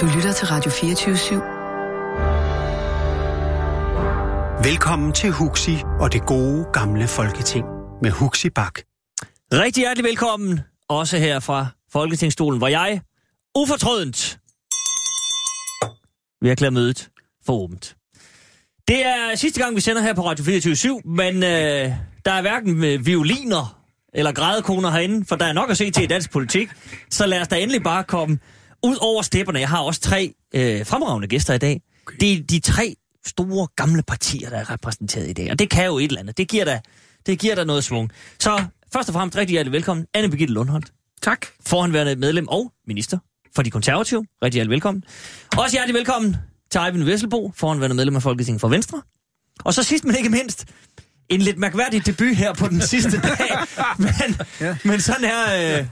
Du lytter til Radio 24 /7. Velkommen til Huxi og det gode gamle folketing med Huxi Bak. Rigtig hjertelig velkommen, også her fra Folketingsstolen, hvor jeg ufortrødent vil erklære mødet for åbent. Det er sidste gang, vi sender her på Radio 24 men øh, der er hverken violiner eller grædekoner herinde, for der er nok at se til i dansk politik. Så lad os da endelig bare komme ud over stepperne. Jeg har også tre øh, fremragende gæster i dag. Okay. Det er de tre store gamle partier, der er repræsenteret i dag. Og det kan jo et eller andet. Det giver da, det giver da noget svung. Så først og fremmest rigtig hjertelig velkommen, Anne Birgitte Lundholdt. Tak. Forhåndværende medlem og minister for de konservative. Rigtig hjertelig velkommen. Også hjertelig velkommen til Eivind Vesselbo, forhåndværende medlem af Folketinget for Venstre. Og så sidst men ikke mindst, en lidt mærkværdig debut her på den sidste dag. Men, ja. men sådan er, øh,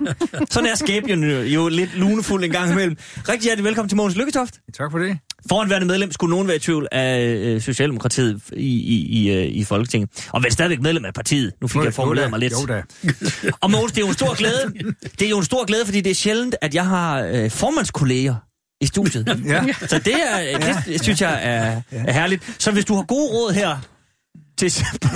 sådan er skæbnen jo, jo lidt lunefuld en gang imellem. Rigtig hjertelig velkommen til Mogens Lykketoft. Tak for det. Foranværende medlem skulle nogen være i tvivl af øh, Socialdemokratiet i, i, i, øh, i Folketinget. Og vel stadigvæk medlem af partiet. Nu fik jo, jeg formuleret mig lidt. Jo da. og Mogens, det er jo en stor glæde. Det er jo en stor glæde, fordi det er sjældent, at jeg har øh, formandskolleger i studiet. ja. Så det, er, det, det synes jeg er, er herligt. Så hvis du har gode råd her til, på,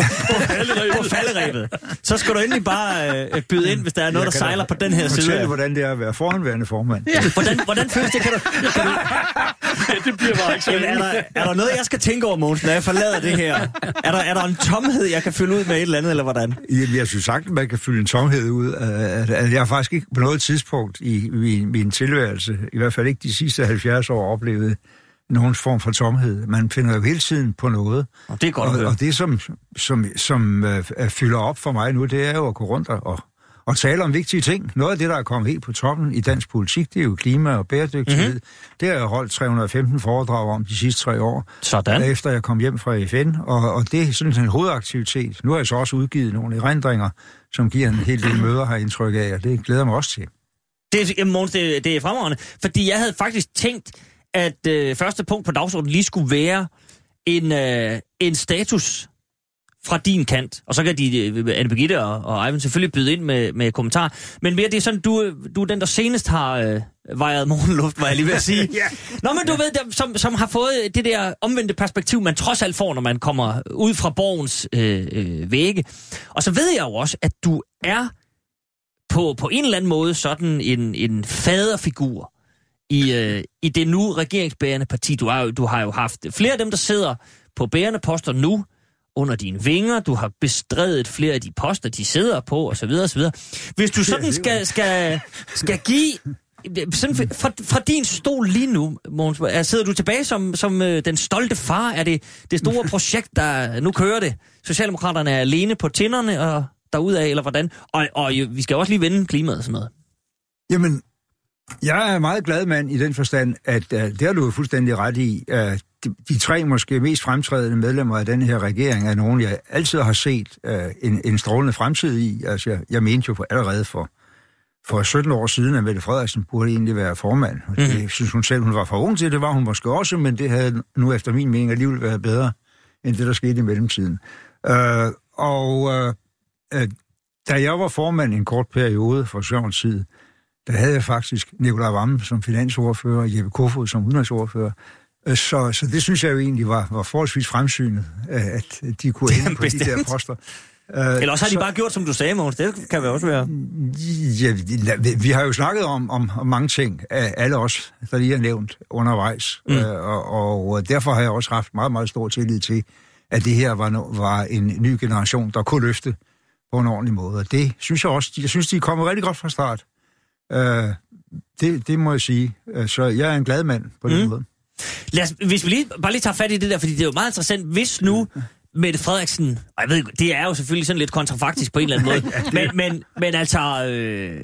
på falderæbet. Så skal du endelig bare øh, byde ind, hvis der er noget, der sejler på den her side. Fortælle, hvordan det er at være foranværende formand. Ja. Hvordan, hvordan føles det? Kan du, kan du... Ja, det bliver bare ikke så Jamen, er, der, er der noget, jeg skal tænke over, Mogens, når jeg forlader det her? Er der, er der en tomhed, jeg kan fylde ud med et eller andet, eller hvordan? Jamen, jeg synes sagt, at man kan fylde en tomhed ud. At jeg har faktisk ikke på noget tidspunkt i min, min tilværelse, i hvert fald ikke de sidste 70 år, oplevet nogen form for tomhed. Man finder jo hele tiden på noget. Og det er godt og, og det, som, som, som uh, fylder op for mig nu, det er jo at gå rundt og, og tale om vigtige ting. Noget af det, der er kommet helt på toppen i dansk politik, det er jo klima og bæredygtighed. Mm-hmm. Det har jeg holdt 315 foredrag om de sidste tre år. Sådan. Efter jeg kom hjem fra FN, og, og det er sådan en hovedaktivitet. Nu har jeg så også udgivet nogle erindringer, som giver en hel del møder, har indtryk af, og det glæder mig også til. Det, jamen, Måns, det, det er fremragende, fordi jeg havde faktisk tænkt, at øh, første punkt på dagsordenen lige skulle være en, øh, en status fra din kant. Og så kan de, øh, Anne Birgitte og, og Ivan selvfølgelig byde ind med, med kommentar. Men mere det er sådan, du, du er den, der senest har øh, vejet morgenluft, var jeg lige ved at sige. ja. Nå, men du ved, der, som, som har fået det der omvendte perspektiv, man trods alt får, når man kommer ud fra borgens øh, øh, vægge. Og så ved jeg jo også, at du er på, på en eller anden måde sådan en, en faderfigur i, øh, i det nu regeringsbærende parti. Du har, jo, du har jo haft flere af dem, der sidder på bærende poster nu, under dine vinger. Du har bestredet flere af de poster, de sidder på, osv. osv. Hvis du sådan skal, skal, skal give... Sådan fra, fra din stol lige nu, Måns, sidder du tilbage som, som øh, den stolte far? Er det det store projekt, der nu kører det? Socialdemokraterne er alene på tinderne og derudaf, eller hvordan? Og, og vi skal også lige vende klimaet og sådan noget. Jamen, jeg er meget glad mand i den forstand, at uh, det har du fuldstændig ret i. Uh, de, de tre måske mest fremtrædende medlemmer af den her regering er nogen, jeg altid har set uh, en, en strålende fremtid i. Altså, jeg, jeg mente jo for allerede for, for 17 år siden, at Mette Frederiksen burde egentlig være formand. Mm. Det synes hun selv, hun var for ung til. Det var hun måske også, men det havde nu efter min mening alligevel været bedre, end det, der skete i mellemtiden. Uh, og uh, uh, da jeg var formand en kort periode for Sørens tid, der havde jeg faktisk Nikolaj Vammen som finansordfører og Jeppe Kofod som udenrigsordfører. Øh, så, så det synes jeg jo egentlig var, var forholdsvis fremsynet, at de kunne ende på de der poster. Uh, Eller også har de så, bare gjort, som du sagde, Måns. Det kan vi også være. Ja, vi, har jo snakket om, om, om mange ting, alle os, der lige er nævnt undervejs. Mm. Og, og derfor har jeg også haft meget, meget stor tillid til, at det her var, var en ny generation, der kunne løfte på en ordentlig måde. Og det synes jeg også, jeg synes, de er kommet rigtig godt fra start. Øh, det, det må jeg sige. Øh, så jeg er en glad mand på den mm. måde. Lad os, hvis vi lige, bare lige tager fat i det der, fordi det er jo meget interessant. Hvis nu Mette Frederiksen, og jeg ved det er jo selvfølgelig sådan lidt kontrafaktisk på en eller anden måde, men, men, men altså, øh,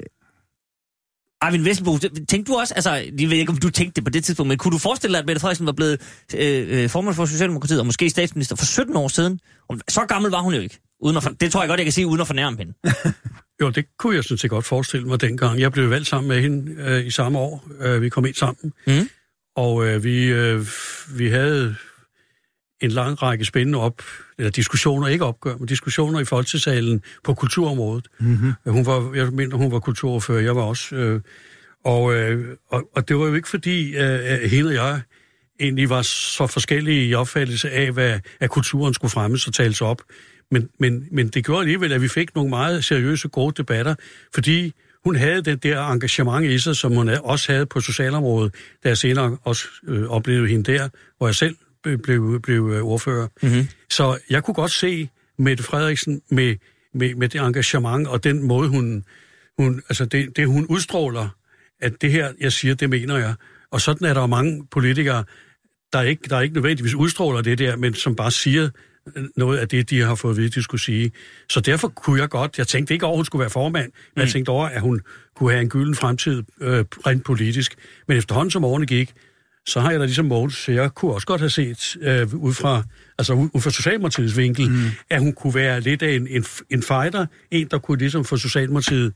Arvind Vesselbo, tænkte du også, altså, jeg ved ikke, om du tænkte det på det tidspunkt, men kunne du forestille dig, at Mette Frederiksen var blevet øh, øh, formand for Socialdemokratiet, og måske statsminister for 17 år siden? Så gammel var hun jo ikke. Uden at, for- det tror jeg godt, jeg kan sige, uden at fornærme hende. Jo, det kunne jeg sådan set godt forestille mig dengang. Jeg blev valgt sammen med hende øh, i samme år. Øh, vi kom ind sammen. Mhm. Og øh, vi, øh, vi havde en lang række spændende op, eller diskussioner, ikke opgør, men diskussioner i folketingssalen på kulturområdet. Mm-hmm. Hun var, jeg mener, hun var kulturordfører, jeg var også. Øh, og, øh, og, og det var jo ikke fordi, øh, at hende og jeg egentlig var så forskellige i opfattelse af, hvad at kulturen skulle fremmes og tales op. Men, men, men det gjorde alligevel, at vi fik nogle meget seriøse, gode debatter, fordi hun havde det der engagement i sig, som hun også havde på socialområdet, da jeg senere også øh, oplevede hende der, hvor jeg selv blev, blev, øh, ordfører. Mm-hmm. Så jeg kunne godt se Mette Frederiksen med, med, med det engagement og den måde, hun, hun altså det, det, hun udstråler, at det her, jeg siger, det mener jeg. Og sådan er der mange politikere, der ikke, der ikke nødvendigvis udstråler det der, men som bare siger noget af det, de har fået at vide, de skulle sige. Så derfor kunne jeg godt, jeg tænkte ikke over, at hun skulle være formand, men jeg tænkte over, at hun kunne have en gylden fremtid øh, rent politisk. Men efterhånden som årene gik, så har jeg da ligesom Mogens, så jeg kunne også godt have set øh, ud fra, altså ud, ud fra Socialdemokratiets vinkel, mm. at hun kunne være lidt af en, en, en fighter, en, der kunne ligesom få Socialdemokratiet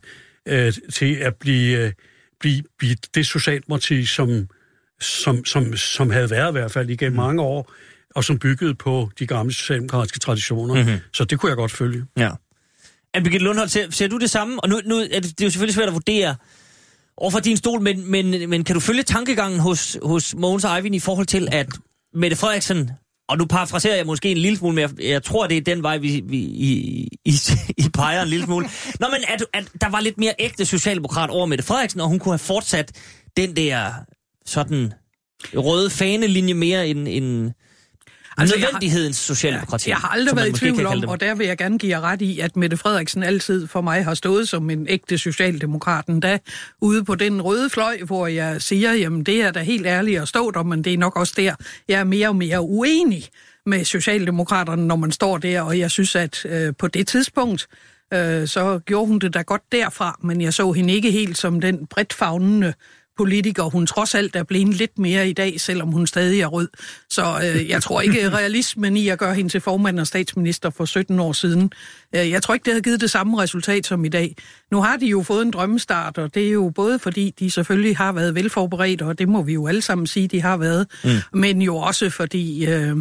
øh, til at blive, øh, blive, blive det Socialdemokrati, som, som, som, som havde været i hvert fald igennem mm. mange år, og som byggede på de gamle socialdemokratiske traditioner. Mm-hmm. Så det kunne jeg godt følge. Ja. Anne Birgitte Lundholt, ser, ser du det samme? Og nu, nu er det, det er jo selvfølgelig svært at vurdere overfor din stol, men, men, men kan du følge tankegangen hos, hos Mogens og Eivind i forhold til, at Mette Frederiksen, og nu parafraserer jeg måske en lille smule, men jeg, jeg tror, det er den vej, vi, vi I, I, I peger en lille smule. Nå, men at, at der var lidt mere ægte socialdemokrat over Mette Frederiksen, og hun kunne have fortsat den der sådan røde fanelinje mere end, end Altså, jeg har- nødvendighedens socialdemokrati. Jeg har aldrig været i tvivl om, og der vil jeg gerne give jer ret i, at Mette Frederiksen altid for mig har stået som en ægte socialdemokraten, da ude på den røde fløj, hvor jeg siger, jamen det er da helt ærligt at stå der, men det er nok også der, jeg er mere og mere uenig med Socialdemokraterne, når man står der, og jeg synes, at øh, på det tidspunkt, øh, så gjorde hun det da godt derfra, men jeg så hende ikke helt som den bredt fagnende politiker, hun trods alt er blevet lidt mere i dag, selvom hun stadig er rød. Så øh, jeg tror ikke realismen i at gøre hende til formand og statsminister for 17 år siden. Øh, jeg tror ikke, det havde givet det samme resultat som i dag. Nu har de jo fået en drømmestart, og det er jo både fordi, de selvfølgelig har været velforberedt, og det må vi jo alle sammen sige, de har været, mm. men jo også fordi... Øh,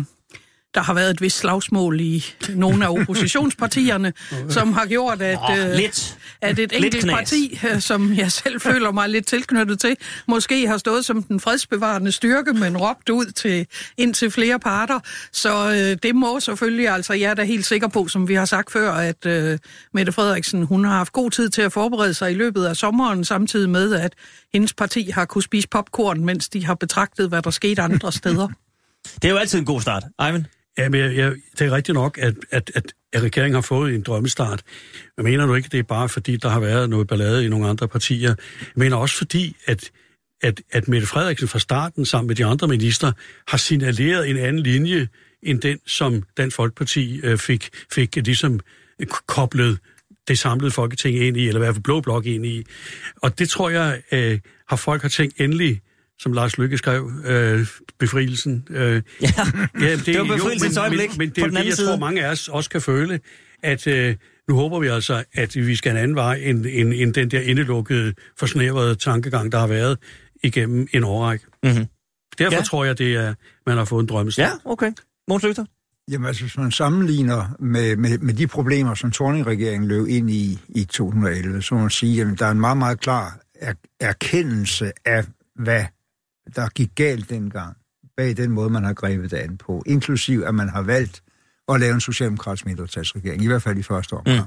der har været et vist slagsmål i nogle af oppositionspartierne, som har gjort, at, Nå, øh, lidt. at et Lidt enkelt knas. parti, øh, som jeg selv føler mig lidt tilknyttet til, måske har stået som den fredsbevarende styrke, men råbt ud til ind til flere parter. Så øh, det må selvfølgelig, altså jeg er da helt sikker på, som vi har sagt før, at øh, Mette Frederiksen, hun har haft god tid til at forberede sig i løbet af sommeren, samtidig med, at hendes parti har kunne spise popcorn, mens de har betragtet, hvad der skete andre steder. Det er jo altid en god start. Eivind? Ja, men jeg, jeg, det er rigtigt nok, at, at, at, at regeringen har fået en drømmestart. Jeg mener nu ikke, det er bare fordi, der har været noget ballade i nogle andre partier. Jeg mener også fordi, at, at, at Mette Frederiksen fra starten sammen med de andre minister har signaleret en anden linje, end den, som Dansk Folkeparti øh, fik, fik øh, ligesom koblet det samlede folketing ind i, eller i hvert fald blå blok ind i. Og det tror jeg, øh, har folk har tænkt endelig, som Lars Lykke skrev, øh, befrielsen. Øh, Ja, Ja, det var befrielsens men, øjeblik men, men det er jo det, jeg side. tror, mange af os også kan føle, at øh, nu håber vi altså, at vi skal en anden vej, end, end, end den der indelukkede, forsnævrede tankegang, der har været igennem en årrække. Mhm. Derfor Ja. tror jeg, det er, man har fået en drømmestart. ja okay. Måns Lygter? Jamen altså, hvis man sammenligner med, med, med de problemer, som Thorning-regeringen løb ind i i 2011, så må man sige, at der er en meget, meget klar er, erkendelse af, hvad der gik galt dengang, bag den måde, man har grebet det an på, inklusiv at man har valgt at lave en socialdemokratisk mindretalsregering, i hvert fald i første omgang.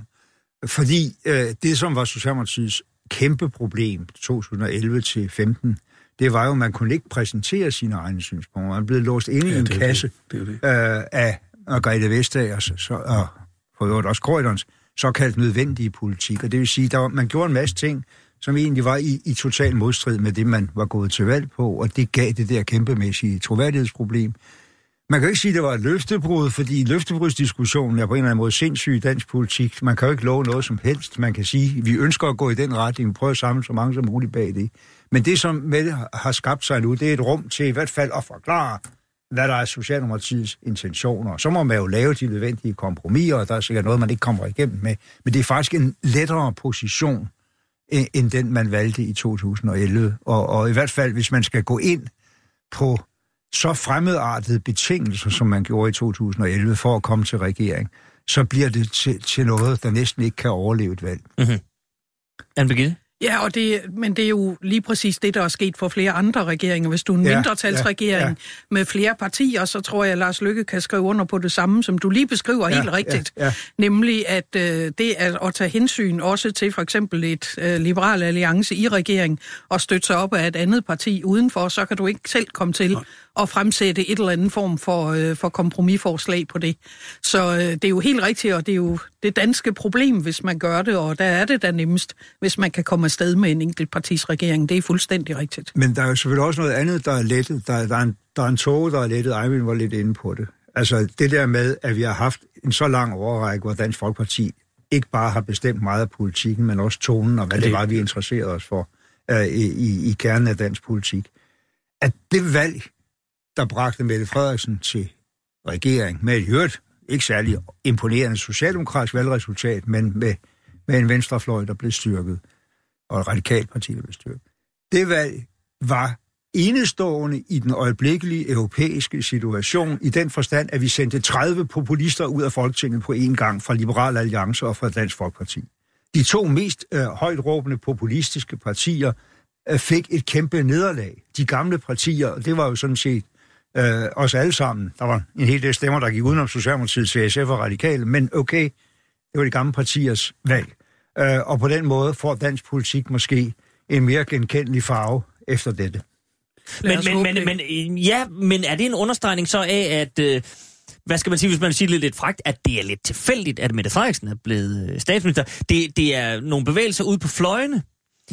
Mm. Fordi øh, det, som var Socialdemokratiets kæmpe problem 2011 til 15, det var jo, at man kunne ikke præsentere sine egne synspunkter. Man blev låst inde i Ja, en det kasse det. Det det. øh, af Margrethe Vestagers så, og for øvrigt også Kreutons såkaldt nødvendige politik. Og det vil sige, at man gjorde en masse ting, som egentlig var i, i total modstrid med det, man var gået til valg på, og det gav det der kæmpemæssige troværdighedsproblem. Man kan jo ikke sige, at det var et løftebrud, fordi løftebrudsdiskussionen er på en eller anden måde sindssyg i dansk politik. Man kan jo ikke love noget som helst. Man kan sige, at vi ønsker at gå i den retning, vi prøver at samle så mange som muligt bag det. Men det, som Mette har skabt sig nu, det er et rum til i hvert fald at forklare, hvad der er Socialdemokratiets intentioner. Så må man jo lave de nødvendige kompromiser, og der er sikkert noget, man ikke kommer igennem med. Men det er faktisk en lettere position, end den, man valgte i 2011. Og, og i hvert fald, hvis man skal gå ind på så fremmedartede betingelser, som man gjorde i 2011 for at komme til regering, så bliver det til, til noget, der næsten ikke kan overleve et valg. Mm-hmm. Anne Birgitte? Ja, og det, men det er jo lige præcis det, der er sket for flere andre regeringer. Hvis du er en ja, mindretalsregering ja, ja. med flere partier, så tror jeg, at Lars Lykke kan skrive under på det samme, som du lige beskriver ja, helt rigtigt. Ja, ja. Nemlig, at øh, det er at tage hensyn også til for eksempel et øh, liberal alliance i regering og støtte sig op af et andet parti udenfor, så kan du ikke selv komme til at fremsætte et eller andet form for, øh, for kompromisforslag på det. Så øh, det er jo helt rigtigt, og det er jo det danske problem, hvis man gør det, og der er det da nemmest, hvis man kan komme afsted med en enkelt partis regering. Det er fuldstændig rigtigt. Men der er jo selvfølgelig også noget andet, der er lettet. Der, der, er, en, der er en tog, der er lettet. Eivind var lidt inde på det. Altså det der med, at vi har haft en så lang overrække, hvor Dansk Folkeparti ikke bare har bestemt meget af politikken, men også tonen og hvad det, det var, vi interesserede os for uh, i, i, i kernen af dansk politik. At det valg, der bragte Mette Frederiksen til regering med et hørt, ikke særlig imponerende socialdemokratisk valgresultat, men med, med en venstrefløj, der blev styrket, og et radikalt parti, der blev styrket. Det valg var enestående i den øjeblikkelige europæiske situation, i den forstand, at vi sendte 30 populister ud af Folketinget på én gang fra Liberal Alliance og fra Dansk Folkeparti. De to mest øh, højt råbende populistiske partier øh, fik et kæmpe nederlag. De gamle partier, og det var jo sådan set øh, os alle sammen. Der var en hel del stemmer, der gik udenom Socialdemokratiet til SF og Radikale, men okay, det var de gamle partiers valg. Øh, og på den måde får dansk politik måske en mere genkendelig farve efter dette. Men, men, men, men, ja, men er det en understregning så af, at... Øh, hvad skal man sige, hvis man siger lidt, lidt fragt, at det er lidt tilfældigt, at Mette Frederiksen er blevet øh, statsminister. Det, det er nogle bevægelser ud på fløjene,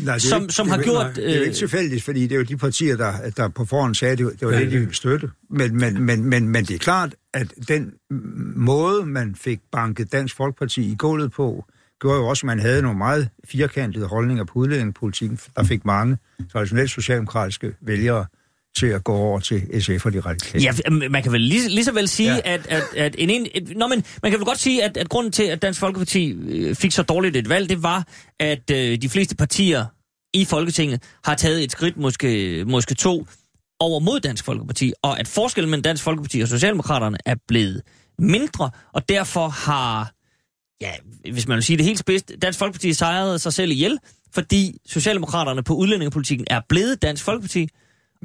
Nej, det som, ikke, som det, har gjort... Nej, det er jo ikke øh, tilfældigt, fordi det er jo de partier, der, der på forhånd sagde, at det, det var ja, det, de ville støtte. Men, men, men, men, men det er klart, at den måde, man fik banket Dansk Folkeparti i gulvet på, gjorde jo også, at man havde nogle meget firkantede holdninger på udlændingepolitikken, der fik mange traditionelt socialdemokratiske vælgere til at gå over til SF og de radikale. Ja, man kan vel lige, lige så vel sige, ja. at, at, at en, en, et, nå, men man kan vel godt sige, at, at grunden til, at Dansk Folkeparti øh, fik så dårligt et valg, det var, at øh, de fleste partier i Folketinget har taget et skridt, måske, måske to, over mod Dansk Folkeparti, og at forskellen mellem Dansk Folkeparti og Socialdemokraterne er blevet mindre, og derfor har, ja, hvis man vil sige det helt spidst, Dansk Folkeparti sejrede sig selv ihjel, fordi Socialdemokraterne på udlændingepolitikken er blevet Dansk Folkeparti,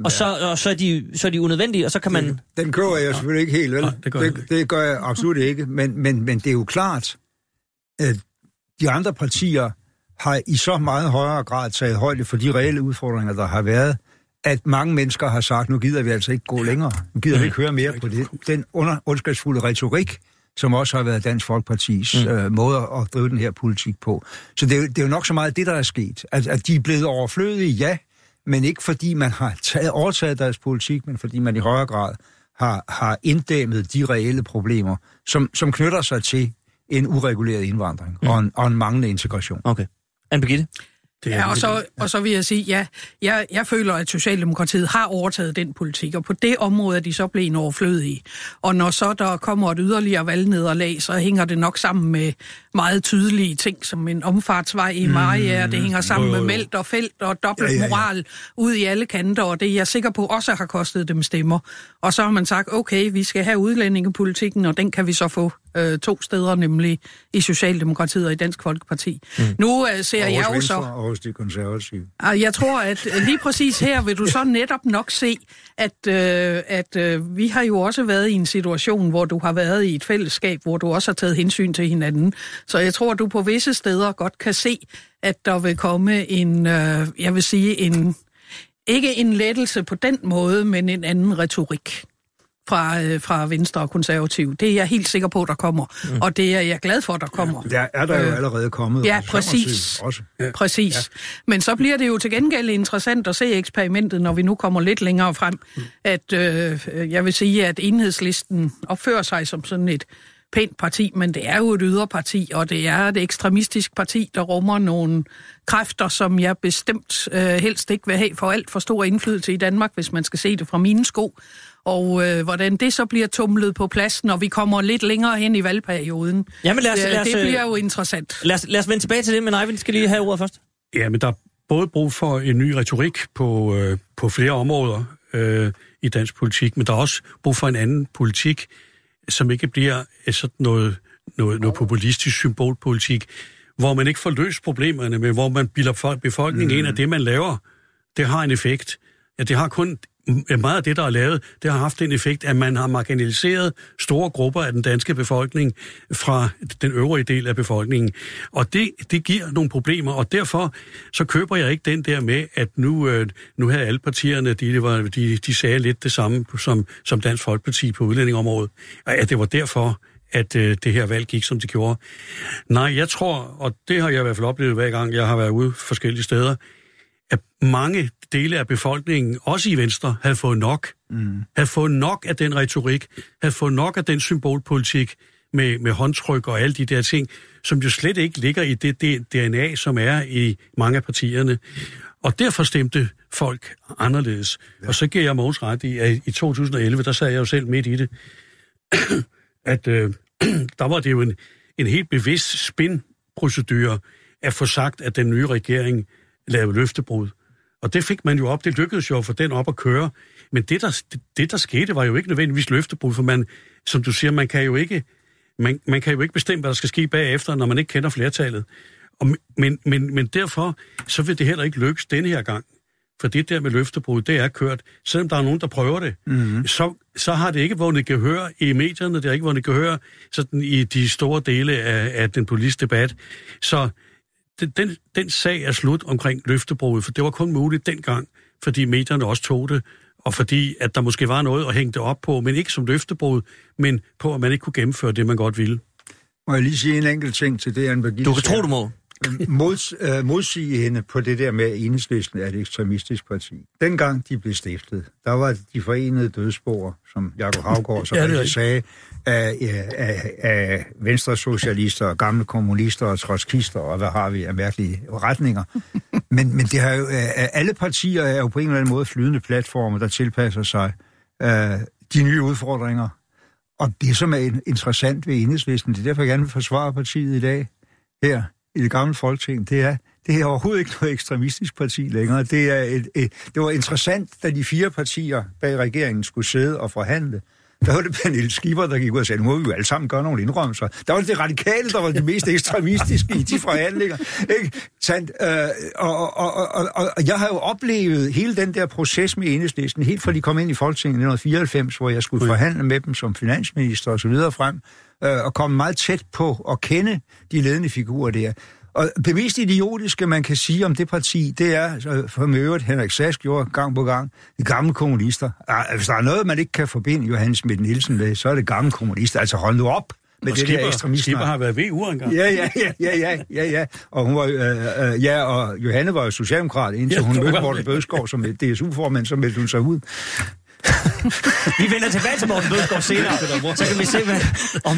og, så, og så, er de, så er de unødvendige, og så kan man... Den, den kører jeg selvfølgelig ikke helt, vel? Ja, det, gør det, det gør jeg absolut ikke, men, men, men det er jo klart, at de andre partier har i så meget højere grad taget højde for de reelle udfordringer, der har været, at mange mennesker har sagt, nu gider vi altså ikke gå længere. Nu gider vi ikke høre mere på det. Den under, ondskabsfulde retorik, som også har været Dansk Folkepartis mm. øh, måde at drive den her politik på. Så det er, det er jo nok så meget det, der er sket. At, at de er blevet overflødige, ja, men ikke fordi man har taget, overtaget deres politik, men fordi man i højere grad har, har inddæmmet de reelle problemer, som, som knytter sig til en ureguleret indvandring mm. og, en, og en manglende integration. Okay. Anne Det ja, og så, og så vil jeg sige, ja, jeg, jeg føler, at Socialdemokratiet har overtaget den politik, og på det område er de så blevet overflødige. Og når så der kommer et yderligere valgnederlag, så hænger det nok sammen med meget tydelige ting, som en omfartsvej i Maria, mm, det hænger sammen jo, jo, jo. med meldt og felt og dobbelt ja, ja, ja. moral ud i alle kanter, og det er jeg sikker på også har kostet dem stemmer. Og så har man sagt, okay, vi skal have udlændingepolitikken, og den kan vi så få øh, to steder, nemlig i Socialdemokratiet og i Dansk Folkeparti. Mm. Nu øh, ser og jeg jo så... Og hos de konservative. Ah, jeg tror, at lige præcis her vil du så netop nok se, at, øh, at øh, vi har jo også været i en situation, hvor du har været i et fællesskab, hvor du også har taget hensyn til hinanden. Så jeg tror, at du på visse steder godt kan se, at der vil komme en, øh, jeg vil sige, en, ikke en lettelse på den måde, men en anden retorik. Fra, øh, fra Venstre og Konservativ. Det er jeg helt sikker på, der kommer. Mm. Og det er jeg glad for, der kommer. Der er der jo Øh, allerede kommet. ja, præcis. Også. Ja. Præcis. Ja. Men så bliver det jo til gengæld interessant at se eksperimentet, når vi nu kommer lidt længere frem, at øh, jeg vil sige, at enhedslisten opfører sig som sådan et pænt parti, men det er jo et yderparti, og det er et ekstremistisk parti, der rummer nogle kræfter, som jeg bestemt øh, helst ikke vil have for alt for stor indflydelse i Danmark, hvis man skal se det fra mine sko. Og øh, hvordan det så bliver tumlet på plads, når vi kommer lidt længere hen i valgperioden. Jamen lad os, Øh, lad os, det øh, bliver jo interessant. lad os, lad os vende tilbage til det, men Eivind skal lige have ordet først. Ja, men der er både brug for en ny retorik på, øh, på flere områder øh, i dansk politik, men der er også brug for en anden politik, som ikke bliver øh, sådan noget, noget, noget populistisk symbolpolitik, hvor man ikke får løst problemerne, men hvor man bilder folk, befolkningen mm. ind, at det, man laver, det har en effekt. Ja, det har kun meget af det, der er lavet, det har haft den effekt, at man har marginaliseret store grupper af den danske befolkning fra den øvrige del af befolkningen. Og det, det giver nogle problemer, og derfor så køber jeg ikke den der med, at nu, øh, nu havde alle partierne, de, de, var, de, de sagde lidt det samme som, som Dansk Folkeparti på udlændingområdet, og at det var derfor, at øh, det her valg gik, som det gjorde. Nej, jeg tror, og det har jeg i hvert fald oplevet hver gang, jeg har været ude forskellige steder, mange dele af befolkningen, også i Venstre, havde fået nok. Mm. Havde fået nok af den retorik, havde fået nok af den symbolpolitik med, med håndtryk og alle de der ting, som jo slet ikke ligger i det, det DNA, som er i mange af partierne. Og derfor stemte folk anderledes. Ja. Og så giver jeg Mogens ret i, at i 2011, der sad jeg jo selv midt i det, at øh, der var det jo en, en helt bevidst spin-procedure at få sagt, at den nye regering lavede løftebrud. Og det fik man jo op, det lykkedes jo få den op at køre. Men det der, det, det, der skete, var jo ikke nødvendigvis løftebrud, for man, som du siger, man kan jo ikke, man, man kan jo ikke bestemme, hvad der skal ske bagefter, når man ikke kender flertallet. Og, men, men, men derfor, så vil det heller ikke lykkes denne her gang. For det der med løftebrud, det er kørt. Selvom der er nogen, der prøver det, mm-hmm. så, så har det ikke vundet gehør i medierne, det har ikke vundet gehør sådan i de store dele af, af den politiske debat. Så den, den, den sag er slut omkring løftebruddet, for det var kun muligt dengang, fordi medierne også tog det, og fordi at der måske var noget at hænge det op på, men ikke som løftebrud, men på, at man ikke kunne gennemføre det, man godt ville. Må jeg lige sige en enkelt ting til det, Anne Birgitte Du kan tro, du må. Mods, øh, modsige hende på det der med, at enhedslisten er et ekstremistisk parti. Dengang de blev stiftet, der var de forenede dødsspor, som Jakob Havgård så Ja, rigtig sagde, af, af, af venstre socialister, gamle kommunister og trotskister, og hvad har vi af mærkelige retninger. Men, men det har jo, øh, alle partier er jo på en eller anden måde flydende platformer, der tilpasser sig øh, de nye udfordringer. Og det, som er interessant ved enhedslisten, det er derfor, jeg gerne vil forsvare partiet i dag, her i det gamle folketing, det er, det er overhovedet ikke noget ekstremistisk parti længere. Det, er et, et, det var interessant, da de fire partier bag regeringen skulle sidde og forhandle. Der var det Pernille Schieber, der gik ud og sagde, nu må vi jo alle sammen gøre nogle indrømmelser. Der var det det radikale, der var det mest ekstremistiske i de forhandlinger. Ikke? Sandt? Øh, og, og, og, og, og, jeg har jo oplevet hele den der proces med enhedslisten, helt fra de kom ind i Folketinget i 1994, hvor jeg skulle forhandle med dem som finansminister og så videre frem, øh, og komme meget tæt på at kende de ledende figurer der. Og det mest idiotiske, man kan sige om det parti, det er, så for med øvrigt Henrik Sass gjorde gang på gang, de gamle kommunister. Ah, Hvis der er noget, man ikke kan forbinde Johannes Schmidt Nielsen med, så er det gamle kommunister. Altså hold nu op med Og det der Skipper, ekstremisme. Skipper har været VU engang. Ja, ja, ja, ja, ja, ja, ja. Og hun var, øh, øh, ja, og Johanne var jo socialdemokrat, indtil Ja, hun mødte. Morten Bødskov som DSU-formand, så meldte hun sig ud. Vi vender tilbage til Morten Bødskov senere, så kan vi se, hvad, om,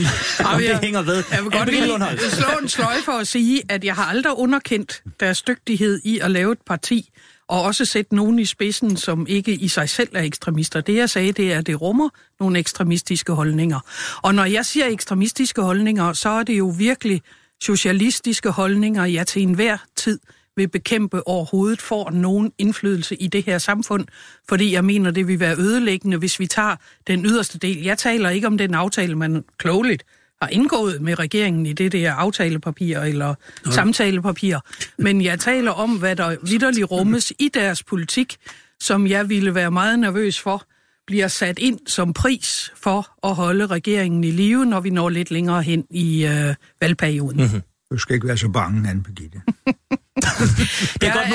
om det hænger ved. Jeg vil godt lige slå en sløj for at sige, at jeg har aldrig underkendt deres dygtighed i at lave et parti, og også sætte nogen i spidsen, som ikke i sig selv er ekstremister. Det jeg sagde, det er, at det rummer nogle ekstremistiske holdninger. Og når jeg siger ekstremistiske holdninger, så er det jo virkelig socialistiske holdninger, jeg til enhver tid vil bekæmpe overhovedet får nogen indflydelse i det her samfund, fordi jeg mener, det vil være ødelæggende, hvis vi tager den yderste del. Jeg taler ikke om den aftale, man klogeligt har indgået med regeringen i det der aftalepapir eller samtalepapir, men jeg taler om, hvad der vidderligt rummes i deres politik, som jeg ville være meget nervøs for, bliver sat ind som pris for at holde regeringen i live, når vi når lidt længere hen i øh, valgperioden. Mm-hmm. Du skal ikke være så bange, Anne Birgitte. Det er Jeg godt,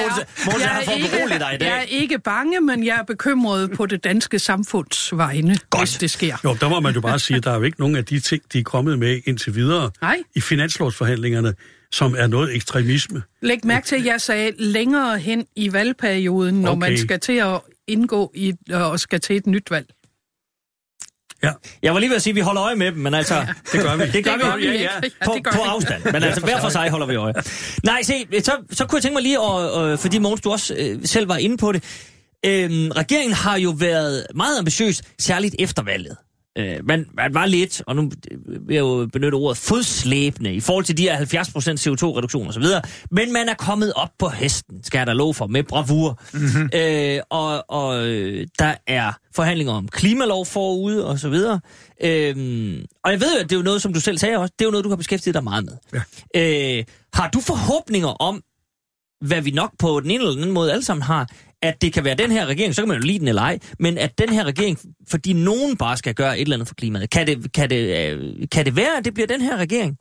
Mogens er her for at berolige dig i jeg er dag. ikke bange, men jeg er bekymret på det danske samfunds vegne, Godt. hvis det sker. Jo, der må man jo bare sige, at der er jo ikke nogen af de ting, de er kommet med indtil videre Nej. i finanslovsforhandlingerne, som er noget ekstremisme. Læg mærke til, at jeg sagde længere hen i valgperioden, når Okay. man skal til at indgå i og skal til et nyt valg. Ja, Jeg var lige ved at sige, at vi holder øje med dem, men altså... det gør vi. Det gør, Det gør vi, vi ja, ja. Ja, På, det gør på afstand. Men altså, hver for sig holder vi øje. Nej, se, så, så kunne jeg tænke mig lige, at, øh, fordi Mogens, du også øh, selv var inde på det. Øhm, regeringen har jo været meget ambitiøs, særligt efter valget. Øh, man, man var lidt, og nu vil jeg jo benytte ordet, fodslæbende i forhold til de her 70% CO2-reduktioner osv., men man er kommet op på hesten, skal jeg da love for, med bravur. Mm-hmm. Øh, og og øh, der er forhandlinger om klimalov forude og så videre. Øhm, og jeg ved jo, at det er jo noget, som du selv sagde også, det er jo noget, du har beskæftiget dig meget med. Ja. Øh, har du forhåbninger om, hvad vi nok på den ene eller den anden måde alle sammen har, at det kan være den her regering, så kan man jo lide den eller ej, men at den her regering, fordi nogen bare skal gøre et eller andet for klimaet, kan det, kan det, øh, kan det være, at det bliver den her regering,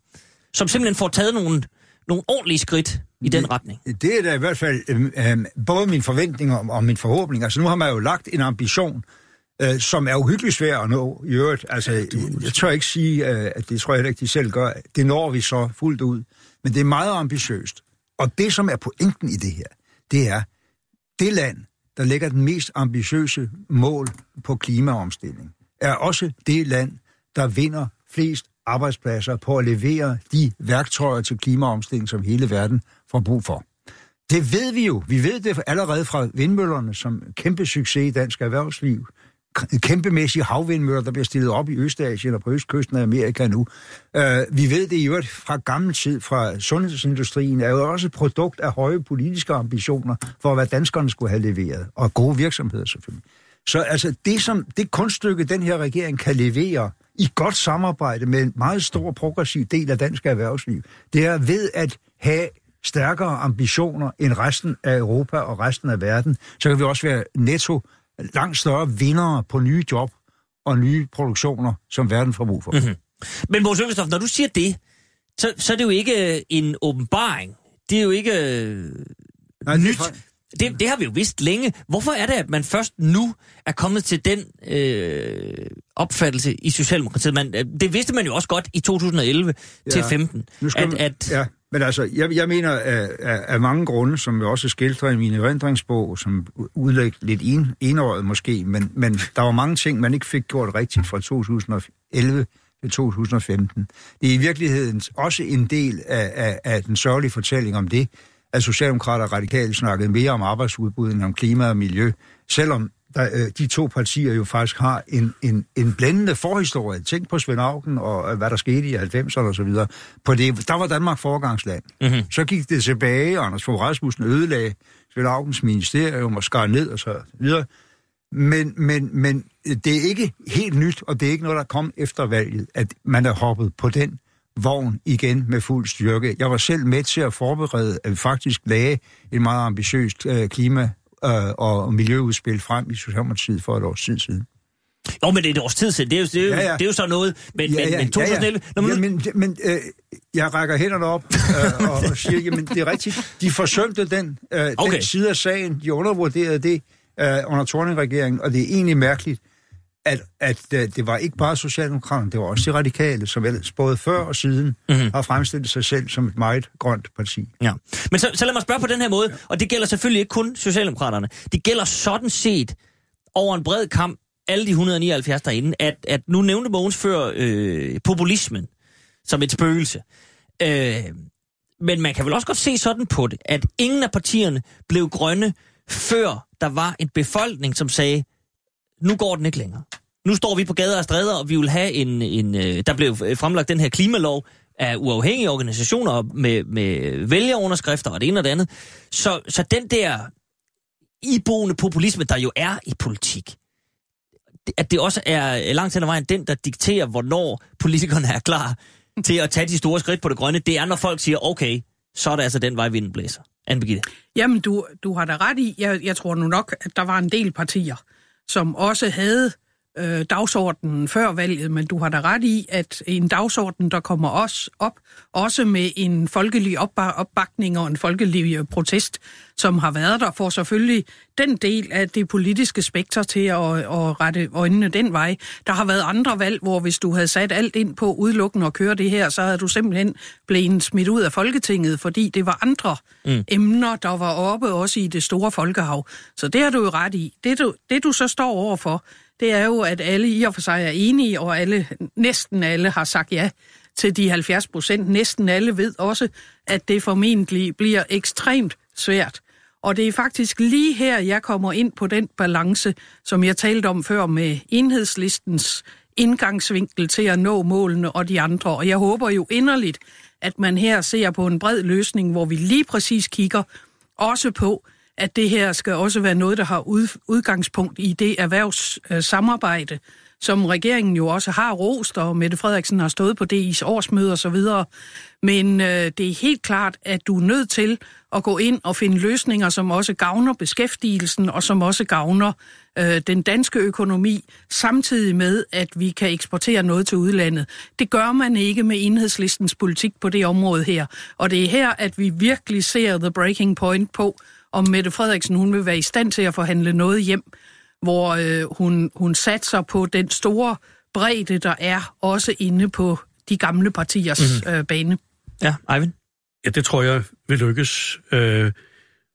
som simpelthen får taget nogle, nogle ordentlige skridt i den retning? Det er da i hvert fald øh, øh, både min forventning og, og min forhåbning. Altså nu har man jo lagt en ambition, øh, som er uhyggeligt svær at nå i øvrigt. Altså, jeg, jeg tør ikke sige, øh, at det tror jeg heller ikke, de selv gør. Det når vi så fuldt ud. Men det er meget ambitiøst. Og det, som er pointen i det her, det er, det land, der lægger den mest ambitiøse mål på klimaomstilling, er også det land, der vinder flest arbejdspladser på at levere de værktøjer til klimaomstilling, som hele verden får brug for. Det ved vi jo. Vi ved det allerede fra vindmøllerne som kæmpe succes i dansk erhvervsliv. Kæmpemæssige havvindmøller, der bliver stillet op i Østasien og på østkysten af Amerika nu. Øh, vi ved det i øvrigt fra gammel tid, fra sundhedsindustrien, er jo også et produkt af høje politiske ambitioner for, hvad danskerne skulle have leveret. Og gode virksomheder selvfølgelig. Så altså det, som, det kunststykke, den her regering kan levere i godt samarbejde med en meget stor progressiv del af dansk erhvervsliv, det er ved at have stærkere ambitioner end resten af Europa og resten af verden, så kan vi også være netto langt større vindere på nye job og nye produktioner, som verden får brug for. Mm-hmm. Men Mogens Økkestof, når du siger det, så, så er det jo ikke øh, en åbenbaring. Det er jo ikke øh, Nej, det nyt. Det, det har vi jo vidst længe. Hvorfor er det, at man først nu er kommet til den øh, opfattelse i Socialdemokratiet? Man, øh, det vidste man jo også godt i 2011 ja. til 15. Nu skal at, man, at, ja, men altså, jeg, jeg mener af, af, af mange grunde, som jeg også skildrer i min erindringsbog, som udlægger lidt en, enåret måske, men, men der var mange ting, man ikke fik gjort rigtigt fra 2011 til 2015. Det er i virkeligheden også en del af, af, af den sørgelige fortælling om det, at Socialdemokrater og Radikale snakkede mere om arbejdsudbud end om klima og miljø, selvom der, øh, de to partier jo faktisk har en, en, en blændende forhistorie. Tænk på Svend Auken og øh, hvad der skete i 90'erne og så videre. På det, der var Danmark foregangsland. Mm-hmm. Så gik det tilbage, og Anders Fogh Rasmussen ødelagde Svend Aukens ministerium og skar ned og så videre. Men, men, men det er ikke helt nyt, og det er ikke noget, der kom efter valget, at man er hoppet på den vogn igen med fuld styrke. Jeg var selv med til at forberede, at vi faktisk lagde en meget ambitiøst øh, klima- øh, og miljøudspil frem i Socialdemokratiet for et års tid siden. jo, men det er et års tid siden. Det er jo, det er jo, Ja, ja. Det er jo så noget. Men, men, men 2011... Ja, Når man, ja. men men øh, jeg rækker hænderne op øh, og, og siger, jamen det er rigtigt. De forsømte den, øh, Okay. den side af sagen. De undervurderede det øh, under Thorning-regeringen, og det er egentlig mærkeligt, at, at øh, det var ikke bare Socialdemokraterne, det var også de radikale, som ellers både før og siden Mhm. mm-hmm. har fremstillet sig selv som et meget grønt parti. Ja. Men så, så lad mig spørge på den her måde, og det gælder selvfølgelig ikke kun Socialdemokraterne. Det gælder sådan set over en bred kamp, alle de 179 derinde, at, at nu nævnte Mogens før øh, populismen som et spøgelse. Øh, men man kan vel også godt se sådan på det, at ingen af partierne blev grønne, før der var en befolkning, som sagde, nu går den ikke længere. Nu står vi på gader og stræder, og vi vil have en... en øh, der blev øh, fremlagt den her klimalov af uafhængige organisationer med, med vælgerunderskrifter og det ene og det andet. Så, så den der iboende populisme, der jo er i politik, at det også er langt hen ad vejen den, der dikterer, hvornår politikerne er klar til at tage de store skridt på det grønne, det er, når folk siger, okay, så er det altså den vej, vinden blæser. Anne Birgitte. Jamen, du, du har da ret i. Jeg, jeg tror nu nok, at der var en del partier, som også havde øh, dagsordenen før valget, men du har da ret i, at en dagsorden, der kommer os op, også med en folkelig opba- opbakning og en folkelig øh, protest, som har været der, får selvfølgelig den del af det politiske spekter til at, at rette øjnene den vej. Der har været andre valg, hvor hvis du havde sat alt ind på udelukkende og køre det her, så havde du simpelthen blevet smidt ud af Folketinget, fordi det var andre mm. emner, der var oppe også i det store folkehav. Så det har du jo ret i. Det du, det du så står overfor, det er jo, at alle i og for sig er enige, og alle, næsten alle har sagt ja til de 70 procent. Næsten alle ved også, at det formentlig bliver ekstremt svært. Og det er faktisk lige her, jeg kommer ind på den balance, som jeg talte om før med enhedslistens indgangsvinkel til at nå målene og de andre. Og jeg håber jo inderligt, at man her ser på en bred løsning, hvor vi lige præcis kigger også på, at det her skal også være noget, der har udgangspunkt i det erhvervssamarbejde, som regeringen jo også har rost, og Mette Frederiksen har stået på DI's årsmøde osv. Men øh, det er helt klart, at du er nødt til at gå ind og finde løsninger, som også gavner beskæftigelsen, og som også gavner øh, den danske økonomi, samtidig med, at vi kan eksportere noget til udlandet. Det gør man ikke med enhedslistens politik på det område her. Og det er her, at vi virkelig ser the breaking point på, om Mette Frederiksen hun vil være i stand til at forhandle noget hjem, hvor øh, hun, hun satser på den store bredde, der er også inde på de gamle partiers mm-hmm. øh, bane. Ja, Eivind? Ja, det tror jeg vil lykkes. Øh,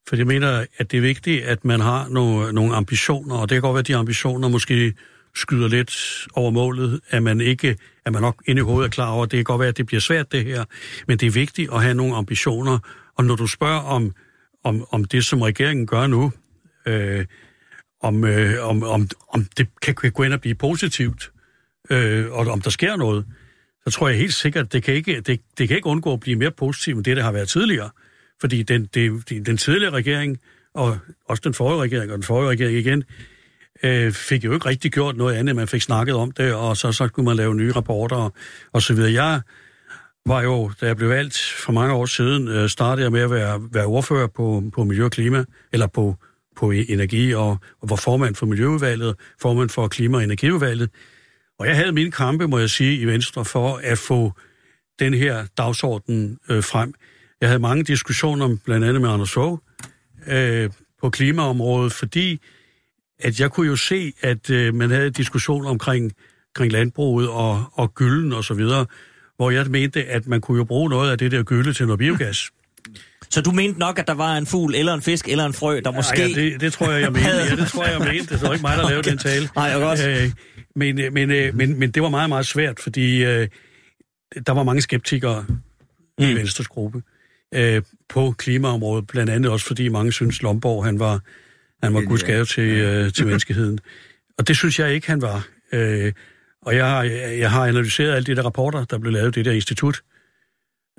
for jeg mener, at det er vigtigt, at man har nogle, nogle ambitioner, og det kan godt være, at de ambitioner måske skyder lidt over målet, at man ikke, at man nok inde i hovedet er klar over, at det kan godt være, at det bliver svært det her, men det er vigtigt at have nogle ambitioner, og når du spørger om, om, om det, som regeringen gør nu, øh, om, øh, om, om, om det kan, kan gå ind og blive positivt, øh, og om der sker noget, så tror jeg helt sikkert, at det kan ikke, det, det kan ikke undgå at blive mere positivt end det, der har været tidligere. Fordi den, det, den tidligere regering, og også den forrige regering, og den forrige regering igen, øh, fik jo ikke rigtig gjort noget andet, man fik snakket om det, og så, så kunne man lave nye rapporter og, og så videre. Jeg var jo, da jeg blev valgt for mange år siden, øh, startede jeg med at være, være ordfører på, på miljø og klima, eller på, på e-, energi, og, og var formand for Miljøudvalget, formand for Klima- og Energiudvalget. Og jeg havde mine kampe, må jeg sige, i Venstre for at få den her dagsorden øh, frem. Jeg havde mange diskussioner, blandt andet med Anders Fogh, øh, på klimaområdet, fordi at jeg kunne jo se, at øh, man havde diskussioner omkring, omkring landbruget og, og gylden og så videre, hvor jeg mente, at man kunne jo bruge noget af det der gylde til noget biogas. Så du mente nok, at der var en fugl, eller en fisk, eller en frø, der måske... Ja, ja det, det tror jeg, jeg mente. Ja, det tror jeg, jeg mente. Det var ikke mig, der lavede okay. den tale. Nej, jeg godt. Øh, men, øh, men, øh, men, men det var meget, meget svært, fordi øh, der var mange skeptikere mm. i Venstres gruppe øh, på klimaområdet, blandt andet også fordi mange synes, Lomborg han var, han var gudsgave til, øh, til menneskeheden. Og det synes jeg ikke, han var. Øh, og jeg har, jeg har analyseret alle de der rapporter, der blev lavet i det der institut.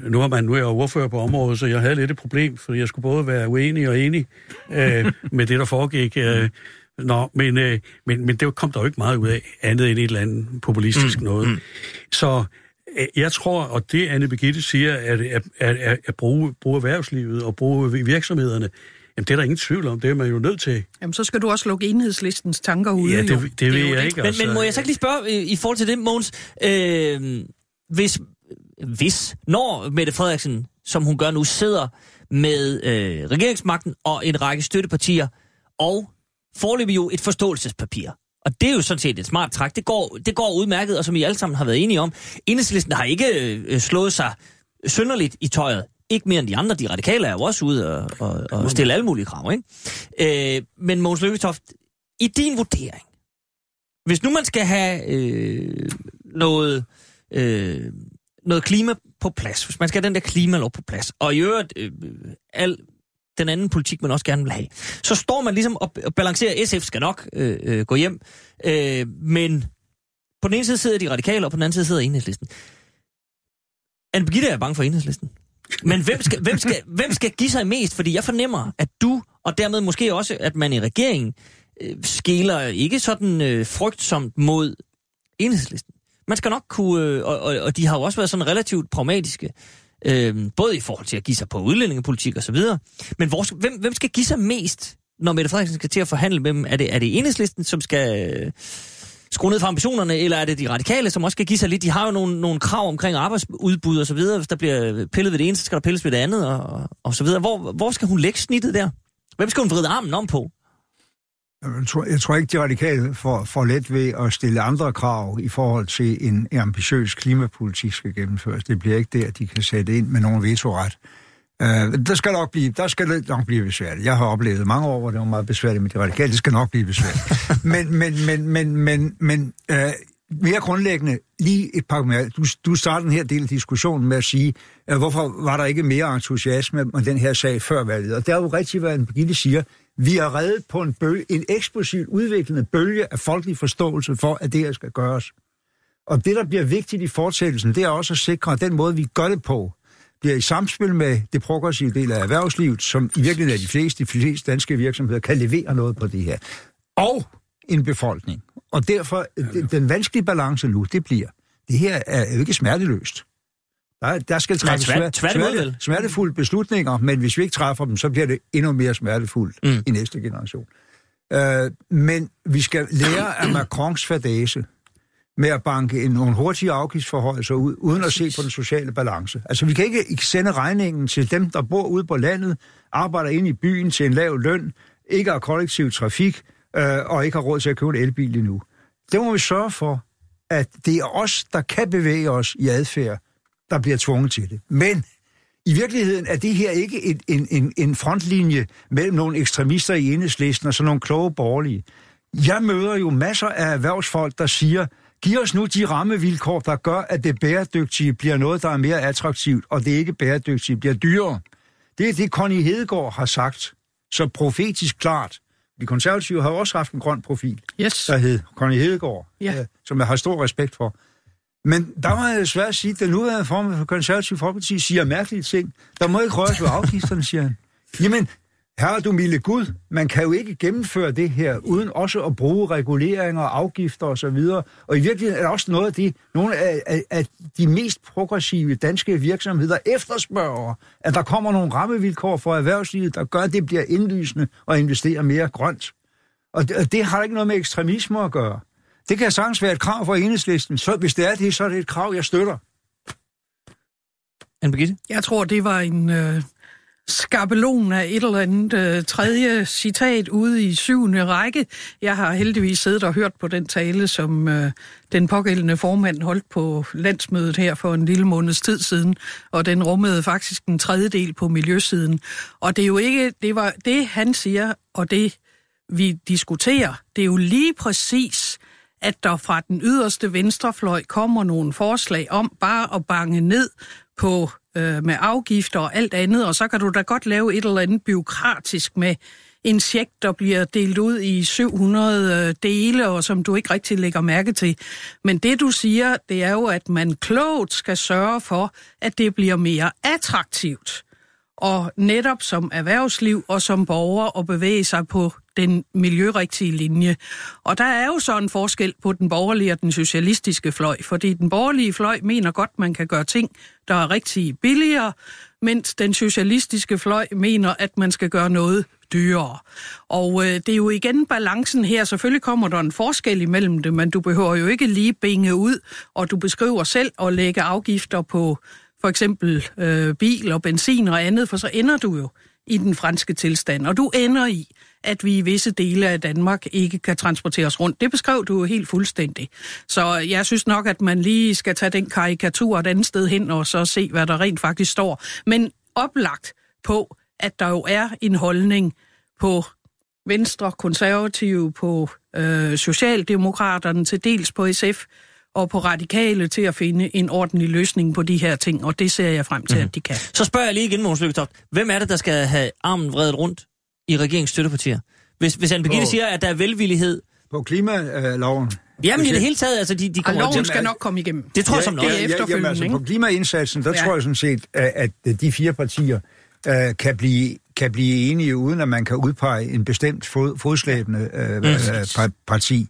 Nu er, man, nu er jeg ordfører på området, så jeg havde lidt et problem, fordi jeg skulle både være uenig og enig øh, med det, der foregik. Øh, Nå, men, øh, men, men det kom der jo ikke meget ud af, andet end et eller andet populistisk mm, noget. Mm. Så øh, jeg tror, og det Anne Birgitte siger, at, at, at, at bruge, bruge erhvervslivet og bruge virksomhederne, Jamen, det er der ingen tvivl om. Det er man jo nødt til. Jamen, så skal du også lukke enhedslistens tanker ud. Ja, det, det, det ved jeg ikke. Men, altså. men må jeg så lige spørge i, i forhold til det, Måns? Øh, hvis, hvis, når Mette Frederiksen, som hun gør nu, sidder med øh, regeringsmagten og en række støttepartier, og forløber jo et forståelsespapir. Og det er jo sådan set et smart træk. Det går, det går udmærket, og som I alle sammen har været enige om, enhedslisten har ikke øh, slået sig synderligt i tøjet. Ikke mere end de andre. De radikale er jo også ude og, og, og stille alle mulige krav. Ikke? Øh, men Mogens Lykketoft, i din vurdering, hvis nu man skal have øh, noget, øh, noget klima på plads, hvis man skal have den der klimalov på plads, og i øvrigt øh, al den anden politik, man også gerne vil have, så står man ligesom og, og balancerer, SF skal nok øh, øh, gå hjem, øh, men på den ene side sidder de radikale, og på den anden side sidder enhedslisten. Anne Birgitte er bange for enhedslisten. Men hvem skal, hvem, skal, hvem skal give sig mest? Fordi jeg fornemmer, at du, og dermed måske også, at man i regeringen, øh, skæler ikke sådan øh, frygtsomt mod enhedslisten. Man skal nok kunne, øh, og, og, og de har jo også været sådan relativt pragmatiske, øh, både i forhold til at give sig på udlændingepolitik og så videre. Men hvor, hvem, hvem skal give sig mest, når Mette Frederiksen skal til at forhandle med dem? Er det, er det enhedslisten, som skal... Øh, skrue ned for ambitionerne, eller er det de radikale, som også skal give sig lidt? De har jo nogle, nogle krav omkring arbejdsudbud og så videre. Hvis der bliver pillet ved det ene, så skal der pilles ved det andet og, og så videre. Hvor, hvor skal hun lægge snittet der? Hvem skal hun vride armen om på? Jeg tror, jeg tror ikke, de radikale får, får let ved at stille andre krav i forhold til en, ambitiøs klimapolitik skal gennemføres. Det bliver ikke der, de kan sætte ind med nogen vetoret. Uh, der skal nok blive, der skal det nok blive besværligt. Jeg har oplevet mange år, hvor det var meget besværligt med de radikale. Det skal nok blive besværligt. men men, men, men, men, men uh, mere grundlæggende, lige et par mere. Du, du starter den her del af diskussionen med at sige, uh, hvorfor var der ikke mere entusiasme med den her sag før valget? Og det er jo rigtigt, hvad Birgitte siger. Vi er reddet på en, bølge, en eksplosivt udviklende bølge af folkelig forståelse for, at det her skal gøres. Og det, der bliver vigtigt i fortsættelsen, det er også at sikre, at den måde, vi gør det på, bliver i samspil med det progressive del af erhvervslivet, som i virkeligheden er de fleste, de fleste danske virksomheder, kan levere noget på det her. Og en befolkning. Og derfor, den vanskelige balance nu, det bliver, det her er jo ikke smerteløst. Der, der skal træffes tvær- smerte, smertefulde beslutninger, men hvis vi ikke træffer dem, så bliver det endnu mere smertefuldt Mm. i næste generation. Øh, men vi skal lære af Macrons fadase med at banke en, nogle hurtige afgiftsforholdelser ud, uden at se på den sociale balance. Altså, vi kan ikke sende regningen til dem, der bor ude på landet, arbejder inde i byen til en lav løn, ikke har kollektiv trafik, øh, og ikke har råd til at købe en elbil endnu. Det må vi sørge for, at det er os, der kan bevæge os i adfærd, der bliver tvunget til det. Men i virkeligheden er det her ikke et, en, en, en frontlinje mellem nogle ekstremister i enhedslisten og så nogle kloge borgerlige. Jeg møder jo masser af erhvervsfolk, der siger, giv os nu de rammevilkår, der gør, at det bæredygtige bliver noget, der er mere attraktivt, og det ikke bæredygtige bliver dyrere. Det er det, Connie Hedegaard har sagt, så profetisk klart. De konservative har også haft en grøn profil, Yes. der hed Connie Hedegaard, Ja. øh, som jeg har stor respekt for. Men der må jeg desværre sige, at den nuværende form for konservativ folkeparti siger mærkelige ting. Der må ikke røres ved afgifterne, siger han. Jamen, herre du milde Gud, man kan jo ikke gennemføre det her, uden også at bruge reguleringer, afgifter osv. Og, og i virkeligheden er der også noget af det, nogle af, af, af de mest progressive danske virksomheder efterspørger, at der kommer nogle rammevilkår for erhvervslivet, der gør, at det bliver indlysende at investere mere grønt. Og det, og det har ikke noget med ekstremisme at gøre. Det kan sagtens være et krav for enhedslisten. Så hvis det er det, så er det et krav, jeg støtter. Anne Birgitte? Jeg tror, det var en øh, skabelon af et eller andet øh, tredje citat ude i syvende række. Jeg har heldigvis siddet og hørt på den tale, som øh, den pågældende formand holdt på landsmødet her for en lille måneds tid siden, og den rummede faktisk en tredjedel på miljøsiden. Og det er jo ikke, det var det han siger, og det vi diskuterer, det er jo lige præcis at der fra den yderste venstrefløj kommer nogle forslag om bare at bange ned på øh, med afgifter og alt andet, og så kan du da godt lave et eller andet byråkratisk med en check, der bliver delt ud i 700 øh, dele, og som du ikke rigtig lægger mærke til. Men det du siger, det er jo, at man klogt skal sørge for, at det bliver mere attraktivt og netop som erhvervsliv og som borger at bevæge sig på den miljørigtige linje. Og der er jo så en forskel på den borgerlige og den socialistiske fløj, fordi den borgerlige fløj mener godt, man kan gøre ting, der er rigtig billigere, mens den socialistiske fløj mener, at man skal gøre noget dyrere. Og øh, det er jo igen balancen her. Selvfølgelig kommer der en forskel imellem det, men du behøver jo ikke lige binge ud, og du beskriver selv at lægge afgifter på for eksempel øh, bil og benzin og andet, for så ender du jo i den franske tilstand, og du ender i, at vi i visse dele af Danmark ikke kan transporteres rundt. Det beskrev du jo helt fuldstændig. Så jeg synes nok, at man lige skal tage den karikatur et andet sted hen, og så se, hvad der rent faktisk står. Men oplagt på, at der jo er en holdning på Venstre, konservative, på øh, Socialdemokraterne, til dels på SF, og på radikale til at finde en ordentlig løsning på de her ting, og det ser jeg frem til, mm. at de kan. Så spørger jeg lige igen, Måns Lykketoft. Hvem er det, der skal have armen vredet rundt i regeringens støttepartier? Hvis, hvis Anne Birgitte siger, at der er velvillighed... På klimaloven. Jamen i det hele taget, altså de, de Og kommer... loven til- skal nok komme igennem. Det tror jeg som det er efterfølgende, jamen, altså, på klimaindsatsen, der Ja. tror jeg sådan set, at, at de fire partier øh, kan, blive, kan blive enige, uden at man kan udpege en bestemt fod, fodslæbende øh, øh, pa- parti.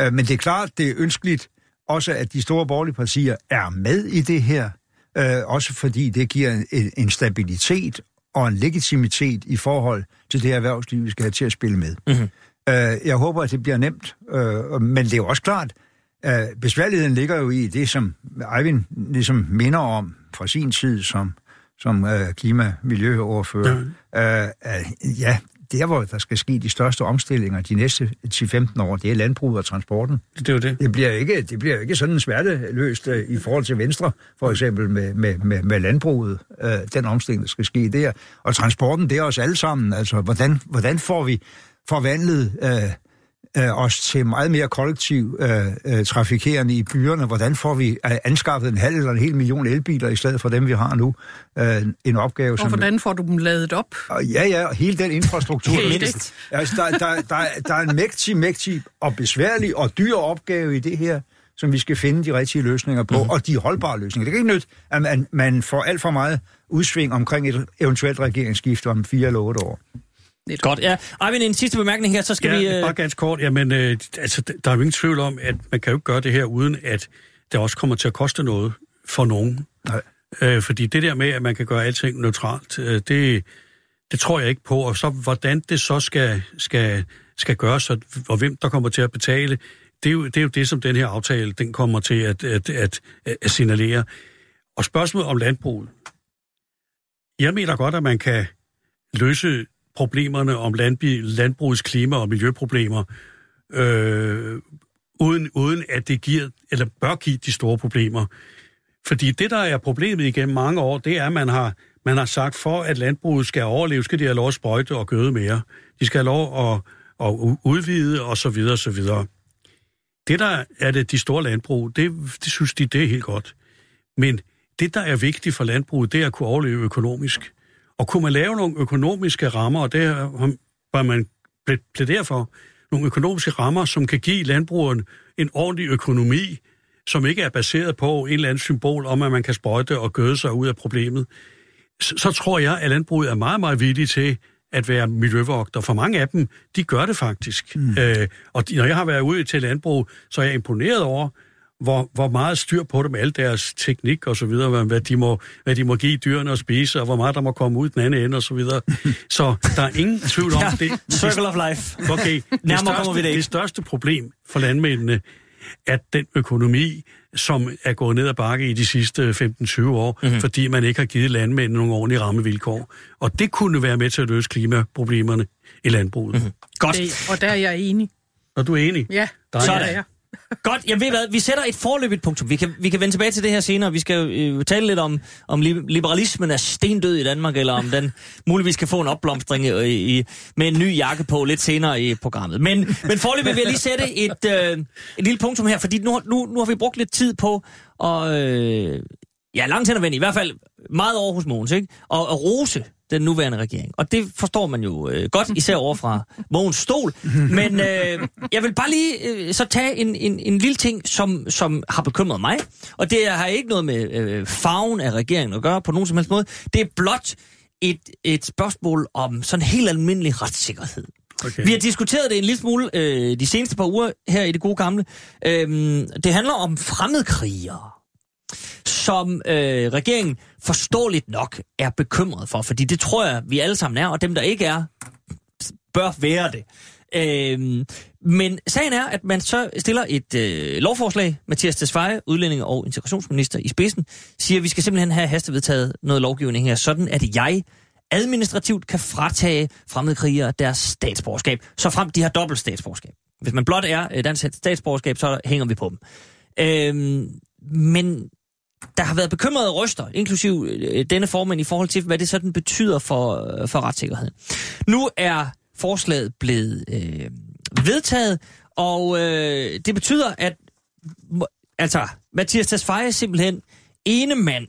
Øh, men det er klart, det er ønskeligt også, at de store borgerlige partier er med i det her, øh, også fordi det giver en, en stabilitet og en legitimitet i forhold til det erhvervsliv, vi skal have til at spille med. Mhm. Øh, jeg håber, at det bliver nemt, øh, men det er jo også klart, øh, besværligheden ligger jo i det, som Eivind ligesom minder om fra sin tid som, som øh, klima- miljøoverfører. Ja. Øh, øh, ja, der hvor der skal ske de største omstillinger de næste 10-15 år, det er landbruget og transporten. Det er jo det. Det bliver ikke, det bliver ikke sådan sværteløst øh, i forhold til Venstre, for eksempel med, med, med, med landbruget, øh, den omstilling, der skal ske der. Og transporten, det er os alle sammen. Altså, hvordan, hvordan får vi forvandlet øh, øh, os til meget mere kollektiv øh, øh, trafikerende i byerne? Hvordan får vi øh, anskaffet en halv eller en hel million elbiler i stedet for dem, vi har nu? Øh, en opgave, Og som... hvordan får du dem ladet op? Og Ja, ja, og hele den infrastruktur. Helt. Altså, der, der, der, der er en mægtig, mægtig og besværlig og dyr opgave i det her, som vi skal finde de rigtige løsninger på, mm. og de holdbare løsninger. Det kan ikke nytte, at man, man får alt for meget udsving omkring et eventuelt regeringsskifte om fire eller otte år. Godt, ja. Eivind, en sidste bemærkning her, så skal ja, vi... Øh... bare ganske kort. Jamen, øh, altså, der er jo ingen tvivl om, at man kan jo ikke gøre det her, uden at det også kommer til at koste noget for nogen. Nej. Øh, fordi det der med, at man kan gøre alting neutralt, øh, det, det tror jeg ikke på. Og så hvordan det så skal, skal, skal gøres, og, og hvem der kommer til at betale, det er, jo, det er jo det, som den her aftale den kommer til at, at, at, at signalere. Og spørgsmålet om landbruget. Jeg mener godt, at man kan løse problemerne om landbi, landbrugets klima- og miljøproblemer, øh, uden, uden at det giver, eller bør give de store problemer. Fordi det, der er problemet igennem mange år, det er, at man har, man har sagt, for at landbruget skal overleve, skal de have lov at sprøjte og gøde mere. De skal have lov at, at udvide, og så videre, og så videre. Det, der er det, de store landbrug, det, det synes de, det er helt godt. Men det, der er vigtigt for landbruget, det er at kunne overleve økonomisk. Og kunne man lave nogle økonomiske rammer, og det var man plæderer for, nogle økonomiske rammer, som kan give landbrugeren en ordentlig økonomi, som ikke er baseret på en eller anden symbol om, at man kan sprøjte og gøde sig ud af problemet, så, så tror jeg, at landbruget er meget, meget villig til at være miljøvogter. For mange af dem, de gør det faktisk. Mm. Øh, og de, når jeg har været ude til landbrug, så er jeg imponeret over, hvor, hvor meget styr på dem, al deres teknik og så videre, hvad, hvad, de må, hvad de må give dyrene at spise, og hvor meget der må komme ud den anden ende og så videre. Så der er ingen tvivl om Ja, det. circle of life. Okay, det Nærmere største, kommer vi det ikke. det største problem for landmændene, at den økonomi, som er gået ned ad bakke i de sidste 15-20 år, Mhm. mm-hmm. fordi man ikke har givet landmændene nogle ordentlige rammevilkår. Og det kunne være med til at løse klimaproblemerne i landbruget. Mhm. Mm-hmm. Godt. Det, og der er jeg enig. Og du er enig? Ja, Dejligt. så er jeg. Godt, jeg ved hvad, vi sætter et forløbigt punktum. Vi kan, vi kan vende tilbage til det her senere. Vi skal jo øh, tale lidt om, om li- liberalismen er stendød i Danmark, eller om den muligvis kan få en opblomstring i, i, med en ny jakke på lidt senere i programmet. Men, men forløbigt vil jeg lige sætte et, øh, et lille punktum her, fordi nu, nu, nu har vi brugt lidt tid på at... Øh, ja, langt hen i hvert fald meget over hos Mogens, ikke? Og at rose den nuværende regering. Og det forstår man jo øh, godt, især over fra Mogens stol. Men øh, jeg vil bare lige øh, så tage en, en, en lille ting, som, som har bekymret mig. Og det har ikke noget med øh, farven af regeringen at gøre på nogen som helst måde. Det er blot et, et spørgsmål om sådan helt almindelig retssikkerhed. Okay. Vi har diskuteret det en lille smule øh, de seneste par uger her i det gode gamle. Øhm, det handler om fremmedkrigere som øh, regeringen forståeligt nok er bekymret for, fordi det tror jeg, vi alle sammen er, og dem, der ikke er, bør være det. Øhm, men sagen er, at man så stiller et øh, lovforslag, Mathias Tesfaye, udlændinge og integrationsminister i spidsen, siger, at vi skal simpelthen have hastevedtaget noget lovgivning her, sådan at jeg administrativt kan fratage fremmedkrigere deres statsborgerskab, så frem de har dobbelt statsborgerskab. Hvis man blot er øh, dansk statsborgerskab, så hænger vi på dem. Øhm, men der har været bekymrede røster, inklusiv øh, denne formand, i forhold til, hvad det sådan betyder for, øh, for retssikkerheden. Nu er forslaget blevet øh, vedtaget, og øh, det betyder, at altså, Mathias Tesfaye simpelthen ene mand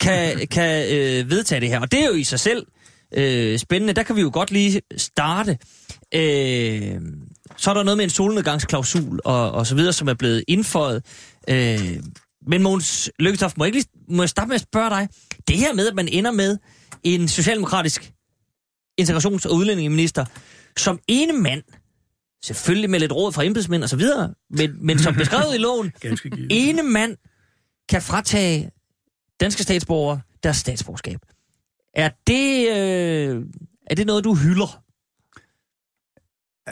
kan, kan øh, vedtage det her. Og det er jo i sig selv øh, spændende. Der kan vi jo godt lige starte. Øh, så er der noget med en solnedgangsklausul og, og så videre, som er blevet indføjet. Øh, men Måns Lykketoft, må jeg, ikke lige, må jeg starte med at spørge dig? Det her med, at man ender med en socialdemokratisk integrations- og udlændingeminister, som ene mand, selvfølgelig med lidt råd fra embedsmænd og så videre, men, men som beskrevet i loven, ene mand kan fratage danske statsborgere deres statsborgerskab. Er det, øh, er det noget, du hylder?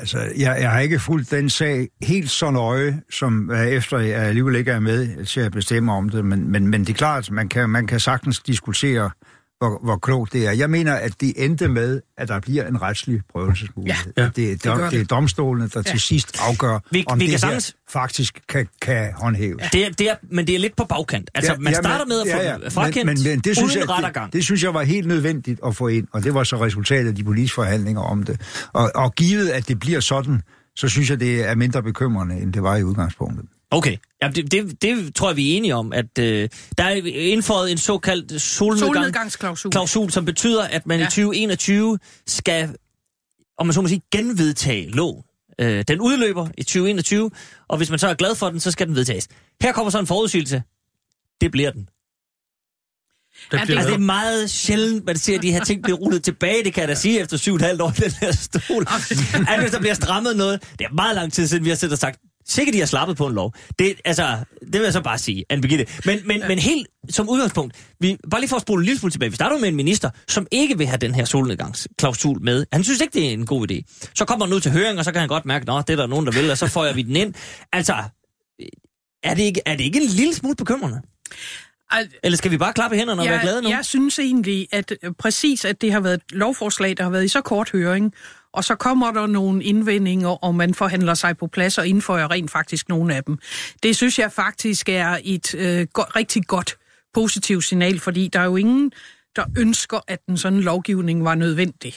Altså, jeg, jeg har ikke fulgt den sag helt så nøje, som øh, efter jeg alligevel ikke er med til at bestemme om det, men, men, men det er klart, man kan, man kan sagtens diskutere, hvor, hvor klogt det er. Jeg mener, at det endte med, at der bliver en retslig prøvelsesmulighed. Ja. Det, er, gør det, det er det. domstolene, der ja. til sidst afgør, Vi- om vi det her sagtens- faktisk kan, kan håndhæves. Det er, det er, men det er lidt på bagkant. Altså, Ja, man ja, starter men- med at få ja, ja, ja. ja. frakendt men, men, men det synes uden jeg, rettergang. det, det synes jeg var helt nødvendigt at få ind, og det var så resultatet af de politiske forhandlinger om det. Og, og givet, at det bliver sådan, så synes jeg, det er mindre bekymrende, end det var i udgangspunktet. Okay, ja, det, det, det tror jeg, vi er enige om, at øh, der er indføjet en såkaldt solnedgang, Solnedgangsklausul. klausul, som betyder, at man ja. I 2021 skal, om man så må sige, genvedtage loven. Øh, den udløber i 2021, og hvis man så er glad for den, så skal den vedtages. Her kommer så en forudsigelse. Det bliver den. Der Ja, bliver Altså, det er meget sjældent, man ser de her ting blive rullet tilbage. Det kan jeg da sige efter syv og et halvt år i den her stol. At hvis der bliver strammet noget, det er meget lang tid siden, vi har siddet og sagt, sikkert de har slappet på en lov. Det, altså, det vil jeg så bare sige, Anne Birgitte. Men, men, men helt som udgangspunkt, vi, bare lige for at spole en lille smule tilbage. Vi starter med en minister, som ikke vil have den her solnedgangsklausul med. Han synes ikke, det er en god idé. Så kommer han ud til høring, og så kan han godt mærke, at det er der nogen, der vil, og så får vi den ind. Altså, er det ikke, er det ikke en lille smule bekymrende? Eller skal vi bare klappe hænderne og være glade nu? Jeg synes egentlig, at præcis, at det har været et lovforslag, der har været i så kort høring, og så kommer der nogle indvendinger, og man forhandler sig på plads og indføjer rent faktisk nogle af dem. Det synes jeg faktisk er et øh, go- rigtig godt positivt signal, fordi der er jo ingen, der ønsker, at en sådan lovgivning var nødvendig.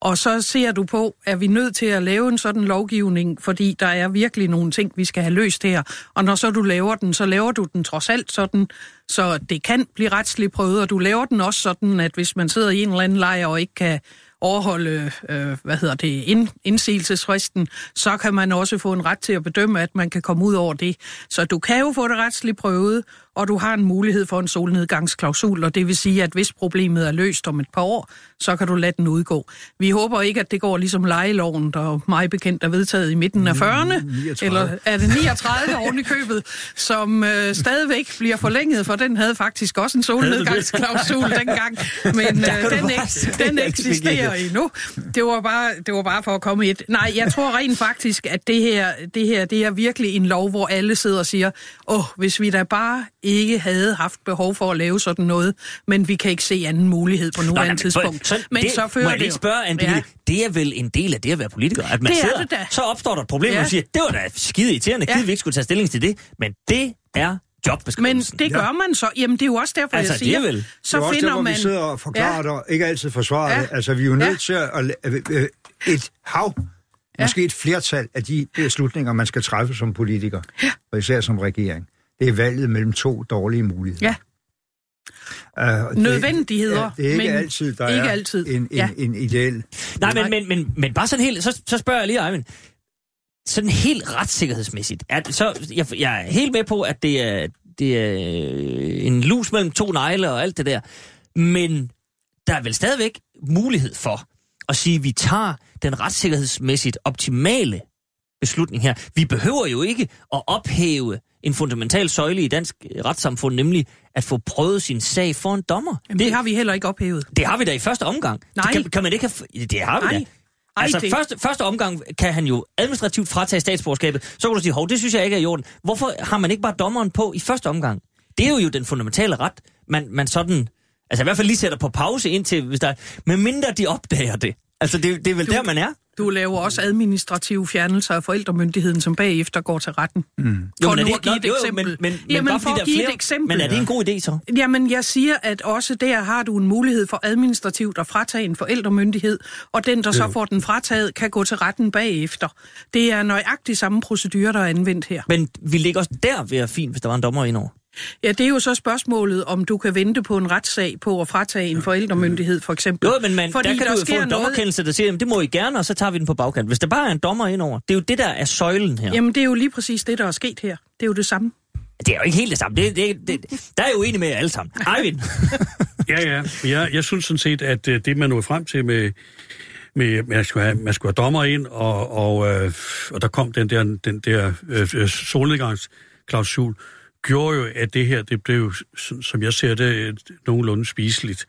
Og så ser du på, er vi nødt til at lave en sådan lovgivning, fordi der er virkelig nogle ting, vi skal have løst her. Og når så du laver den, så laver du den trods alt sådan, så det kan blive retsligt prøvet, og du laver den også sådan, at hvis man sidder i en eller anden lejr og ikke kan overholde, øh, hvad hedder det, ind, indsigelsesfristen, så kan man også få en ret til at bedømme, at man kan komme ud over det. Så du kan jo få det retsligt prøvet, og du har en mulighed for en solnedgangsklausul, og det vil sige, at hvis problemet er løst om et par år, så kan du lade den udgå. Vi håber ikke, at det går ligesom lejeloven, der meget bekendt er vedtaget i midten af 40'erne, 39. eller er det 39 oven i købet, som øh, stadigvæk bliver forlænget, for den havde faktisk også en solnedgangsklausul dengang, men øh, den, ek, den eksisterer endnu. Det var, bare, det var bare for at komme et. Nej, jeg tror rent faktisk, at det her, det her det er virkelig en lov, hvor alle sidder og siger, åh, oh, hvis vi da bare ikke havde haft behov for at lave sådan noget, men vi kan ikke se anden mulighed på nuværende men tidspunkt. Så, men det, så fører må jeg det lige spørge, Anne ja. det er vel en del af det at være politiker, at man Det er sidder, det da. så opstår der et problem, ja. Og siger, det var da skide irriterende, Ja. vi ikke skulle tage stilling til det, men det er Men jobbeskrivelsen. det gør man så. Jamen, det er jo også derfor, Altså, jeg siger, det er vel- så det er også finder der, hvor man... vi sidder og forklarer ja. det, og ikke altid forsvarer Ja. det. Altså, vi er jo nødt Ja. til at... at øh, øh, et hav, Ja. måske et flertal af de beslutninger, man skal træffe som politiker, ja. og især som regering, det er valget mellem to dårlige muligheder. Ja. Uh, Nødvendigheder, Det, ja, det er ikke men altid, der ikke er altid. En, en, Ja. en ideel. Nej, men, men, men, men bare sådan helt, så, så spørger jeg lige, Eivind, sådan helt retssikkerhedsmæssigt, er så, jeg, jeg er helt med på, at det er, det er en lus mellem to negle og alt det der, men der er vel stadigvæk mulighed for at sige, at vi tager den retssikkerhedsmæssigt optimale beslutning her. Vi behøver jo ikke at ophæve en fundamental søjle i dansk retssamfund, nemlig at få prøvet sin sag for en dommer. Jamen, det har vi heller ikke ophævet. Det har vi da i første omgang. Nej. Det kan, kan man ikke have... Det har vi Nej. da. Ej, Altså, det- første, første omgang kan han jo administrativt fratage statsborgerskabet. Så kan du sige, hov, det synes jeg ikke er i orden. Hvorfor har man ikke bare dommeren på i første omgang? Det er jo den fundamentale ret, man, man sådan... Altså i hvert fald lige sætter på pause indtil, hvis der... Med mindre de opdager det. Altså, det, det er vel Du- der, man er. Du laver også administrative fjernelser af forældremyndigheden, som bagefter går til retten. Mm. Jo, For men er nu det, at give et jo, jo, eksempel. Men, men, Jamen, men bare for at der er give et flere, eksempel. Men er det en god idé så? Jamen, jeg siger, at også der har du en mulighed for administrativt at fratage en forældremyndighed, og den, der så får den frataget, kan gå til retten bagefter. Det er nøjagtigt samme procedure, der er anvendt her. Men vi ligger også der ved at fint, hvis der var en dommer indover. Ja, det er jo så spørgsmålet, om du kan vente på en retssag på at fratage en forældremyndighed, for eksempel. Jo, men man, Fordi der kan du jo få en dommerkendelse, der siger, at det må I gerne, og så tager vi den på bagkant. Hvis der bare er en dommer indover, det er jo det, der er søjlen her. Jamen, det er jo lige præcis det, der er sket her. Det er jo det samme. Det er jo ikke helt det samme. Det, det, det, der er jeg uenig med jer alle sammen. Eivind. Ja, ja. Jeg, jeg synes sådan set, at øh, det, man nåede frem til med, med man, skulle have, man skulle have dommer ind, og, og, øh, og der kom den der, den der øh, solnedgangsklausul, gjorde jo, at det her, det blev, som som jeg ser det, nogenlunde spiseligt.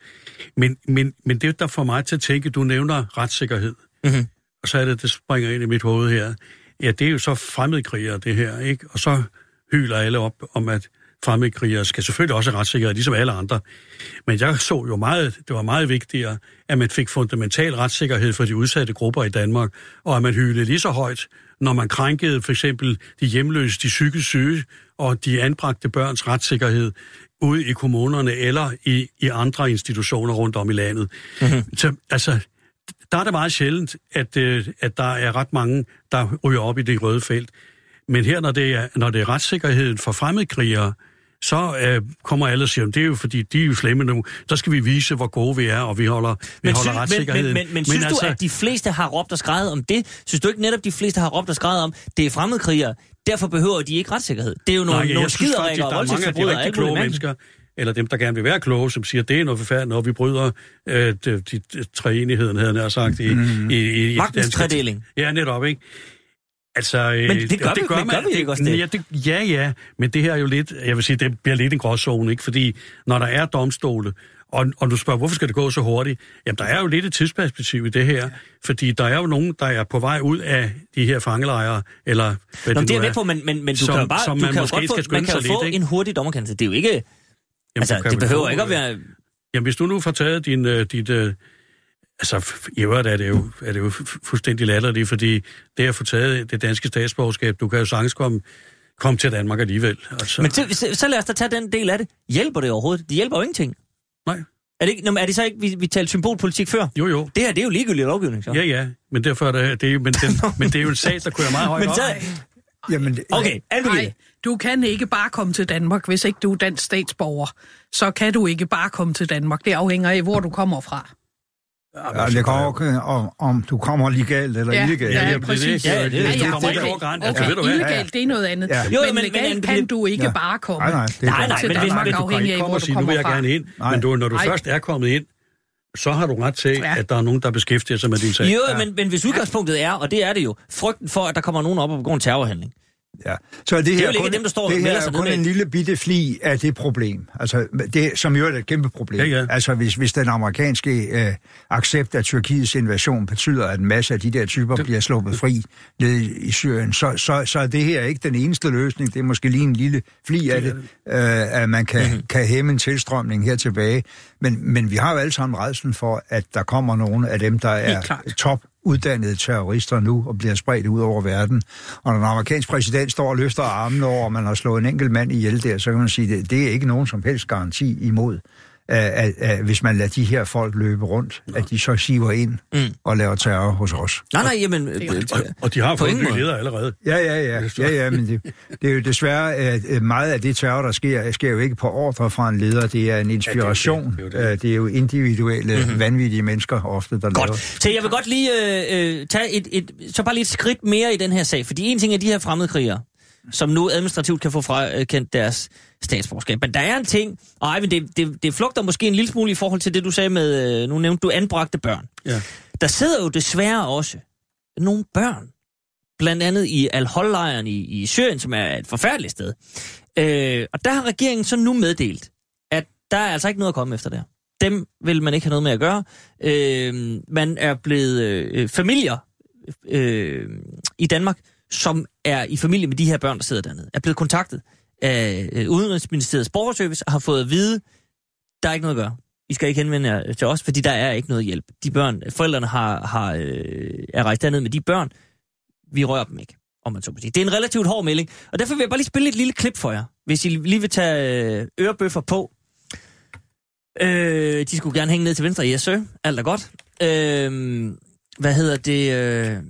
Men, men, men det, der får mig til at tænke, du nævner retssikkerhed. Mhm. og så er det, det springer ind i mit hoved her. Ja, det er jo så fremmedkrigere, det her, ikke? Og så hyler alle op om, at fremmedkrigere skal selvfølgelig også have retssikkerhed, ligesom alle andre. Men jeg så jo meget, det var meget vigtigere, at man fik fundamental retssikkerhed for de udsatte grupper i Danmark, og at man hylede lige så højt, når man krænkede for eksempel de hjemløse, de psykisk syge og de anbragte børns retssikkerhed ude i kommunerne eller i, i andre institutioner rundt om i landet. Mm-hmm. Så altså, der er det meget sjældent, at, øh, at der er ret mange, der ryger op i det røde felt. Men her, når det er, når det er retssikkerheden for fremmedkrigere, så øh, kommer alle og siger, det er jo fordi, de er jo slemme nu, der skal vi vise, hvor gode vi er, og vi holder, vi Men, holder sy- men, retssikkerheden. men, men, men synes altså... du, at de fleste har råbt og skrejet om det? Synes du ikke netop, de fleste har råbt og skrejet om, det er fremmedkrigere, derfor behøver de ikke retssikkerhed? Det er jo nogle, Nej, nogle skiderikker og der er mange af de voldtægtsforbrydere rigtig kloge mennesker, eller dem, der gerne vil være kloge, som siger, det er noget forfærdeligt, når vi bryder øh, de, de, de treenigheden, havde jeg sagt, i, mm. i, i, i Magtens tredeling. Ja, netop, ikke? Altså, øh, Men det gør vi- men gør vi det, ikke også det? Ja, det? Ja, ja, men det her er jo lidt, jeg vil sige, det bliver lidt en gråzone, ikke? Fordi når der er domstole, og, og du spørger, hvorfor skal det gå så hurtigt? Jamen, der er jo lidt et tidsperspektiv i det her, fordi der er jo nogen, der er på vej ud af de her fangelejre, eller hvad Nå, det det er med på, men, men, men du Som- kan jo bare, som du man kan måske godt få, skal man kan jo få ikke? en hurtig dommerkendelse. Det er jo ikke, Jamen, altså, det behøver få, ikke at være... Jamen, hvis du nu får taget din, øh, dit... Øh, altså, i øvrigt er det jo, er det jo fu- fuldstændig latterligt, fordi det at få taget det danske statsborgerskab, du kan jo sagtens komme, komme til Danmark alligevel. Altså, Men så, så, så lad os da tage den del af det. Hjælper det overhovedet? Det hjælper jo ingenting. Nej. Er det, ikke, er det så ikke, vi, vi talte symbolpolitik før? Jo, jo. Det her, det er jo ligegyldig lovgivning, så. Ja, ja, men derfor er det, det er, jo- men, den, men det er jo en sag, der kører meget højt Men op. så, Jamen, det- okay, Anne Nej, du kan ikke bare komme til Danmark, hvis ikke du er dansk statsborger. Så kan du ikke bare komme til Danmark. Det afhænger af, hvor du kommer fra. Ja, det kommer okay, om, om du kommer legalt eller Ja, illegalt. ja, Ja, det er præcis. det. Ja, det er- Hvis ja, du kommer ikke over grænsen, Okay, illegalt, det er noget andet. Ja. Ja. Jo, Men, men- legalt men- kan du ikke Ja. bare komme. Nej, nej, det er Nej, nej, men hvis- men du kan ikke komme og sige, nu kommer vil jeg fra. gerne ind. Nej. Men du, når du Nej. først er kommet ind, så har du ret til, Ja. at der er nogen, der beskæftiger sig med din sag. Jo, men, men hvis udgangspunktet er, og det er det jo, frygten for, at der kommer nogen op og begår en terrorhandling. Ja. Så det her jo ikke kun, dem, der står det her er kun ned en lille bitte fli af det problem, altså, det, som jo er et kæmpe problem. Ja, ja. Altså hvis, hvis den amerikanske øh, accept af Tyrkiets invasion betyder, at en masse af de der typer det... bliver sluppet fri nede i, Syrien, så, så, så er det her ikke den eneste løsning. Det er måske lige en lille fli af det, øh, at man kan, Mhm. mm-hmm. kan hæmme en tilstrømning her tilbage. Men, men vi har jo alle sammen redselen for, at der kommer nogle af dem, der er klart. top uddannede terrorister nu og bliver spredt ud over verden. Og når den amerikanske præsident står og løfter armen over, at man har slået en enkelt mand ihjel der, så kan man sige, at det, det er ikke nogen som helst garanti imod, at, at, at hvis man lader de her folk løbe rundt, at de så siver ind Mm. og laver terror hos os. Nej, nej, jamen... øh, Og, og de har fået en ny leder allerede. Ja, ja, ja. ja, ja men det, det er jo desværre, at øh, meget af det terror, der sker, sker jo ikke på ordre fra en leder. Det er en inspiration. det er jo det. Det er jo individuelle, mm-hmm. vanvittige mennesker ofte, der laver. Godt. Så jeg vil godt lige øh, øh, tage et, et, så bare lige et skridt mere i den her sag. Fordi en ting er de her fremmedkrigere, som nu administrativt kan få frakendt deres statsborgerskab. Men der er en ting, og men det, det, det flugter måske en lille smule i forhold til det, du sagde med, øh, nu nævnte du anbragte børn. Ja. Der sidder jo desværre også nogle børn, blandt andet i Al-Hol-lejren i, i Syrien, som er et forfærdeligt sted. Øh, og der har regeringen så nu meddelt, at der er altså ikke noget at komme efter der. Dem vil man ikke have noget med at gøre. Øh, man er blevet øh, familier øh, i Danmark, som er i familie med de her børn, der sidder dernede, er blevet kontaktet af øh, Udenrigsministeriets borgerservice og har fået at vide, der er ikke noget at gøre. I skal ikke henvende jer til os, fordi der er ikke noget hjælp. De børn, forældrene har, har, øh, er rejst derned med de børn. Vi rører dem ikke, om man så må sige. Det er en relativt hård melding, og derfor vil jeg bare lige spille et lille klip for jer, hvis I lige vil tage øh, ørebøffer på. Øh, de skulle gerne hænge ned til venstre. Yes, sir. Alt er godt. Øh, hvad hedder det? Øh,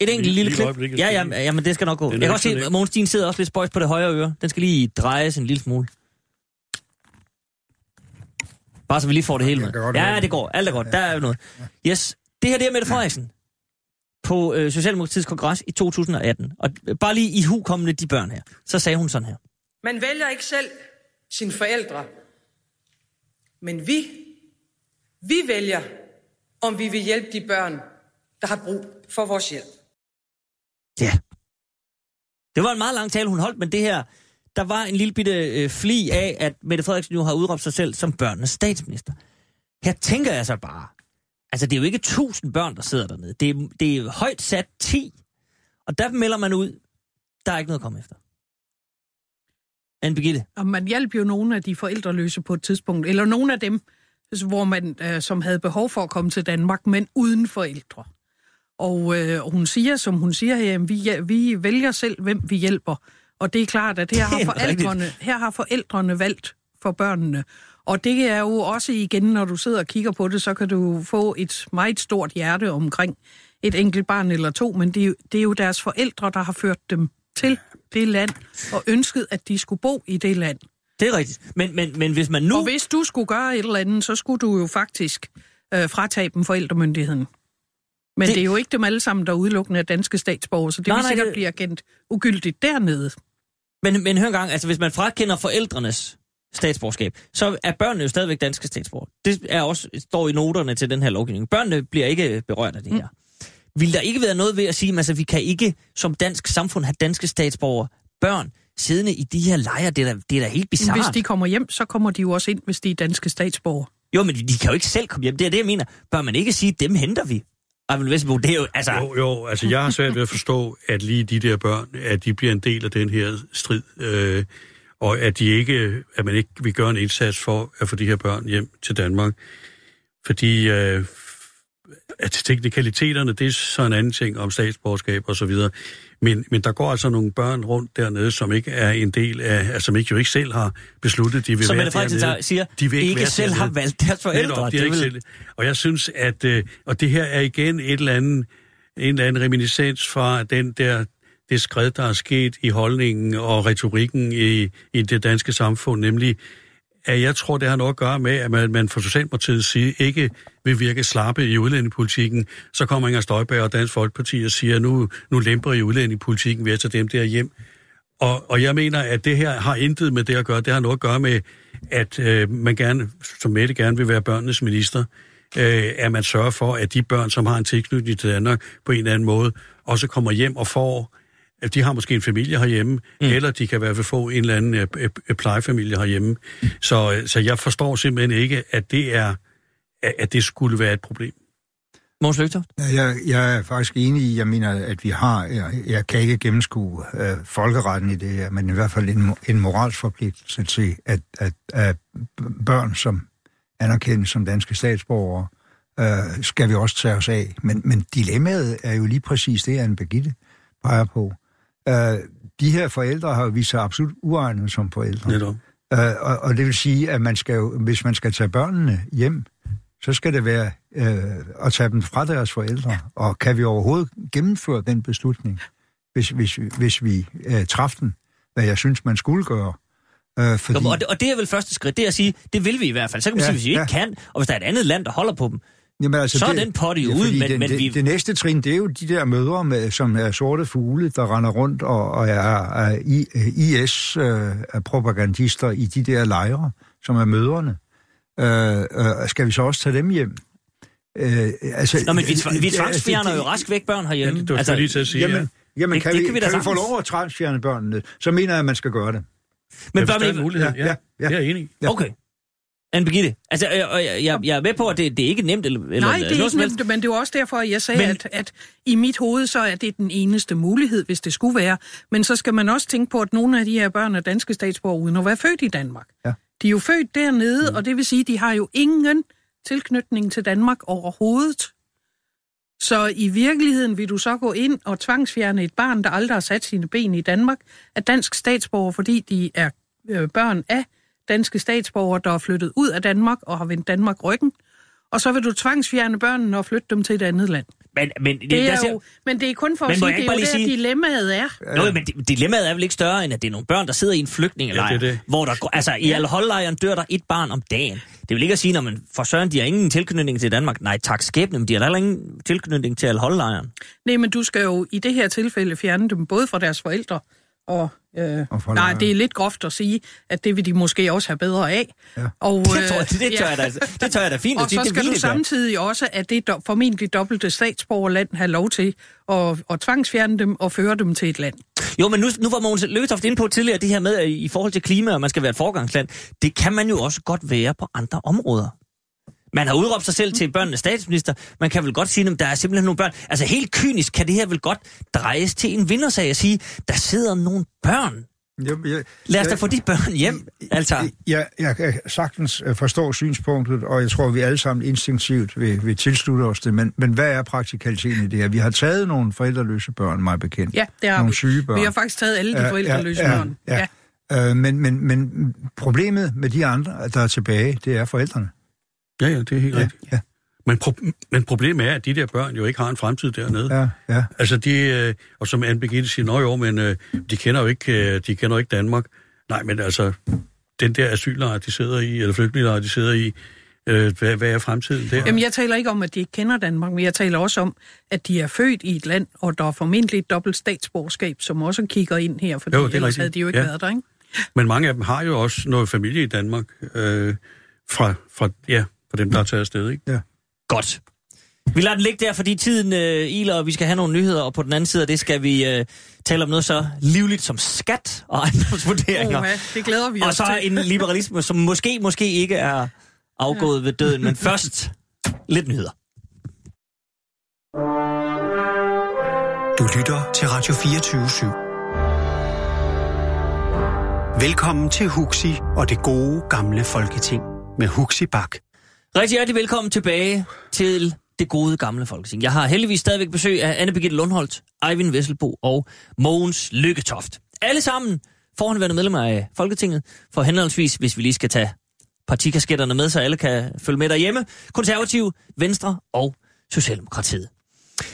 et enkelt lille klip. øjeblik, Ja, ja, ja, men det skal nok gå. Jeg kan også så se, at Mogens Stien sidder også lidt spøjs på det højre øre. Den skal lige drejes en lille smule. Bare så vi lige får det hele med. Ja, det. går. Alt er godt. Der er jo noget. Yes. Det her det er Mette Frederiksen på øh, Socialdemokratiets kongres i 2018. Og øh, bare lige i hukommende de børn her. Så sagde hun sådan her. Man vælger ikke selv sine forældre. Men vi, vi vælger, om vi vil hjælpe de børn, der har brug for vores hjælp. Ja. Det var en meget lang tale, hun holdt, men det her, der var en lille bitte øh, fli af, at Mette Frederiksen nu har udråbt sig selv som børnenes statsminister. Her tænker jeg så bare, Altså, det er jo ikke tusind børn, der sidder dernede. Det er, det er højt sat 10. Og der melder man ud, der er ikke noget at komme efter. Anne Birgitte. Og man hjalp jo nogle af de forældreløse på et tidspunkt, eller nogle af dem, hvor man, øh, som havde behov for at komme til Danmark, men uden forældre. Og øh, hun siger, som hun siger her, vi, vi vælger selv, hvem vi hjælper. Og det er klart, at her har, forældrene, her har forældrene valgt for børnene. Og det er jo også igen, når du sidder og kigger på det, så kan du få et meget stort hjerte omkring et enkelt barn eller to, men det er, jo, det er jo deres forældre, der har ført dem til det land, og ønsket, at de skulle bo i det land. Det er rigtigt. Men, men, men hvis man nu... Og hvis du skulle gøre et eller andet, så skulle du jo faktisk øh, fratage dem forældremyndigheden. Men Det- det... er jo ikke dem alle sammen, der er udelukkende af danske statsborgere, så det Nej, vil nej, sikkert det- blive agent ugyldigt dernede. Men, men hør engang, altså hvis man frakender forældrenes statsborgerskab, så er børnene jo stadigvæk danske statsborger. Det er også, står i noterne til den her lovgivning. Børnene bliver ikke berørt af det her. Mm. Vil der ikke være noget ved at sige, at altså, vi kan ikke som dansk samfund have danske statsborgere, børn, siddende i de her lejre? Det er da, det er da helt bizarrt. hvis de kommer hjem, så kommer de jo også ind, hvis de er danske statsborgere. Jo, men de kan jo ikke selv komme hjem. Det er det, jeg mener. Bør man ikke sige, dem henter vi? Ejvind Vesterbo, det er jo, altså... Jo, jo, altså jeg har svært ved at forstå, at lige de der børn, at de bliver en del af den her strid, øh, og at de ikke, at man ikke vil gøre en indsats for at få de her børn hjem til Danmark. Fordi øh, at teknikaliteterne, det er så en anden ting om statsborgerskab og så videre. Men, men der går altså nogle børn rundt dernede, som ikke er en del af, altså som ikke jo ikke selv har besluttet, de vil Som være dernede. siger, de vil ikke, ikke selv dernede. har valgt deres forældre. Netop, de Det vil- selv. Og jeg synes, at øh, og det her er igen et eller andet, en eller anden reminiscens fra den der det skred, der er sket i holdningen og retorikken i, i det danske samfund, nemlig at jeg tror, det har noget at gøre med, at man, man fra Socialdemokratiets side ikke vil virke slappe i udlændingepolitikken. Så kommer Inger Støjberg og Dansk Folkeparti og siger, nu, nu lemper I udlændingepolitikken ved at tage dem der hjem. Og, og jeg mener, at det her har intet med det at gøre. Det har noget at gøre med, at øh, man gerne, som Mette gerne vil være børnenes minister, øh, at man sørger for, at de børn, som har en tilknytning til Danmark på en eller anden måde, også kommer hjem og får at de har måske en familie herhjemme, mm. eller de kan i hvert fald få en eller anden øh, øh, plejefamilie herhjemme. Så, øh, så jeg forstår simpelthen ikke, at det er at det skulle være et problem. Mogens Løgtoft? Ja, Jeg, jeg er faktisk enig i, jeg mener, at vi har, jeg, jeg kan ikke gennemskue øh, folkeretten i det her, men i hvert fald en, en moralsk forpligtelse til, at, at, at børn, som anerkendes som danske statsborgere, øh, skal vi også tage os af. Men, men dilemmaet er jo lige præcis det, Anne Birgitte peger på. Øh, de her forældre har jo vist sig absolut uegnet som forældre. Netop. Øh, og, og det vil sige, at man skal jo, hvis man skal tage børnene hjem, så skal det være øh, at tage dem fra deres forældre. Ja. Og kan vi overhovedet gennemføre den beslutning, hvis, hvis, hvis vi øh, træffer den, hvad jeg synes, man skulle gøre? Øh, fordi, Jo, og, det, og det er vel første skridt, det er at sige, det vil vi i hvert fald. Så kan man Ja, sige, hvis vi ikke ja. kan, og hvis der er et andet land, der holder på dem, Jamen, altså, så er den potte jo ude, men- det, men det, vi- det næste trin, det er jo de der mødre, med, som er sorte fugle, der render rundt og, og er, er IS-propagandister i de der lejre, som er mødrene. Øh, øh, skal vi så også tage dem hjem? Øh, altså, Nå, men vi, øh, vi øh, tvangsfjerner det- jo rask væk børn Ja, herhjemme. det var altså, lige til at sige, Jamen, ja. jamen Det- kan, det vi, kan vi kan vi få lov at transfjerne børnene, så mener jeg, at man skal gøre det. men Men bør er man mulighed, Ja, ja, ja, ja. det er jeg enig i. Ja. Okay. Anne Birgitte, altså, jeg, jeg, jeg, jeg er med på, at det, det er ikke nemt, eller, eller Nej, det er ikke nemt, men det var også derfor, at jeg sagde, Men- men... at, at i mit hoved, så er det den eneste mulighed, hvis det skulle være. Men så skal man også tænke på, at nogle af de her børn er danske statsborgere uden at være født i Danmark. Ja. De er jo født dernede, mm. og det vil sige, at de har jo ingen tilknytning til Danmark overhovedet. Så i virkeligheden vil du så gå ind og tvangsfjerne et barn, der aldrig har sat sine ben i Danmark, af dansk statsborger, fordi de er øh, børn af danske statsborgere, der er flyttet ud af Danmark og har vendt Danmark ryggen. Og så vil du tvangsfjerne børnene og flytte dem til et andet land. Men, men, det, Det er siger- jo, men det er kun for Men at sige, det er jo der, sige- dilemmaet er. Nå, men di- dilemmaet er vel ikke større, end at det er nogle børn, der sidder i en flygtningelejr, Ja, det er det. hvor der går, altså i alle holdlejren dør der et barn om dagen. Det vil ikke at sige, når man for søren, de har ingen tilknytning til Danmark. Nej, tak skæbne, men de har heller ingen tilknytning til alle holdlejren. Nej, men du skal jo i det her tilfælde fjerne dem både fra deres forældre og... Øh, nej, det er lidt groft at sige, at det vil de måske også have bedre af. Ja. Og, Det, tror, jeg- det, tør jeg da, det tør jeg da fint Og sige. så det skal du det da. samtidig også, at det do- formentlig dobbelte statsborgerland have lov til at, at tvangsfjerne dem og føre dem til et land. Jo, men nu, nu var Mogens Løgetoft inde på tidligere det her med, at i forhold til klima, og man skal være et forgangsland. Det kan man jo også godt være på andre områder. Man har udråbt sig selv til børnenes statsminister. Man kan vel godt sige, at der er simpelthen nogle børn. Altså helt kynisk kan det her vel godt drejes til en vindersag at sige, der sidder nogle børn. Jeg, jeg, Lad os da jeg- få de børn hjem. Altså, Jeg, jeg kan sagtens øh, forstå synspunktet, og jeg tror, vi alle sammen instinktivt vil, vil tilslutte os det. Men, men hvad er praktikaliteten i det her? Vi har taget nogle forældreløse børn, mig bekendt. Ja, det har nogle vi. syge børn. Vi har faktisk taget alle de Ja, forældreløse ja, ja, børn. ja. Øh, men, men, men problemet med de andre, der er tilbage, det er forældrene. Ja, ja, det er helt Ja, rigtigt. ja, Men, pro- men problemet er, at de der børn jo ikke har en fremtid dernede. ja, ja. Altså de, øh, og som Anne Birgitte siger, nå jo, men øh, de kender jo ikke, øh, de kender jo ikke Danmark. Nej, men altså, den der asyllejr, de sidder i, eller flygtningelejr, de sidder i, øh, hvad, hvad er fremtiden der? Jamen, jeg taler ikke om, at de ikke kender Danmark, men jeg taler også om, at de er født i et land, og der er formentlig et dobbelt statsborgerskab, som også kigger ind her, for er ellers rigtigt. havde de jo ikke Ja. været der, ikke? Men mange af dem har jo også noget familie i Danmark, øh, fra, fra, ja, fra dem, der er taget afsted, ikke? godt. Vi lader den ligge der, fordi tiden øh, iler, og vi skal have nogle nyheder, og på den anden side af det skal vi øh, tale om noget så livligt som skat og ejendomsvurderinger. Oha, det glæder vi og os så til. en liberalisme, som måske, måske ikke er afgået ved døden, men først lidt nyheder. Du lytter til Radio 24 /7. Velkommen til Huxi og det gode gamle folketing med Huxi Bak. Rigtig hjertelig velkommen tilbage til det gode gamle folketing. Jeg har heldigvis stadigvæk besøg af Anne Birgitte Lundholt, Eivind Vesselbo og Mogens Lykketoft. Alle sammen forhåndværende medlemmer af Folketinget, for henholdsvis, hvis vi lige skal tage partikasketterne med, så alle kan følge med derhjemme, konservative, Venstre og Socialdemokratiet.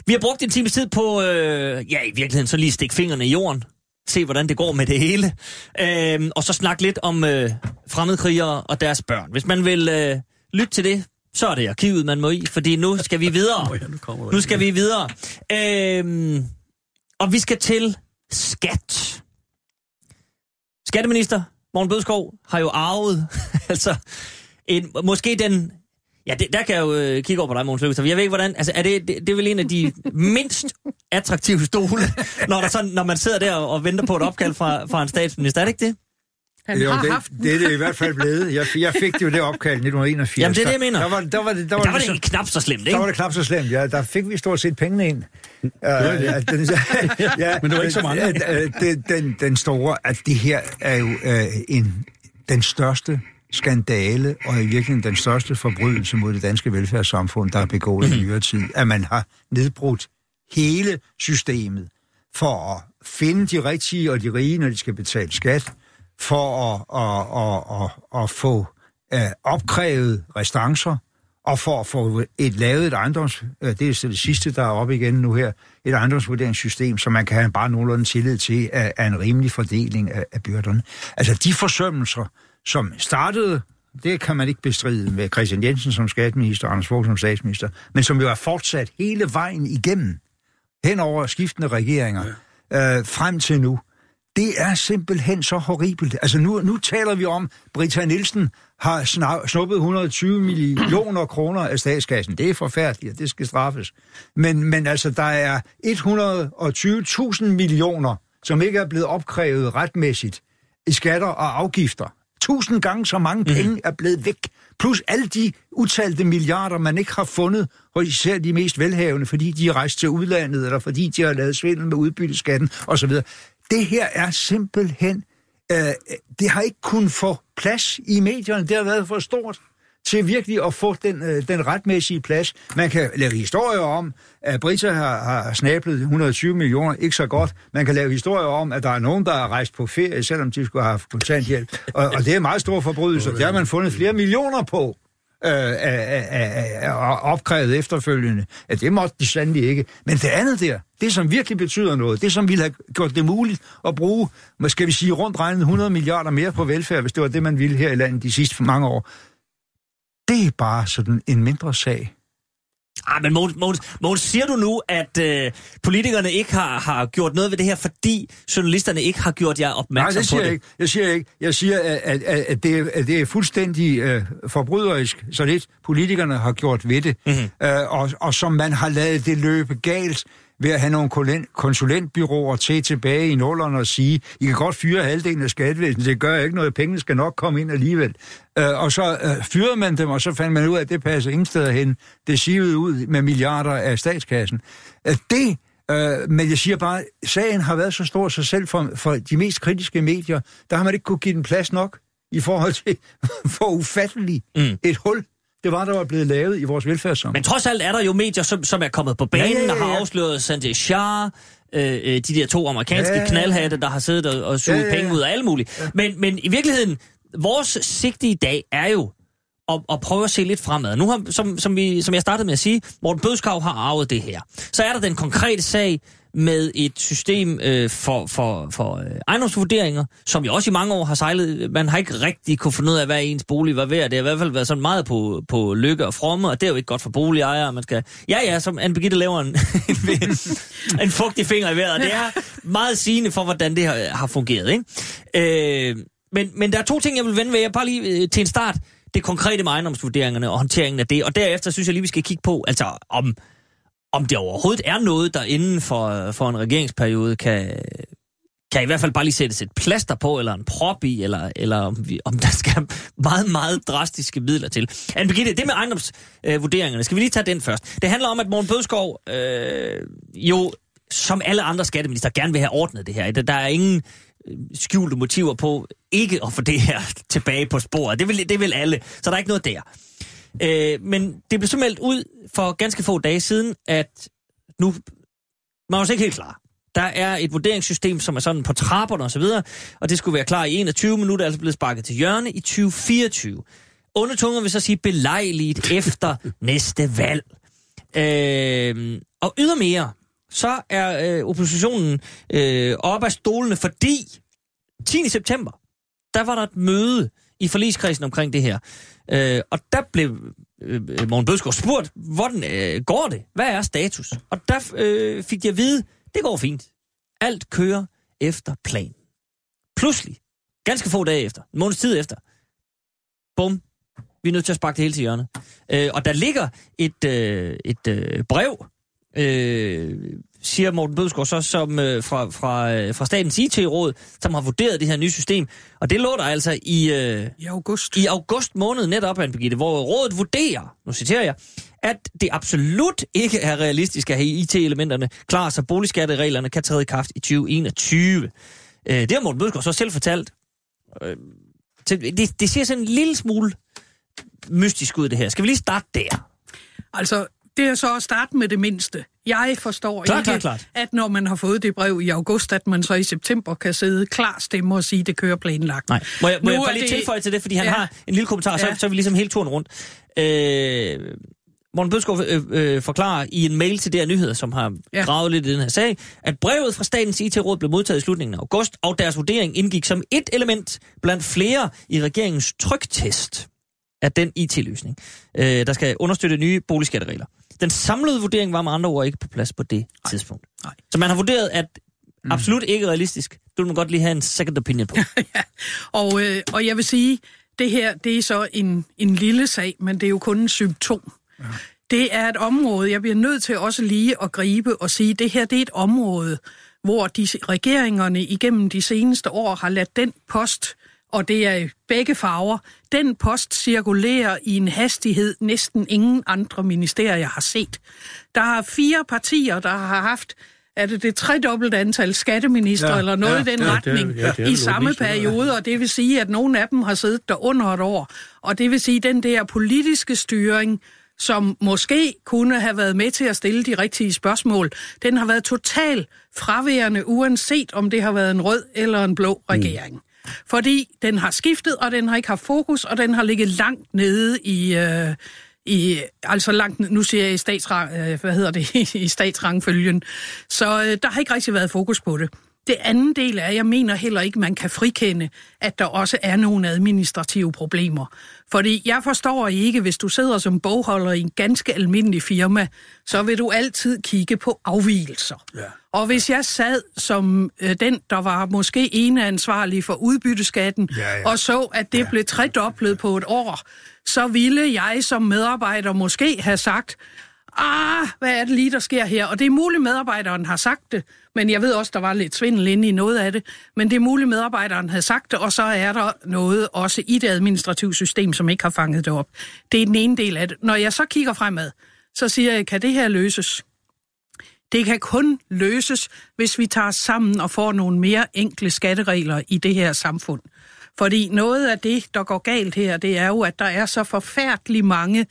Vi har brugt en times tid på, øh, ja i virkeligheden så lige stikke fingrene i jorden, se hvordan det går med det hele, øh, og så snakke lidt om øh, fremmedkrigere og deres børn. Hvis man vil øh, lytte til det, så er det arkivet, man må i, fordi nu skal vi videre. Ja, nu skal vi videre. Øhm, og vi skal til skat. Skatteminister Morten Bødskov har jo arvet, altså, en, måske den... Ja, det, der kan jeg jo øh, kigge over på dig, Mogens Lykketoft. Jeg ved ikke, hvordan... Altså, er det, det, det er vel en af de mindst attraktive stole, når, der sådan, når man sidder der og, og venter på et opkald fra, fra en statsminister. Er det ikke det? Han Jo, har det, haft den. det er det i hvert fald blevet. Jeg, jeg fik det jo det opkald i 1981. Jamen, det er det, jeg mener. Der var, der var, det, der var, Der var ligesom- det knap så slemt, Der var ikke? det knap så slemt, ja. Der fik vi stort set pengene ind. Uh, ja, den, ja, Men det var ikke så mange. øh, øh, Den, den, den store, at det her er jo uh, en, den største skandale, og i virkeligheden den største forbrydelse mod det danske velfærdssamfund, der er begået Mhm. i nyere tid, at man har nedbrudt hele systemet for at finde de rigtige og de rige, når de skal betale skat, for at, at, at, at, at få uh, opkrævet restancer, og for at få et lavet et ejendoms... øh, Det er så det sidste, der er oppe igen nu her. Et ejendomsvurderingssystem, som man kan have bare nogenlunde tillid til, er, er en rimelig fordeling af, af byrderne. Altså de forsømmelser, som startede, det kan man ikke bestride med Christian Jensen som skatteminister og Anders Fogh som statsminister, men som jo er fortsat hele vejen igennem, hen over skiftende regeringer, øh, frem til nu. Det er simpelthen så horribelt. Altså nu, nu taler vi om, Britta Nielsen har snuppet 120 millioner kroner af statskassen. Det er forfærdeligt, og det skal straffes. Men, men altså, der er 120.000 millioner, som ikke er blevet opkrævet retmæssigt i skatter og afgifter. Tusind gange så mange penge er blevet væk. Plus alle de utalte milliarder, man ikke har fundet hos især de mest velhavende, fordi de er rejst til udlandet, eller fordi de har lavet svindel med udbytteskatten osv. Det her er simpelthen... Øh, det har ikke kun få plads i medierne. Det har været for stort til virkelig at få den, øh, den retmæssige plads. Man kan lave historier om, at Britta har, har snablet 120 millioner, ikke så godt. Man kan lave historier om, at der er nogen, der er rejst på ferie, selvom de skulle have haft kontanthjælp. Og, og det er meget store forbrydelser. Det har man fundet flere millioner på øh, af, opkrævet efterfølgende. Ja, det måtte de sandelig ikke. Men det andet der, det som virkelig betyder noget, det som ville have gjort det muligt at bruge, hvad skal vi sige, rundt regnet 100 milliarder mere på velfærd, hvis det var det, man ville her i landet de sidste mange år, det er bare sådan en mindre sag. Ah, men Mogens, Mogens, Mogens, siger du nu, at øh, politikerne ikke har, har gjort noget ved det her, fordi journalisterne ikke har gjort jer Nej, opmærksom det siger på jeg det? ikke. Jeg siger ikke. Jeg siger, at, at, at, det, er- at det er fuldstændig øh, forbryderisk, så lidt politikerne har gjort ved det, Mhm. mm-hmm. øh, og, og som man har lavet det løbe galt ved at have nogle konsulent- konsulentbyråer til tilbage i nullerne og sige, I kan godt fyre halvdelen af skattevæsenet, det gør ikke noget, pengene skal nok komme ind alligevel. Øh, og så øh, fyrede man dem, og så fandt man ud af, at det passer ingen steder hen. Det sivede ud med milliarder af statskassen. Øh, det Øh, men jeg siger bare, sagen har været så stor, så selv for, for de mest kritiske medier, der har man ikke kunne give den plads nok i forhold til, hvor ufattelig mm. et hul det var, der var blevet lavet i vores velfærdssamfund. Men trods alt er der jo medier, som, som er kommet på banen Ja, ja, ja, og har afsløret Sanjay Shah, øh, øh, de der to amerikanske Ja, ja, ja, knaldhatte, der har siddet og, og suget Ja, ja, ja, penge ud af alle mulige. Ja. Men, men i virkeligheden, vores sigte i dag er jo at, at prøve at se lidt fremad. Nu har, som, som, vi, som jeg startede med at sige, Morten Bødskov har arvet det her. Så er der den konkrete sag med et system øh, for, for, for øh, ejendomsvurderinger, som jo også i mange år har sejlet. Man har ikke rigtig kunne finde ud af, hvad ens bolig var værd. Det har i hvert fald været sådan meget på, på lykke og fromme, og det er jo ikke godt for boligejere. Man skal, ja, ja, som Anne Birgitte laver en, en, fugtig finger i vejret. Det er meget sigende for, hvordan det har, har fungeret. Ikke? Øh, men, men der er to ting, jeg vil vende ved. Jeg bare lige øh, til en start. Det konkrete med ejendomsvurderingerne og håndteringen af det. Og derefter synes jeg lige, vi skal kigge på, altså om, om det overhovedet er noget, der inden for, for en regeringsperiode kan, kan i hvert fald bare lige sættes et plaster på, eller en prop i, eller, eller om, vi, om der skal meget, meget drastiske midler til. Anne Birgitte, det med ejendomsvurderingerne, øh, skal vi lige tage den først. Det handler om, at Morten Bødskov øh, jo, som alle andre skatteminister, gerne vil have ordnet det her. Der, er ingen øh, skjulte motiver på ikke at få det her tilbage på sporet. Det vil, det vil alle, så der er ikke noget der. Øh, men det blev så meldt ud for ganske få dage siden, at nu man var også ikke helt klar. Der er et vurderingssystem, som er sådan på trapperne osv., og, og det skulle være klar i 21 minutter, altså blevet sparket til hjørne i 2024. Undertunger vil så sige belejligt efter næste valg. Øh, og ydermere, så er øh, oppositionen øh, oppe af stolene, fordi 10. september, der var der et møde i forligskredsen omkring det her. Øh, og der blev øh, Morten Bødskov spurgt, hvordan øh, går det? Hvad er status? Og der øh, fik jeg at vide, det går fint. Alt kører efter plan. Pludselig, ganske få dage efter, en måneds tid efter, bum, vi er nødt til at sparke det hele til hjørnet. Øh, og der ligger et, øh, et øh, brev, øh, siger Morten Bødskov så, som øh, fra, fra, øh, fra statens IT-råd, som har vurderet det her nye system. Og det lå der altså i, øh, I august. i august måned netop, Anne Birgitte, hvor rådet vurderer, nu citerer jeg, at det absolut ikke er realistisk at have IT-elementerne klar, så boligskattereglerne kan træde i kraft i 2021. Øh, det har Morten Bødskov så selv fortalt. Øh, det, det ser sådan en lille smule mystisk ud, det her. Skal vi lige starte der? Altså, det er så at starte med det mindste. Jeg forstår Klart, ikke, klart, klart. at når man har fået det brev i august, at man så i september kan sidde klar stemme og sige, at det kører planlagt. Nej. Må jeg, må Nu jeg bare lige det- tilføje til det, fordi han Ja. har en lille kommentar, så, Ja. så er vi ligesom hele turen rundt. Øh, Morten Bødskov øh, øh, forklarer i en mail til DR Nyheder, som har ja. Ja. gravet lidt i den her sag, at brevet fra statens IT-råd blev modtaget i slutningen af august, og deres vurdering indgik som et element blandt flere i regeringens tryktest af den IT-løsning, øh, der skal understøtte nye boligskatteregler. Den samlede vurdering var med andre ord ikke på plads på det Nej. tidspunkt. Nej. Så man har vurderet, at absolut ikke realistisk. Det vil man godt lige have en second opinion på. Og, øh, og jeg vil sige, det her, det er så en, en lille sag, men det er jo kun en symptom. Ja. Det er et område, jeg bliver nødt til også lige at gribe og sige, det her det er et område, hvor de regeringerne igennem de seneste år har ladt den post, og det er begge farver, den post cirkulerer i en hastighed, næsten ingen andre ministerier har set. Der er fire partier, der har haft er det det tredobbelte antal skatteminister Ja, eller noget ja, i den ja, det er- retning ja, det er i samme ja. periode, og det vil sige, at nogle af dem har siddet der under et år. Og det vil sige, at den der politiske styring, som måske kunne have været med til at stille de rigtige spørgsmål, den har været total fraværende, uanset om det har været en rød eller en blå regering. Mm. Fordi den har skiftet, og den har ikke haft fokus, og den har ligget langt nede i... Øh, i, altså langt, nu siger jeg i, statsrang, øh, hvad hedder det, i statsrangfølgen. Så øh, der har ikke rigtig været fokus på det. Det anden del er, at jeg mener heller ikke, man kan frikende, at der også er nogle administrative problemer. Fordi jeg forstår ikke, hvis du sidder som bogholder i en ganske almindelig firma, så vil du altid kigge på afvielser. Ja. Og hvis jeg sad som øh, den, der var måske ene ansvarlig for udbytteskatten, Ja, ja. og så, at det ja. blev tredoblet på et år, så ville jeg som medarbejder måske have sagt, ah, hvad er det lige, der sker her? Og det er muligt, medarbejderen har sagt det, men jeg ved også, der var lidt svindel inde i noget af det, men det er muligt, medarbejderen havde sagt det, og så er der noget også i det administrative system, som ikke har fanget det op. Det er den ene del af det. Når jeg så kigger fremad, så siger jeg, kan det her løses? Det kan kun løses, hvis vi tager sammen og får nogle mere enkle skatteregler i det her samfund. Fordi noget af det, der går galt her, det er jo, at der er så forfærdeligt mange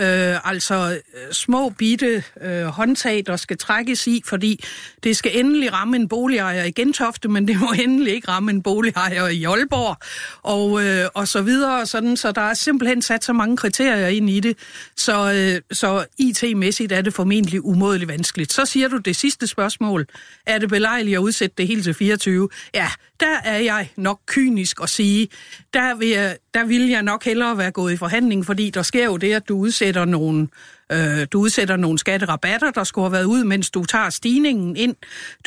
øh, altså øh, små bitte øh, håndtag, der skal trækkes i, fordi det skal endelig ramme en boligejer i Gentofte, men det må endelig ikke ramme en boligejer i Aalborg, og, øh, og så videre, og sådan, så der er simpelthen sat så mange kriterier ind i det, så, øh, så IT-mæssigt er det formentlig umådeligt vanskeligt. Så siger du det sidste spørgsmål, er det belejligt at udsætte det hele til 24? Ja, der er jeg nok kynisk at sige, der vil, jeg, der vil jeg nok hellere være gået i forhandling, fordi der sker jo det, at du udsætter nogle, øh, du udsætter nogle skatterabatter, der skulle have været ud, mens du tager stigningen ind.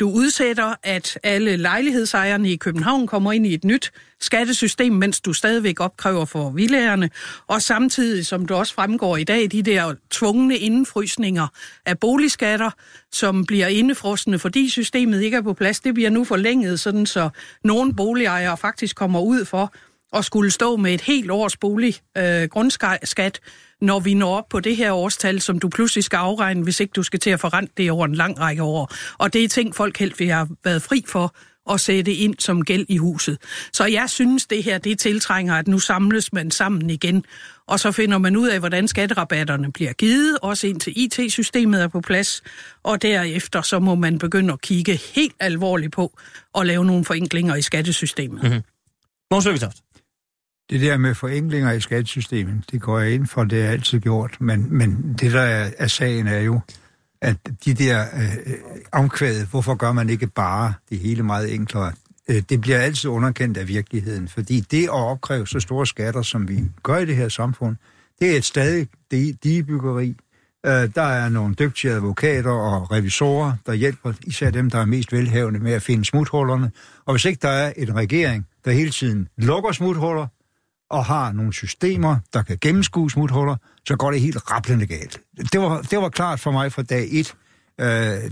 Du udsætter, at alle lejlighedsejerne i København kommer ind i et nyt skattesystem, mens du stadigvæk opkræver for vildagerne. Og samtidig, som du også fremgår i dag, de der tvungne indfrysninger af boligskatter, som bliver indefrostende, fordi systemet ikke er på plads, det bliver nu forlænget, sådan så nogle boligejere faktisk kommer ud for at skulle stå med et helt års bolig øh, grundskat, når vi når op på det her årstal, som du pludselig skal afregne, hvis ikke du skal til at forrente det over en lang række år. Og det er ting, folk helt vil have været fri for at sætte ind som gæld i huset. Så jeg synes, det her det tiltrænger, at nu samles man sammen igen, og så finder man ud af, hvordan skatterabatterne bliver givet, også indtil IT-systemet er på plads, og derefter så må man begynde at kigge helt alvorligt på at lave nogle forenklinger i skattesystemet. Mm-hmm. Måns det der med forenklinger i skattesystemet, det går jeg ind for, det er altid gjort, men, men det der er, er sagen er jo, at de der øh, omkvædet, hvorfor gør man ikke bare det hele meget enklere, øh, det bliver altid underkendt af virkeligheden, fordi det at opkræve så store skatter, som vi gør i det her samfund, det er et stadig digebyggeri. Øh, der er nogle dygtige advokater og revisorer, der hjælper især dem, der er mest velhavende med at finde smuthullerne. Og hvis ikke der er en regering, der hele tiden lukker smuthuller, og har nogle systemer, der kan gennemskue smuthuller, så går det helt rapplende galt. Det var, det var klart for mig fra dag 1, øh,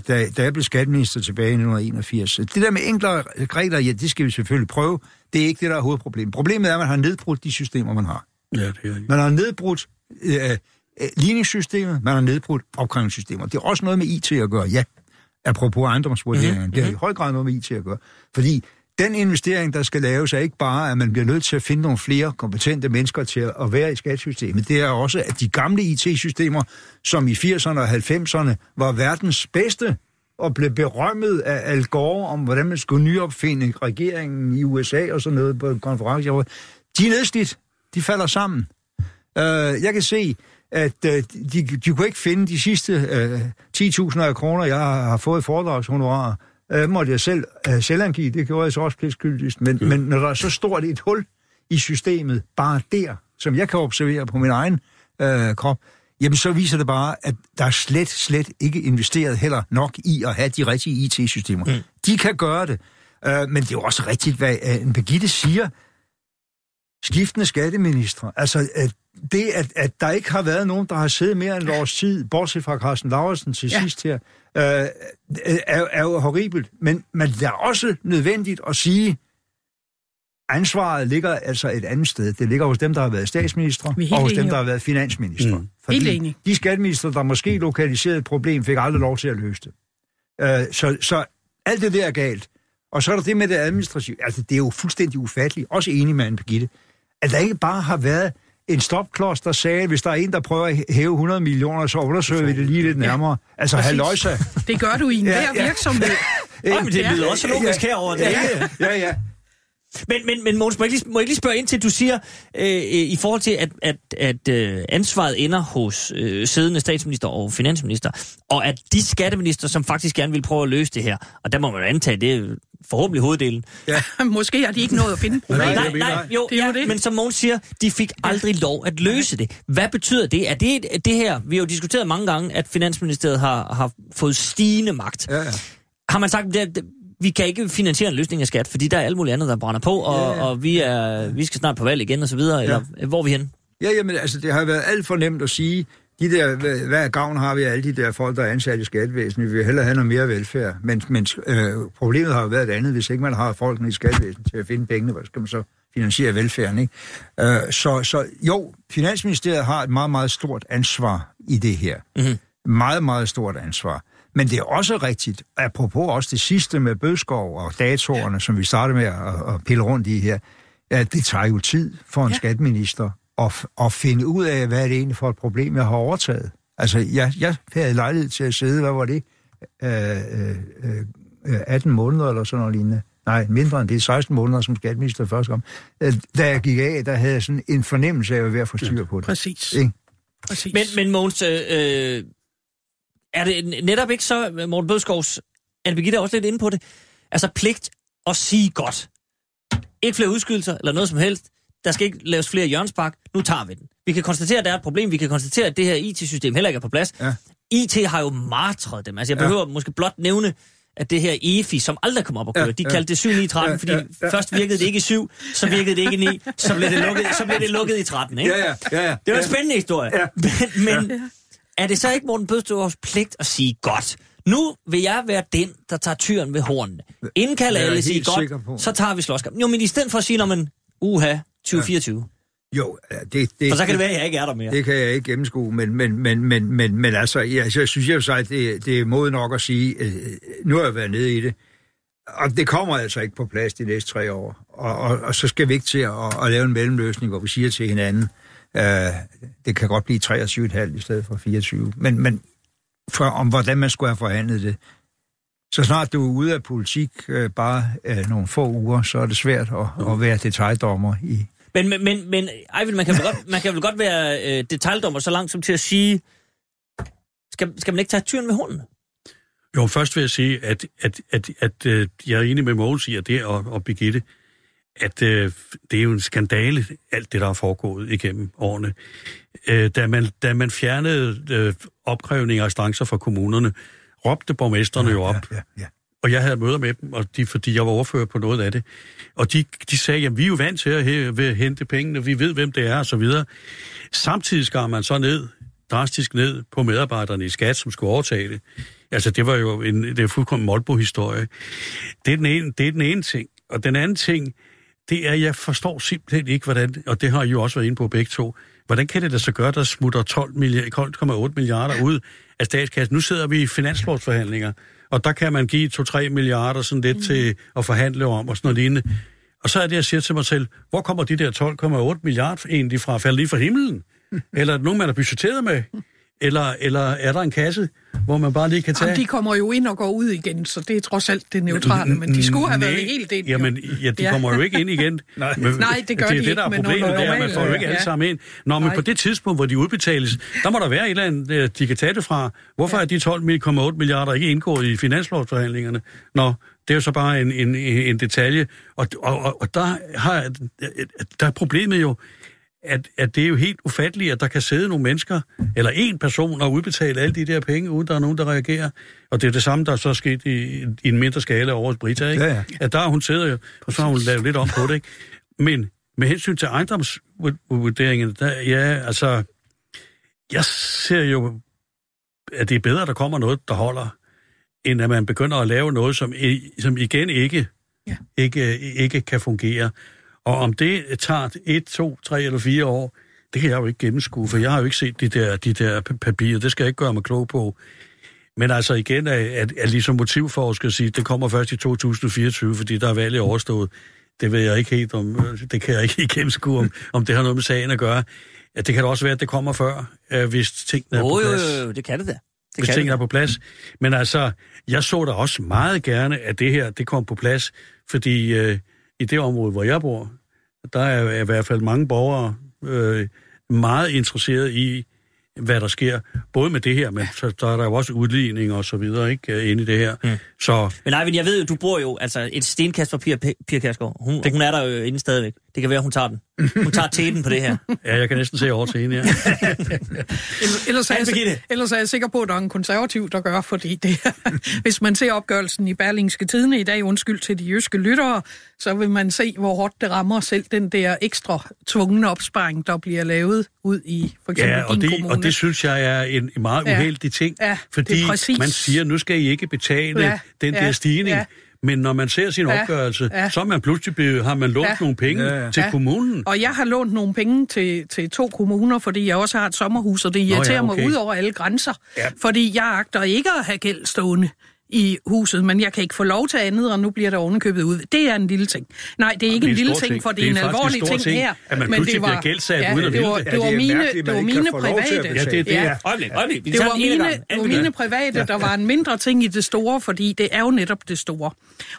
da, da jeg blev skatteminister tilbage i 1981. Det der med enklere regler, ja, det skal vi selvfølgelig prøve. Det er ikke det, der er hovedproblemet. Problemet er, at man har nedbrudt de systemer, man har. Ja, det er Man har nedbrudt øh, øh, ligningssystemet, man har nedbrudt opkrævningssystemer. Det er også noget med IT at gøre, ja. Apropos ejendomsvurderingen, mm-hmm. det har i høj grad noget med IT at gøre. Fordi den investering, der skal laves, er ikke bare, at man bliver nødt til at finde nogle flere kompetente mennesker til at være i skattesystemet. Det er også, at de gamle IT-systemer, som i 80'erne og 90'erne var verdens bedste, og blev berømmet af Al Gore om, hvordan man skulle nyopfinde regeringen i USA og sådan noget på en konference. De er nedslidt. De falder sammen. Øh, jeg kan se, at øh, de, de kunne ikke finde de sidste øh, 10.000 kroner, jeg har fået foredragshonorar øh, måtte jeg selv øh, selvangive, det gjorde jeg så også pligtskyldigst, men, mm. men når der er så stort et hul i systemet, bare der, som jeg kan observere på min egen øh, krop, jamen så viser det bare, at der er slet, slet ikke investeret heller nok i at have de rigtige IT-systemer. Mm. De kan gøre det, øh, men det er jo også rigtigt, hvad øh, en Begitte siger, skiftende skatteministre. Altså, at det, at, at der ikke har været nogen, der har siddet mere end et års tid, bortset fra Carsten Laversen til ja. sidst her, øh, er, er jo horribelt. Men, det er også nødvendigt at sige, ansvaret ligger altså et andet sted. Det ligger hos dem, der har været statsminister, og hos dem, der har været finansminister. Mm. Fordi de skatteminister, der måske lokaliserede et problem, fik aldrig lov til at løse det. Uh, så, så alt det der er galt. Og så er der det med det administrative. Altså, det er jo fuldstændig ufatteligt. Også enig med en Birgitte. At der ikke bare har været en stopklods, der sagde, at hvis der er en, der prøver at hæve 100 millioner, så undersøger vi det lige lidt nærmere. Ja, altså, halløjsa. Det gør du i en ja, hver ja. virksomhed. Ja, men det lyder også logisk ja, herover det. Ja, ja, ja. Men, men, men Måns, må jeg, lige, må jeg lige spørge ind til, du siger, øh, i forhold til, at, at, at øh, ansvaret ender hos øh, siddende statsminister og finansminister, og at de skatteminister, som faktisk gerne vil prøve at løse det her, og der må man antage, det forhåbentlig hoveddelen. Ja. Måske har de ikke nået at finde problemet. Nej, nej, nej, jo, det er ja, det. men som Måns siger, de fik aldrig lov at løse det. Hvad betyder det? Er det det her, vi har jo diskuteret mange gange, at Finansministeriet har, har fået stigende magt. Ja, ja. Har man sagt, det, vi kan ikke finansiere en løsning af skat, fordi der er alt muligt andet, der brænder på, og, ja, ja. og vi, er, vi skal snart på valg igen og så videre, ja. eller hvor er vi hen? Ja, jamen, altså, det har været alt for nemt at sige, de der, hvad, gavn har vi af alle de der folk, der er ansat i skattevæsenet? Vi vil hellere have noget mere velfærd. Men, men øh, problemet har jo været et andet. Hvis ikke man har folkene i skattevæsenet til at finde pengene, hvad skal man så finansiere velfærden, ikke? Øh, så, så jo, Finansministeriet har et meget, meget stort ansvar i det her. Mm-hmm. Meget, meget stort ansvar. Men det er også rigtigt, apropos også det sidste med Bødskov og datorerne, som vi startede med at, at pille rundt i her, at det tager jo tid for en ja. skatteminister at, at finde ud af, hvad er det egentlig for et problem, jeg har overtaget. Altså, jeg, jeg havde lejlighed til at sidde, hvad var det, øh, øh, øh, 18 måneder eller sådan noget lignende. Nej, mindre end det, 16 måneder som skatteminister første gang. Øh, Da jeg gik af, der havde jeg sådan en fornemmelse af, at jeg var ved at få styr på det. Præcis. Ikke? Præcis. Men, men Mogens, øh, øh, er det netop ikke så, Morten Bødskovs, Anne Birgitte er også lidt inde på det, altså pligt at sige godt. Ikke flere udskydelser eller noget som helst. Der skal ikke laves flere hjørnspark. Nu tager vi den. Vi kan konstatere, at der er et problem. Vi kan konstatere, at det her IT-system heller ikke er på plads. Ja. IT har jo martret dem. Altså, jeg Ja. behøver måske blot nævne, at det her EFI, som aldrig kom op at køre, Ja, de ja. kaldte det 7 9 13, Ja, fordi ja, ja. først virkede det ikke i 7, så virkede det ikke i 9, så blev det lukket, så blev det lukket i 13, ikke? Ja, ja, ja, ja. Det var en ja. spændende historie. Ja. Men, men er det så ikke Morten Bødstovs pligt at sige godt? Nu vil jeg være den, der tager tyren ved hornene. Indkald alle sige på. godt, så tager vi slåskamp. Jo, men i stedet for at sige, når man uha, 2024. Jo, ja, det, det, For så kan det være, at jeg ikke er der mere. Det kan jeg ikke gennemskue, men, men, men, men, men, men altså, ja, så synes jeg jo så, at det, det er mod nok at sige, øh, nu har jeg været nede i det, og det kommer altså ikke på plads de næste tre år. Og, og, og så skal vi ikke til at, at lave en mellemløsning, hvor vi siger til hinanden, øh, det kan godt blive 23,5 i stedet for 24. Men, men for, om hvordan man skulle have forhandlet det. Så snart du er ude af politik øh, bare øh, nogle få uger, så er det svært at, at være detaljdommer i, Men, men, men, men Eivind, man kan vel godt, man kan vel godt være øh, detaljdommer så langt som til at sige, skal, skal man ikke tage tyren ved hunden? Jo, først vil jeg sige, at, at, at, at, at jeg er enig med Mogens i, at det og, og Birgitte, at øh, det er jo en skandale, alt det, der er foregået igennem årene. Øh, da, man, da man fjernede øh, opkrævning af stancer fra kommunerne, råbte borgmesterne jo op, Ja, ja og jeg havde møder med dem, og de, fordi jeg var overført på noget af det. Og de, de sagde, at vi er jo vant til at, hæ- ved at hente pengene, vi ved, hvem det er, og så videre. Samtidig skar man så ned, drastisk ned på medarbejderne i skat, som skulle overtage det. Altså, det var jo en, det er fuldkommen Molbo-historie. Det er, den ene, det er den ene ting. Og den anden ting, det er, jeg forstår simpelthen ikke, hvordan, og det har I jo også været inde på begge to, hvordan kan det da så gøre, der smutter 12 milliarder, 12,8 milliarder ud af statskassen? Nu sidder vi i finanslovsforhandlinger, og der kan man give 2-3 milliarder sådan lidt mm. til at forhandle om og sådan noget lignende. Og så er det, jeg siger til mig selv, hvor kommer de der 12,8 milliarder egentlig fra? Falder de fra himlen? Eller er det nogen, man har budgetteret med? Eller, eller er der en kasse, hvor man bare lige kan tage... Jamen, de kommer jo ind og går ud igen, så det er trods alt det neutrale, men de skulle have været helt ind. Jamen, ja, de kommer jo ikke ind igen. Nej, Nej, det gør det er de det, der er ikke, men problemet, det er, at man får jo ikke alle sammen ind. Nå, men Nej. på det tidspunkt, hvor de udbetales, der må der være et eller andet, øh, de kan tage det fra. Hvorfor er de 12,8 milliarder ikke indgået i finanslovsforhandlingerne? Nå, det er jo så bare en, en, en detalje. Og, og, og, og der, har, der er problemet jo, at, at det er jo helt ufatteligt, at der kan sidde nogle mennesker, eller en person, og udbetale alle de der penge, uden der er nogen, der reagerer. Og det er det samme, der så er sket i, i en mindre skala over hos Brita, ikke? Ja, ja. At der hun sidder jo, og så har hun lavet lidt om på det, ikke? Men med hensyn til ejendomsvurderingen, der, ja, altså, jeg ser jo, at det er bedre, at der kommer noget, der holder, end at man begynder at lave noget, som, som igen ikke, Ja. ikke, ikke kan fungere. Og om det tager et, to, tre eller fire år, det kan jeg jo ikke gennemskue, for jeg har jo ikke set de der, de der papirer. Det skal jeg ikke gøre mig klog på. Men altså igen, at, at, at ligesom motivforsker sige, det kommer først i 2024, fordi der er valget overstået. Det ved jeg ikke helt om, det kan jeg ikke gennemskue, om, om det har noget med sagen at gøre. Ja, det kan da også være, at det kommer før, øh, hvis tingene er Jo, på plads jo, jo, det kan det da. Det hvis kan tingene er det. på plads. Men altså, jeg så da også meget gerne, at det her, det kom på plads, fordi øh, i det område, hvor jeg bor, der er i hvert fald mange borgere øh, meget interesseret i, hvad der sker. Både med det her, men så der er der jo også udligning og så videre, ikke, øh, inde i det her. Mm. Så Men Eivind, jeg ved jo, du bor jo altså et stenkast fra Pia, Pia Kærsgaard. Hun, det... hun er der jo inde stadigvæk. Det kan være, hun tager den. Hun tager teten på det her. Ja, jeg kan næsten se over til hende, ja. Ellers- Ellers er, jeg, ellers er jeg sikker på, at der er en konservativ, der gør, fordi det, hvis man ser opgørelsen i Berlingske Tidene i dag, undskyld til de jyske lyttere, så vil man se, hvor hårdt det rammer selv den der ekstra tvungne opsparing, der bliver lavet ud i for eksempel Ja, og din det, kommune. og det synes jeg er en, en meget Ja. uheldig ting, Ja, det er fordi man siger, nu skal I ikke betale Ja, den ja, der stigning, ja. Men når man ser sin Ja, opgørelse, ja. så er man pludselig blevet, har man lånt Ja. nogle penge Ja, ja. til Ja. kommunen. Og jeg har lånt nogle penge til, til to kommuner, fordi jeg også har et sommerhus, og det ja, irriterer okay. mig ud over alle grænser. Ja. Fordi jeg agter ikke at have gæld stående i huset, men jeg kan ikke få lov til andet, og nu bliver der ovenikøbet ud. Det er en lille ting. Nej, det er ikke det er en en lille ting, ting. for det, er er en en alvorlig ting, ting, her. at man men det var, gældsat ja, uden det var, det. det var det er mine, det var mine private. Ja, det er det. Ja. Ja. Øjeblik, Det var, mine, det var mine private, der var en mindre ting i det store, fordi det er jo netop det store.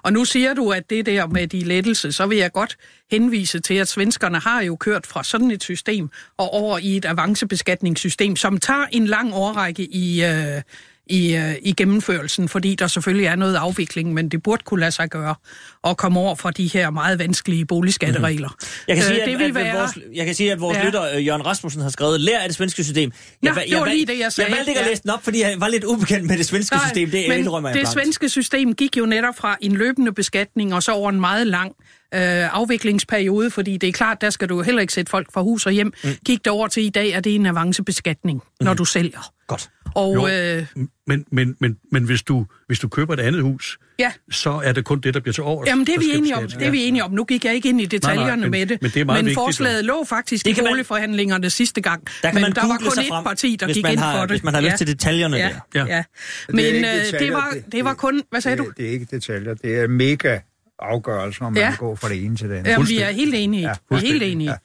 Og nu siger du, at det der med de lettelse, så vil jeg godt henvise til, at svenskerne har jo kørt fra sådan et system og over i et avancebeskatningssystem, som tager en lang årrække i... Øh, i, øh, i gennemførelsen, fordi der selvfølgelig er noget afvikling, men det burde kunne lade sig gøre at komme over fra de her meget vanskelige boligskatteregler. Mhm. Jeg kan, sige, Øh, at, at, at vores, jeg kan sige, at vores Ja. lytter, øh, Jørgen Rasmussen, har skrevet, lær af det svenske system. Ja, Jeg, det var lige det, jeg sagde. Jeg valgte ikke at Ja. læse den op, fordi jeg var lidt ubekendt med det svenske Nej, system. Det men indrømmer jeg det blankt. svenske system gik jo netop fra en løbende beskatning og så over en meget lang øh, afviklingsperiode, fordi det er klart, der skal du heller ikke sætte folk fra hus og hjem. Mm. Gik det over til i dag, er det en avancebeskatning, når du sælger. Godt. Og Jo. øh, Men, men, men, men hvis, du, hvis du køber et andet hus, ja, så er det kun det, der bliver til overs. Jamen, det er vi enige om. Det er vi enige om. Nu gik jeg ikke ind i detaljerne men- med det. men det er meget men vigtigt, forslaget lå faktisk Det i boligforhandlingerne sidste gang. Der kan men man der var kun frem, parti, der gik ind har- for det. hvis man har lyst til detaljerne ja. der. Ja. Ja. Det Men ikke øh, det, var, det var kun... Hvad sagde du? Det, det er ikke detaljer, det er mega afgørelser, om man Ja. ja. går fra det ene til det andet. Jamen, vi er helt enige. Ja, Ja, vi er helt enige. ja.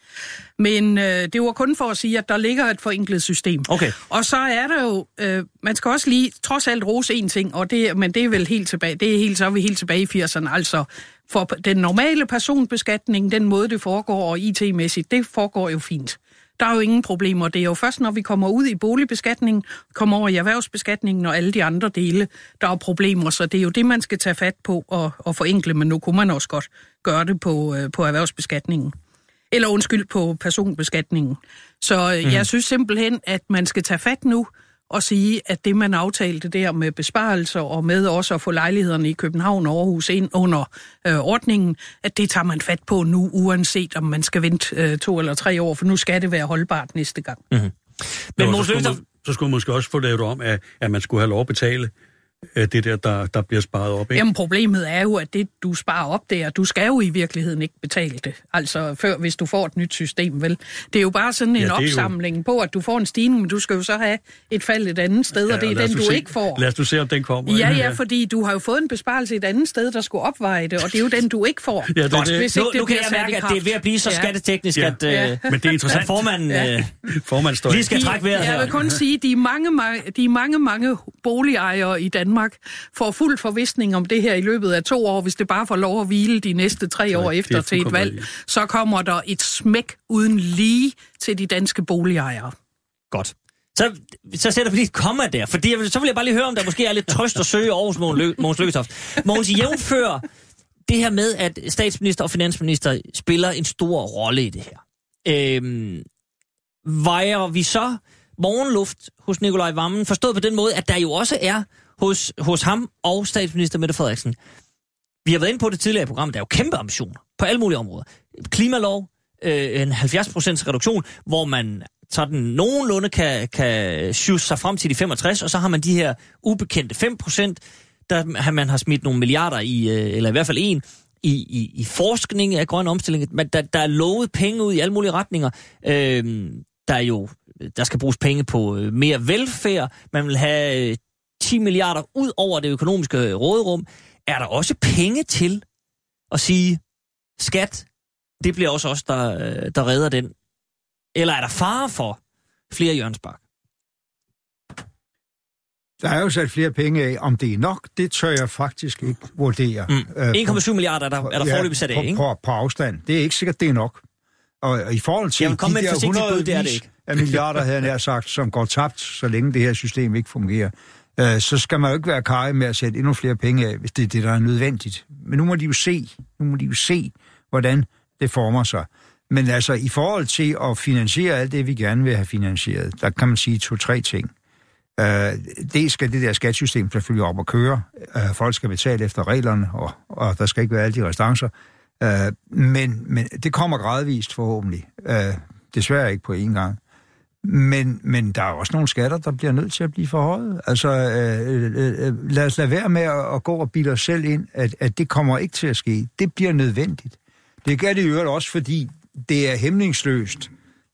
Men øh, det var kun for at sige, at der ligger et forenklet system. Okay. Og så er der jo, øh, man skal også lige trods alt rose en ting, og det, men det er vel helt tilbage, det er helt, så er vi helt tilbage i 80'erne, altså for den normale personbeskatning, den måde det foregår, og IT-mæssigt, det foregår jo fint. Der er jo ingen problemer. Det er jo først, når vi kommer ud i boligbeskatningen, kommer over i erhvervsbeskatningen og alle de andre dele, der er problemer. Så det er jo det, man skal tage fat på og, og forenkle, men nu kunne man også godt gøre det på, øh, på erhvervsbeskatningen. Eller undskyld, på personbeskatningen. Så øh, jeg synes simpelthen, at man skal tage fat nu og sige, at det, man aftalte der med besparelser og med også at få lejlighederne i København og Aarhus ind under øh, ordningen, at det tager man fat på nu, uanset om man skal vente øh, to eller tre år, for nu skal det være holdbart næste gang. Mm. Men Nå, så, skulle man, så skulle man måske også få lavet om, at, at man skulle have lov at betale øh, det der, der, der bliver sparet op. Ikke? Jamen problemet er jo, at det, du sparer op der, du skal jo i virkeligheden ikke betale det. Altså før, hvis du får et nyt system, vel? Det er jo bare sådan en Ja, ja, er jo- opsamling på, at du får en stigning, men du skal jo så have et fald et andet sted, og det er lad os den, nu du se, ikke får. Lad os nu se, om den kommer. Ja, ja, fordi du har jo fået en besparelse et andet sted, der skulle opveje det, og det er jo den, du ikke får. Ja, det er det. Hvis nu, ikke det nu kan jeg mærke, at det er ved at blive så Ja. skatteteknisk, Ja. at, øh, Ja. Men det er interessant. formanden Ja. øh, Formand står lige skal trække vejret Jeg her. vil kun sige, at de mange, ma- de mange, mange boligejere i Danmark får fuld forvisning om det her i løbet af to år, hvis det bare får lov at hvile de næste tre år er efter til et valg. Så kommer der et smæk uden lige til de danske boligejere. Godt. Så, så sætter vi lige et komma der, fordi jeg vil, så vil jeg bare lige høre, om der måske er lidt trøst at søge hos Mogens Lø- Mogens Lykketoft. Mogens, jævnfør det her med, at statsminister og finansminister spiller en stor rolle i det her. Øhm, vejer vi så morgenluft hos Nikolaj Vammen, forstået på den måde, at der jo også er hos, hos ham og statsminister Mette Frederiksen. Vi har været inde på det tidligere i programmet, der er jo kæmpe ambitioner på alle mulige områder. Klimalov, øh, en 70% reduktion, hvor man sådan nogenlunde kan, kan sjusse sig frem til de 65, og så har man de her ubekendte 5%, der har man har smidt nogle milliarder i, øh, eller i hvert fald en, i, i, i forskning af grøn omstilling. Men der, der er lovet penge ud i alle mulige retninger. Øh, der er jo, der skal bruges penge på øh, mere velfærd. Man vil have øh, 10 milliarder ud over det økonomiske råderum. Er der også penge til at sige, skat, det bliver også os, der, øh, der redder den? Eller er der fare for flere Jørgensbak? Der er jo sat flere penge af. Om det er nok, det tør jeg faktisk ikke vurdere. Mm. Øh, 1,7 milliarder er der, er der ja, forløbig sat af, på, ikke? På, på afstand. Det er ikke sikkert, det er nok. Og, i forhold til kom de der forsigtigt bud, det er det hundredvis ikke. af milliarder, havde jeg nær sagt, som går tabt, så længe det her system ikke fungerer, øh, så skal man jo ikke være kaj med at sætte endnu flere penge af, hvis det er det, der er nødvendigt. Men nu må de jo se, nu må de jo se, hvordan det former sig. Men altså, i forhold til at finansiere alt det, vi gerne vil have finansieret, der kan man sige to-tre ting. Øh, uh, det skal det der skattesystem selvfølgelig op og køre. Uh, folk skal betale efter reglerne, og, og der skal ikke være alle de restancer. Uh, men, men det kommer gradvist forhåbentlig. Uh, desværre ikke på én gang. Men, men der er også nogle skatter, der bliver nødt til at blive forhøjet. Altså, øh, øh, øh, lad os lade være med at, at gå og bilde os selv ind, at, at det kommer ikke til at ske. Det bliver nødvendigt. Det gør det i øvrigt også, fordi det er hæmningsløst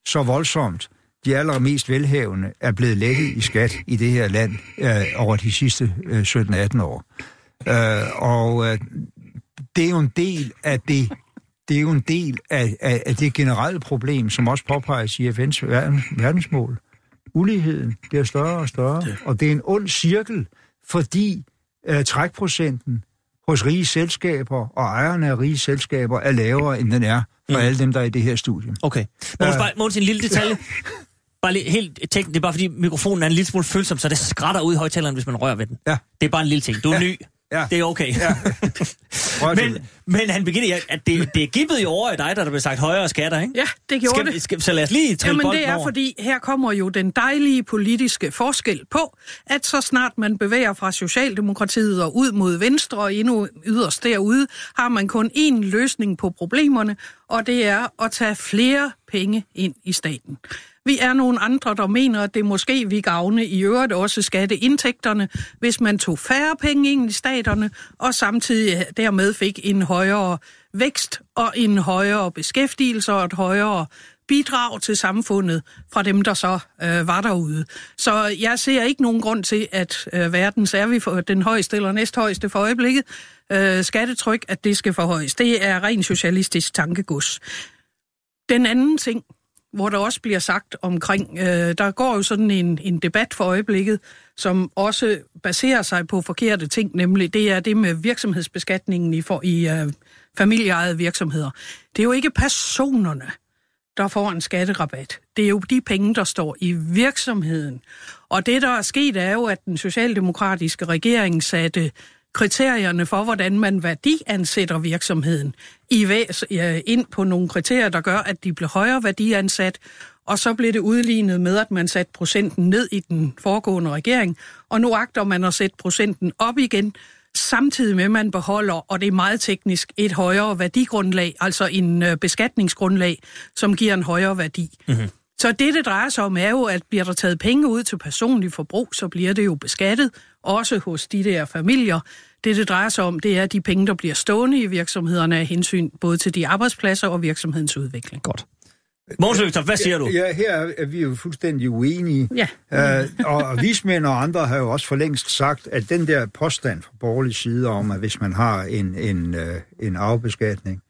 så voldsomt. De allermest velhavende er blevet lettet i skat i det her land øh, over de sidste øh, 17-18 år. Øh, og øh, det er jo en del af det det er jo en del af, af, af det generelle problem, som også påpeges i FN's verden, verdensmål. Uligheden bliver større og større, og det er en ond cirkel, fordi uh, trækprocenten hos rige selskaber og ejerne af rige selskaber er lavere, end den er for mm. alle dem, der er i det her studie. Okay. Måns, bare, Måns en lille detalje. Bare lige, helt teknisk, det er bare fordi mikrofonen er en lille smule følsom, så det skrætter ud i højtaleren, hvis man rører ved den. Ja. Det er bare en lille ting. Du er Ja. ny. Ja. Det er okay. Ja. Men, men han begynder, at det, det er gibbet i over i dig, da der blev sagt højere skatter, ikke? Ja, det gjorde Skal, det. vi- skal, så lad os lige trille Jamen det er over. fordi, her kommer jo den dejlige politiske forskel på, at så snart man bevæger fra Socialdemokratiet og ud mod Venstre og endnu yderst derude, har man kun én løsning på problemerne, og det er at tage flere penge ind i staten. Vi er nogle andre, der mener, at det måske vi gavne i øvrigt også skatteindtægterne, hvis man tog færre penge ind i staterne, og samtidig dermed fik en højere vækst og en højere beskæftigelse og et højere bidrag til samfundet fra dem, der så øh, var derude. Så jeg ser ikke nogen grund til, at øh, verdens er vi for den højeste eller næsthøjeste for øjeblikket øh, skattetryk, at det skal forhøjes. Det er ren socialistisk tankegods. Den anden ting, hvor der også bliver sagt omkring, øh, der går jo sådan en, en debat for øjeblikket, som også baserer sig på forkerte ting, nemlig det er det med virksomhedsbeskatningen i, for, i øh, familieejede virksomheder. Det er jo ikke personerne, der får en skatterabat. Det er jo de penge, der står i virksomheden. Og det, der er sket, er jo, at den socialdemokratiske regering satte kriterierne for, hvordan man værdiansætter virksomheden i væs, øh, ind på nogle kriterier, der gør, at de bliver højere værdiansat, og så blev det udlignet med, at man satte procenten ned i den foregående regering, og nu agter man at sætte procenten op igen, samtidig med, at man beholder, og det er meget teknisk, et højere værdigrundlag, altså en øh, beskatningsgrundlag, som giver en højere værdi. Mm-hmm. Så det, det drejer sig om, er jo, at bliver der taget penge ud til personlig forbrug, så bliver det jo beskattet, også hos de der familier. Det, det drejer sig om, det er de penge, der bliver stående i virksomhederne af hensyn både til de arbejdspladser og virksomhedens udvikling. Godt. Mogens Lykketoft, hvad siger du? Ja, her er- er vi jo fuldstændig uenige. Ja. Uh, og vismænd og andre har jo også for længst sagt, at den der påstand fra borgerlig side om, at hvis man har en, en, uh, en afbeskatning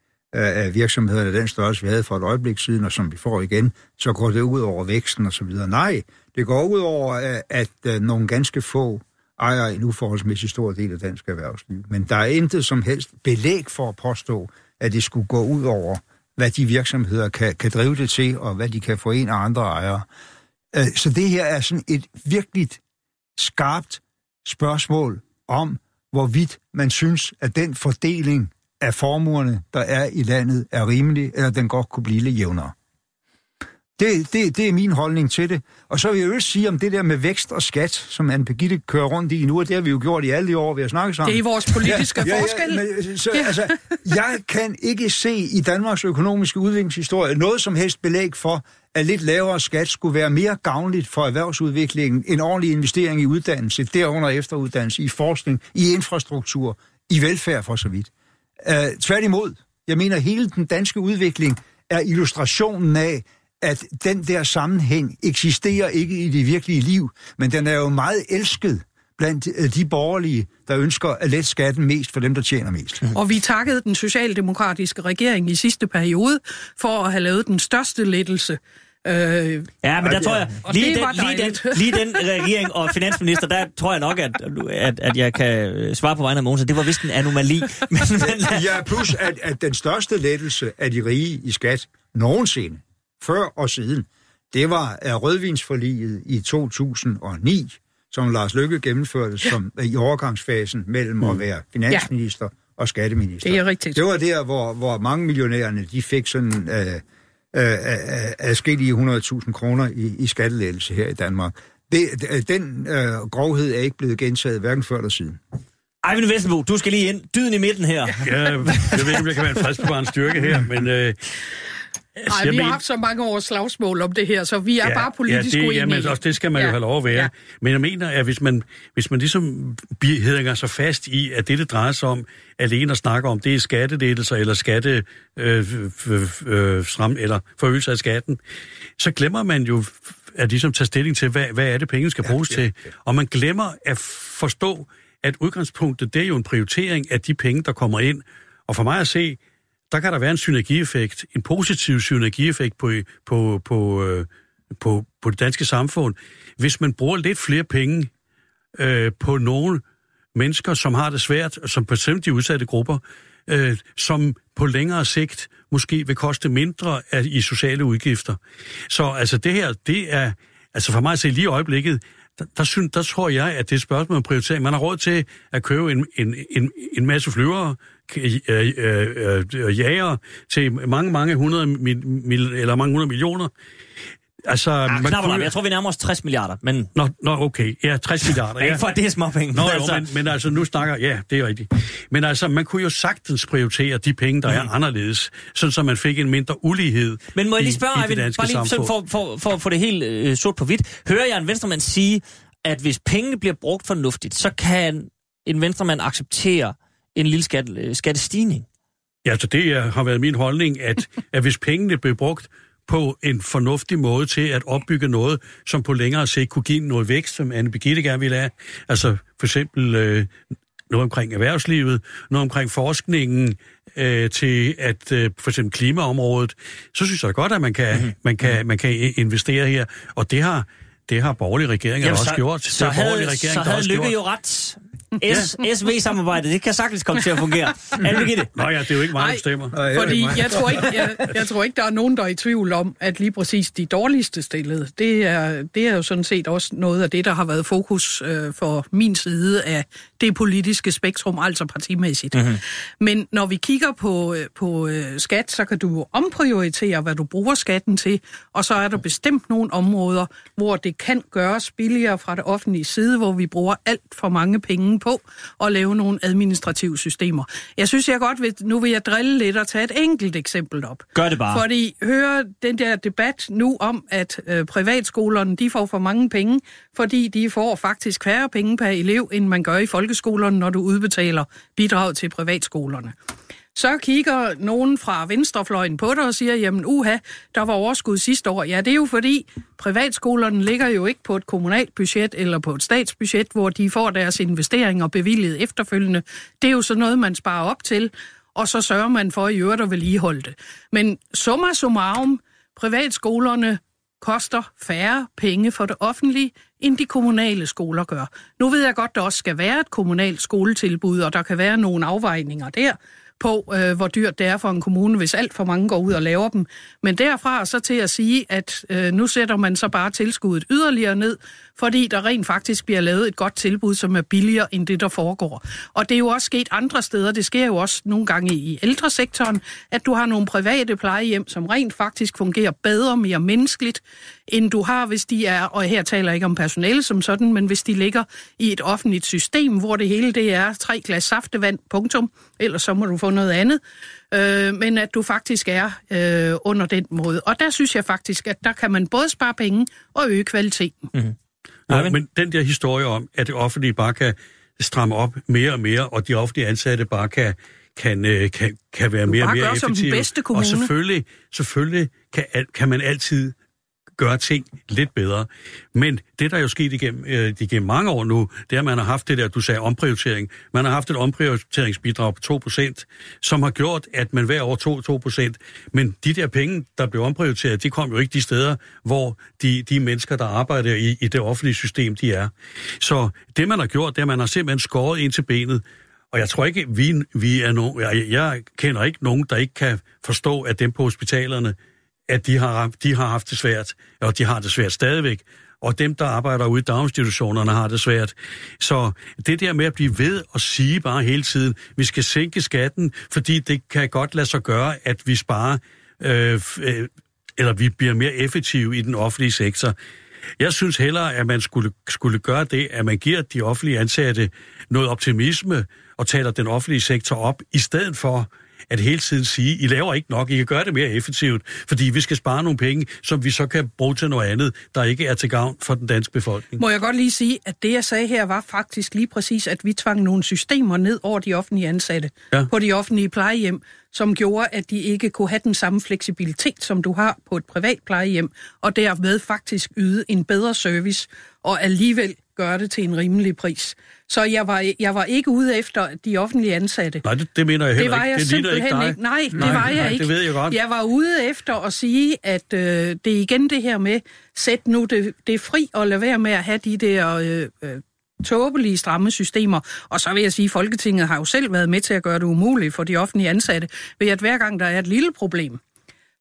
af virksomhederne, den størrelse, vi havde for et øjeblik siden, og som vi får igen, så går det ud over væksten og så videre. Nej, det går ud over, at øh, nogle ganske få ejer en uforholdsmæssig stor del af dansk erhvervsliv. Men der er intet som helst belæg for at påstå, at det skulle gå ud over, hvad de virksomheder kan, kan drive det til, og hvad de kan få en af andre ejere. Øh, så det her er sådan et virkelig skarpt spørgsmål om, hvorvidt man synes, at den fordeling af formuerne, der er i landet, er rimelig, eller den godt kunne blive lidt jævnere. Det, det, det er min holdning til det. Og så vil jeg jo sige om det der med vækst og skat, som Anne Birgitte kører rundt i nu, og det har vi jo gjort i alle de år, vi har snakket sammen. Det er vores politiske ja, ja, forskel. Ja, men, så, Ja. altså, jeg kan ikke se i Danmarks økonomiske udviklingshistorie noget som helst belæg for, at lidt lavere skat skulle være mere gavnligt for erhvervsudviklingen, en ordentlig investering i uddannelse, derunder efteruddannelse, i forskning, i infrastruktur, i velfærd for så vidt. Uh, tværtimod, jeg mener, hele den danske udvikling er illustrationen af, at den der sammenhæng eksisterer ikke i det virkelige liv, men den er jo meget elsket blandt øh, de borgerlige, der ønsker at lette skatten mest for dem, der tjener mest. Og vi takkede den socialdemokratiske regering i sidste periode for at have lavet den største lettelse. Øh, Ja, men der tror jeg, lige den, lige, den, lige den regering og finansminister, der tror jeg nok, at, at, at jeg kan øh, svare på vegne af Mogens, det var vist en anomali. Men, men, Ja, plus at, at den største lettelse af de rige i skat nogensinde, før og siden, det var af rødvinsforliget i 2009, som Lars Løkke gennemførte som, i overgangsfasen mellem mm. at være finansminister og skatteminister. Det er rigtigt. Det var der, hvor, hvor mange millionærerne, de fik sådan øh, øh, øh, adskillige 100.000 kroner i, i skattelettelse her i Danmark. Det, den øh, grovhed er ikke blevet gentaget, hverken før eller siden. Eivind Vestenbo, du skal lige ind. Dyden i midten her. Ja, jeg ved ikke, om jeg kan være en fredsbevarende styrke her, men... Øh, Nej, vi mener, har haft så mange års slagsmål om det her, så vi er ja, bare politisk ja, det, uenige. Jamen, også det skal man ja. jo have lov at være. Ja. Men jeg mener, at hvis man, hvis man ligesom hedder sig fast i, at det, det drejer sig om, alene at snakke om, det er skattedelelser eller skatte øh, øh, stram, eller forøgelse af skatten, så glemmer man jo at ligesom tage stilling til, hvad, hvad er det, pengene skal bruges ja, ja, ja. til. Og man glemmer at forstå, at udgangspunktet, det er jo en prioritering af de penge, der kommer ind. Og for mig at se, der kan der være en synergieffekt, en positiv synergieffekt på, på, på, øh, på, på det danske samfund, hvis man bruger lidt flere penge øh, på nogle mennesker, som har det svært, som på eksempel de udsatte grupper, øh, som på længere sigt måske vil koste mindre af, i sociale udgifter. Så altså det her, det er, altså for mig at se lige i øjeblikket, der, der, synes, der tror jeg, at det er et spørgsmål om prioritering. Man har råd til at købe en, en, en, en masse flyvere, øh, øh, øh, jager til mange, mange hundrede, mil, mil, eller mange hundrede millioner. Altså, ja, man knap, kunne... Jeg tror, vi nærmer os 60 milliarder, men... Nå, nå okay. Ja, 60 milliarder. ja. for det er småpenge. Nå, jo, altså... men, men altså, nu snakker... Ja, det er rigtigt. Men altså, man kunne jo sagtens prioritere de penge, der mm. er anderledes, sådan så man fik en mindre ulighed Men må jeg lige spørge, i, i danske bare lige for, for, for, for det helt øh, sort på hvidt. Hører jeg en venstremand sige, at hvis pengene bliver brugt fornuftigt, så kan en venstremand acceptere en lille skat, øh, skattestigning? Ja, så det har været min holdning, at, at hvis pengene bliver brugt på en fornuftig måde til at opbygge noget, som på længere sigt kunne give noget vækst, som Anne Birgitte gerne ville have. Altså for eksempel øh, noget omkring erhvervslivet, noget omkring forskningen, øh, til at øh, for eksempel klimaområdet, så synes jeg godt, at man kan, mm-hmm. man kan, man kan investere her. Og det har, det har borgerlige regeringer Jamen, også så, gjort. Så, det har havde, regering, så havde Lykke gjort. jo ret. SV-samarbejdet, det kan sagtens komme til at fungere. Anne Nå ja, det er jo ikke mig, der bestemmer. Fordi jeg tror, ikke, jeg, jeg tror ikke, der er nogen, der er i tvivl om, at lige præcis de dårligste stillede, det er, det er jo sådan set også noget af det, der har været fokus øh, for min side af det politiske spektrum, altså partimæssigt. Mm-hmm. Men når vi kigger på, øh, på øh, skat, så kan du omprioritere, hvad du bruger skatten til, og så er der bestemt nogle områder, hvor det kan gøres billigere fra det offentlige side, hvor vi bruger alt for mange penge på at lave nogle administrative systemer. Jeg synes, jeg godt vil, nu vil jeg drille lidt og tage et enkelt eksempel op. Gør det bare. Fordi høre den der debat nu om, at øh, privatskolerne, de får for mange penge, fordi de får faktisk færre penge per elev, end man gør i folkeskolerne, når du udbetaler bidrag til privatskolerne. Så kigger nogen fra venstrefløjen på dig og siger, jamen uha, der var overskud sidste år. Ja, det er jo fordi privatskolerne ligger jo ikke på et kommunalt budget eller på et statsbudget, hvor de får deres investeringer bevilget efterfølgende. Det er jo så noget, man sparer op til, og så sørger man for i øvrigt at vedligeholde det. Men summa summarum, privatskolerne koster færre penge for det offentlige, end de kommunale skoler gør. Nu ved jeg godt, der også skal være et kommunalt skoletilbud, og der kan være nogle afvejninger der på, øh, hvor dyrt det er for en kommune, hvis alt for mange går ud og laver dem. Men derfra så til at sige, at øh, nu sætter man så bare tilskuddet yderligere ned, fordi der rent faktisk bliver lavet et godt tilbud, som er billigere end det, der foregår. Og det er jo også sket andre steder. Det sker jo også nogle gange i ældresektoren, at du har nogle private plejehjem, som rent faktisk fungerer bedre, mere menneskeligt, end du har, hvis de er, og her taler jeg ikke om personale som sådan, men hvis de ligger i et offentligt system, hvor det hele det er tre glas saftevand, punktum, ellers så må du få noget andet, øh, men at du faktisk er øh, under den måde. Og der synes jeg faktisk, at der kan man både spare penge og øge kvaliteten. Mm-hmm. Ja, men den der historie om, at det offentlige bare kan stramme op mere og mere, og de offentlige ansatte bare kan, kan, øh, kan, kan være mere og mere effektive. Og selvfølgelig, selvfølgelig kan, kan man altid gøre ting lidt bedre. Men det, der er jo sket igennem, øh, igennem mange år nu, det er, at man har haft det der, du sagde, omprioritering. Man har haft et omprioriteringsbidrag på 2%, som har gjort, at man hver år tog 2%. Men de der penge, der blev omprioriteret, de kom jo ikke de steder, hvor de, de mennesker, der arbejder i, i det offentlige system, de er. Så det, man har gjort, det er, at man har simpelthen skåret ind til benet, og jeg tror ikke, vi, vi er nogen, jeg, jeg kender ikke nogen, der ikke kan forstå, at dem på hospitalerne, at de har, de har haft det svært, og de har det svært stadigvæk. og dem, der arbejder ude i daginstitutionerne, har det svært. Så det der med at blive ved og sige bare hele tiden, vi skal sænke skatten, fordi det kan godt lade sig gøre, at vi sparer, øh, øh, eller vi bliver mere effektive i den offentlige sektor. Jeg synes hellere, at man skulle, skulle gøre det, at man giver de offentlige ansatte noget optimisme og taler den offentlige sektor op, i stedet for at hele tiden sige, I laver ikke nok, I kan gøre det mere effektivt, fordi vi skal spare nogle penge, som vi så kan bruge til noget andet, der ikke er til gavn for den danske befolkning. Må jeg godt lige sige, at det jeg sagde her var faktisk lige præcis, at vi tvang nogle systemer ned over de offentlige ansatte Ja. på de offentlige plejehjem, som gjorde, at de ikke kunne have den samme fleksibilitet, som du har på et privat plejehjem, og derved faktisk yde en bedre service, og alligevel gøre det til en rimelig pris. Så jeg var, jeg var ikke ude efter de offentlige ansatte. Nej, det, det mener jeg Det heller var jeg ikke. Det ligner simpelthen dig. ikke. Nej, det Nej, var jeg nej, ikke. det ved jeg godt. Jeg var ude efter at sige, at øh, det er igen det her med, sæt nu det, det er fri og lad være med at have de der øh, øh, tåbelige stramme systemer. Og så vil jeg sige, at Folketinget har jo selv været med til at gøre det umuligt for de offentlige ansatte, ved at hver gang der er et lille problem,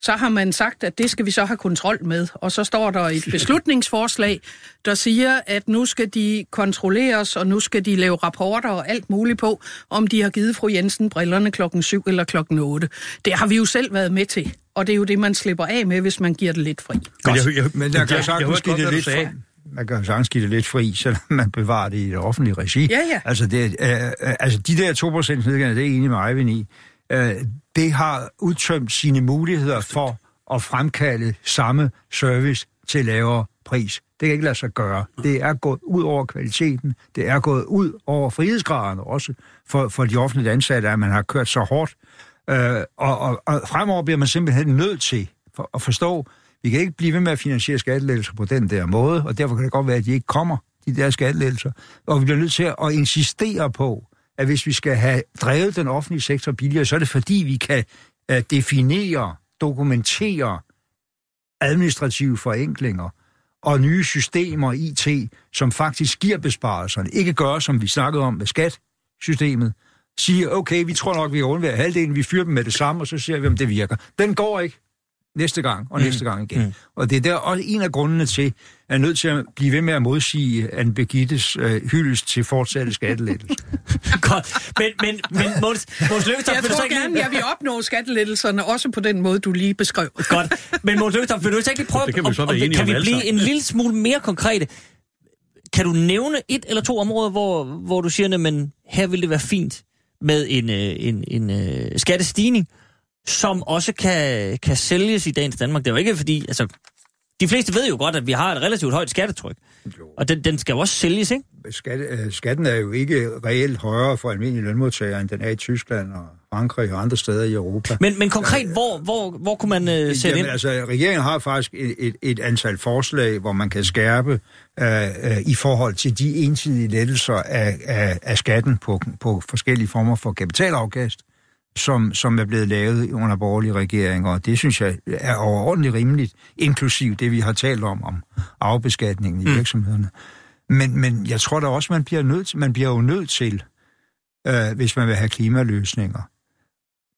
så har man sagt, at det skal vi så have kontrol med. Og så står der et beslutningsforslag, der siger, at nu skal de kontrolleres, og nu skal de lave rapporter og alt muligt på, om de har givet fru Jensen brillerne klokken 7 eller klokken 8. Det har vi jo selv været med til, og det er jo det, man slipper af med, hvis man giver det lidt fri. Men jeg, jeg, Men der kan jeg, sagtens jeg give det lidt fri. Man kan sagtens give det lidt fri, selvom man bevarer det i det offentlige regi. Ja, ja. Altså, det, øh, øh, altså de der 2% nedgang, det er jeg enig med Eivind i. Øh, det har udtømt sine muligheder for at fremkalde samme service til lavere pris. Det kan ikke lade sig gøre. Det er gået ud over kvaliteten. Det er gået ud over frihedsgraderne også for, for de offentlige ansatte, at man har kørt så hårdt. Øh, og, og, og fremover bliver man simpelthen nødt til for, at forstå, vi kan ikke blive ved med at finansiere skattelettelser på den der måde, og derfor kan det godt være, at de ikke kommer, de der skattelettelser. Og vi bliver nødt til at insistere på, at hvis vi skal have drevet den offentlige sektor billigere, så er det fordi, vi kan øh, definere, dokumentere administrative forenklinger og nye systemer IT, som faktisk giver besparelserne. Ikke gøre, som vi snakkede om med skatsystemet. siger, okay, vi tror nok, vi kan undvære halvdelen, vi fyrer dem med det samme, og så ser vi, om det virker. Den går ikke næste gang og næste gang igen. Mm. Og det er der også en af grundene til, at jeg er nødt til at blive ved med at modsige Anne Begittes øh, hyldest til fortsatte skattelettelser. Godt. Men, men, men Måns, Måns Lykketoft, Jeg tror ikke gerne, jeg vil opnå skattelettelserne, også på den måde, du lige beskrev. Godt. Men Måns Lykketoft, vil du ikke lige prøve... Det kan vi så om- være om- Kan om vi blive en lille smule mere konkrete? Kan du nævne et eller to områder, hvor, hvor du siger, men her vil det være fint med en, øh, en, en øh, skattestigning, som også kan, kan sælges i dagens Danmark? Det er jo ikke fordi... Altså, de fleste ved jo godt, at vi har et relativt højt skattetryk. Og den, den skal jo også sælges, ikke? Skat, øh, skatten er jo ikke reelt højere for almindelige lønmodtagere, end den er i Tyskland og Frankrig og andre steder i Europa. Men, men konkret, hvor, hvor, hvor kunne man øh, sætte Jamen, ind? altså, regeringen har faktisk et, et, et antal forslag, hvor man kan skærpe øh, øh, i forhold til de ensidige lettelser af, af, af skatten på, på forskellige former for kapitalafkast, som, som er blevet lavet under borgerlige regeringer. Og det synes jeg er overordentligt rimeligt, inklusiv det, vi har talt om, om afbeskatningen i Mm. virksomhederne. Men, men jeg tror da også, man bliver nødt man bliver jo nødt til, øh, hvis man vil have klimaløsninger,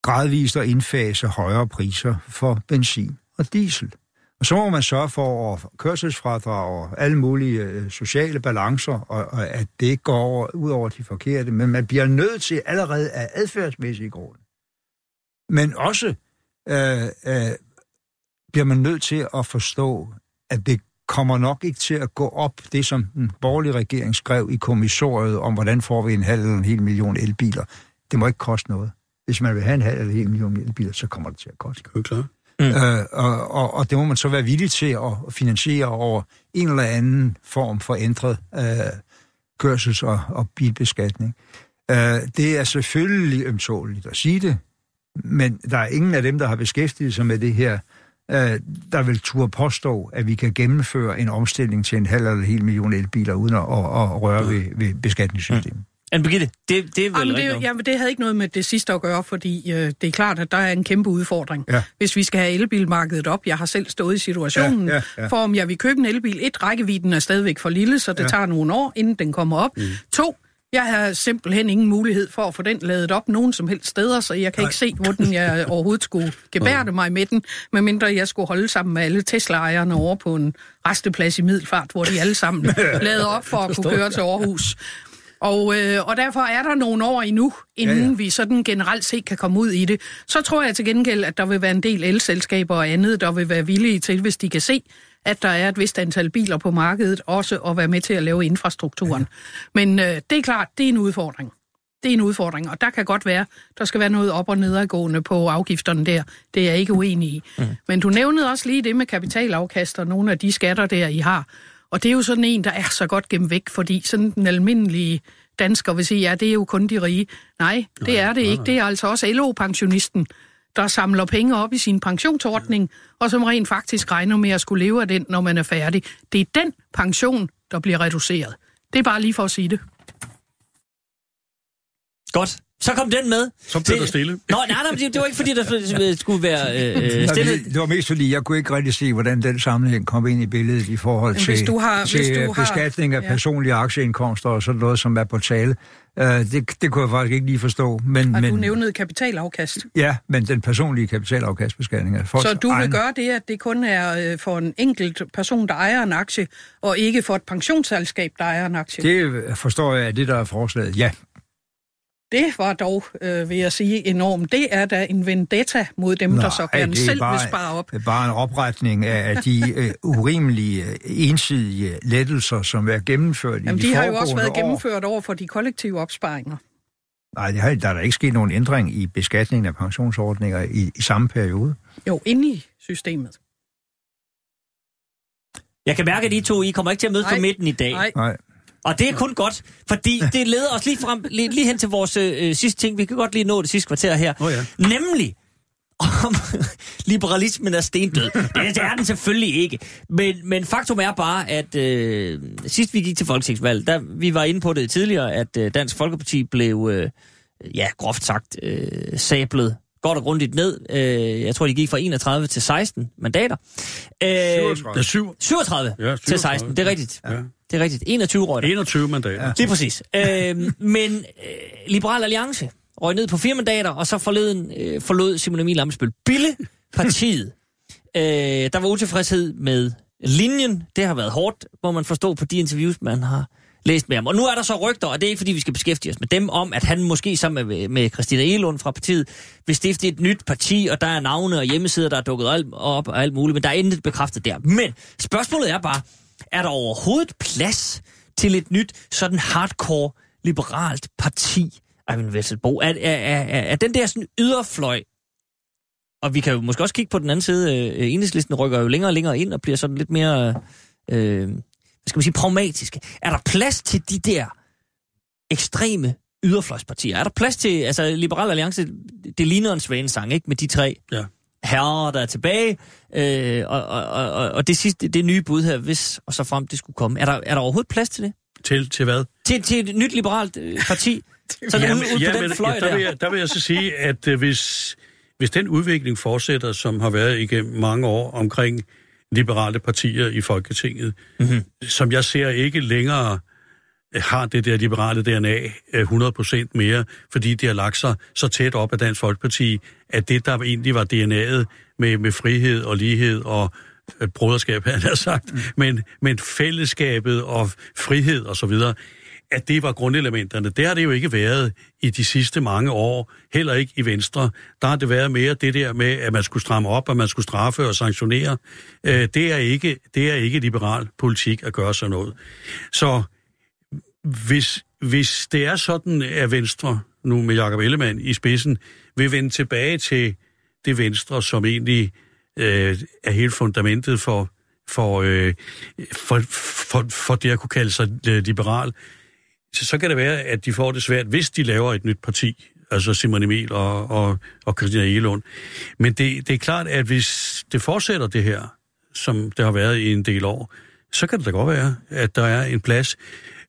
gradvist at indfase højere priser for benzin og diesel. Og så må man sørge for at kørselsfradrag og alle mulige øh, sociale balancer, og, og at det ikke går over, ud over de forkerte. Men man bliver nødt til allerede af adfærdsmæssige grunde. Men også øh, øh, bliver man nødt til at forstå, at det kommer nok ikke til at gå op, det som den borgerlige regering skrev i kommissoriet om, hvordan får vi en halv eller en hel million elbiler. Det må ikke koste noget. Hvis man vil have en halv eller en hel million elbiler, så kommer det til at koste. Det er klart. Mm. Øh, og, og, og det må man så være villig til at finansiere over en eller anden form for ændret øh, kørsels- og, og bilbeskatning. Øh, det er selvfølgelig ømtåligt at sige det, men der er ingen af dem, der har beskæftiget sig med det her, øh, der vil turde påstå, at vi kan gennemføre en omstilling til en halv eller en hel million elbiler, uden at, at, at røre ved, ved beskatningssystemet. Anne Birgitte, det, det er vel Jamen, rigtigt. det, jamen, det havde ikke noget med det sidste at gøre, fordi øh, det er klart, at der er en kæmpe udfordring. Ja. Hvis vi skal have elbilmarkedet op, jeg har selv stået i situationen, Ja, ja, ja. for om jeg vil købe en elbil. Et, rækkevidden er stadigvæk for lille, så det Ja. tager nogle år, inden den kommer op. Mm. To, Jeg har simpelthen ingen mulighed for at få den ladet op nogen som helst steder, så jeg kan ikke se, hvordan jeg overhovedet skulle gebærde mig med den, medmindre jeg skulle holde sammen med alle Tesla-ejerne over på en resteplads i Middelfart, hvor de alle sammen lavede op for at kunne køre til Aarhus. Og, øh, og derfor er der nogle år endnu, inden ja, ja. vi sådan generelt set kan komme ud i det. Så tror jeg til gengæld, at der vil være en del elselskaber og andet, der vil være villige til, hvis de kan se, at der er et vist antal biler på markedet, også at være med til at lave infrastrukturen. Ja. Men øh, det er klart, det er en udfordring. Det er en udfordring, og der kan godt være, der skal være noget op- og nedadgående på afgifterne der. Det er jeg ikke uenig i. Mm. Men du nævnede også lige det med kapitalafkast og nogle af de skatter der, I har. Og det er jo sådan en, der er så godt gemt væk, fordi sådan den almindelige dansker vil sige, ja, det er jo kun de rige. Nej, det nej, er det nej, ikke. Det er altså også LO-pensionisten, der samler penge op i sin pensionsordning, og som rent faktisk regner med at skulle leve af den, når man er færdig. Det er den pension, der bliver reduceret. Det er bare lige for at sige det. Godt. Så kom den med. Så blev der stille. Nå, nej, nej, det, det var ikke fordi, der skulle være øh, stille. Det var mest fordi, jeg kunne ikke rigtig se, hvordan den sammenhæng kom ind i billedet i forhold til, hvis du har, til hvis du beskatning af ja. personlige aktieindkomster og sådan noget, som er på tale. Uh, det, det kunne jeg faktisk ikke lige forstå. Men, og men, du nævnede kapitalafkast. Ja, men den personlige kapitalafkastbeskatning er Så du vil egen... gøre det, at det kun er øh, for en enkelt person, der ejer en aktie, og ikke for et pensionsselskab, der ejer en aktie? Det forstår jeg, at det der er forslaget. Ja, det var dog, øh, vil jeg sige, enormt. Det er da en vendetta mod dem, Nå, der så gerne selv bare, vil spare op. Det er bare en opretning af de øh, urimelige, ensidige lettelser, som er gennemført Jamen, i de de har jo også været år. gennemført over for de kollektive opsparinger. Nej, det har, der er der ikke sket nogen ændring i beskatningen af pensionsordninger i, i samme periode. Jo, inde i systemet. Jeg kan mærke, at I to I kommer ikke til at mødes på midten i dag. Nej. Nej. Og det er kun godt, fordi det leder os lige, frem, lige, lige hen til vores øh, sidste ting. Vi kan godt lige nå det sidste kvarter her. Oh ja. Nemlig om liberalismen er stendød. Det, det er den selvfølgelig ikke. Men, men faktum er bare, at øh, sidst vi gik til folketingsvalg, der vi var inde på det tidligere, at øh, Dansk Folkeparti blev, øh, ja, groft sagt, øh, sablet godt og grundigt ned. Øh, jeg tror, de gik fra 31 til 16 mandater. Øh, 37. 37, ja, 37 til 16, det er rigtigt. Ja. Det er rigtigt. 21 røg 21 mandater. Ja. Det er præcis. øh, men øh, Liberal Alliance røg ned på fire mandater, og så forleden øh, forlod Simon Emil Amesbøl Bille partiet. øh, der var utilfredshed med linjen. Det har været hårdt, må man forstå på de interviews, man har læst med ham. Og nu er der så rygter, og det er ikke fordi, vi skal beskæftige os med dem, om at han måske sammen med, med Christina Elund fra partiet vil stifte et nyt parti, og der er navne og hjemmesider, der er dukket op og alt muligt, men der er intet bekræftet der. Men spørgsmålet er bare, er der overhovedet plads til et nyt sådan hardcore liberalt parti? Eivind Vesselbo, er, er, er, er den der sådan yderfløj, og vi kan jo måske også kigge på den anden side, øh, enhedslisten rykker jo længere og længere ind og bliver sådan lidt mere, øh, skal man sige, pragmatiske. Er der plads til de der ekstreme yderfløjspartier? Er der plads til, altså Liberal Alliance, det ligner en svanesang, ikke, med de tre ja. herrer, der er tilbage, øh, og, og, og, og det sidste, det nye bud her, hvis og så frem det skulle komme. Er der, er der overhovedet plads til det? Til, til hvad? Til, til et nyt liberalt øh, parti? Så jamen, ud, ud jamen, på den fløj ja, der, vil jeg, der vil jeg så sige, at øh, hvis, hvis den udvikling fortsætter, som har været igennem mange år omkring liberale partier i Folketinget, mm-hmm. som jeg ser ikke længere øh, har det der liberale DNA øh, 100% mere, fordi de har lagt sig så tæt op af Dansk Folkeparti, at det, der egentlig var DNA'et med, med frihed og lighed og øh, broderskab, han har sagt, mm. men, men fællesskabet og frihed og så videre, at det var grundelementerne. Det har det jo ikke været i de sidste mange år, heller ikke i Venstre. Der har det været mere det der med, at man skulle stramme op, at man skulle straffe og sanktionere. Øh, det, er ikke, det er ikke liberal politik at gøre sådan noget. Så hvis, hvis det er sådan, at Venstre, nu med Jakob Ellemann i spidsen, vil vende tilbage til det Venstre, som egentlig øh, er helt fundamentet for, for, øh, for, for, for det at kunne kalde sig øh, liberal, så, så kan det være, at de får det svært, hvis de laver et nyt parti, altså Simon Emil og, og, og Christina Egelund. Men det, det er klart, at hvis det fortsætter det her, som det har været i en del år, så kan det da godt være, at der er en plads.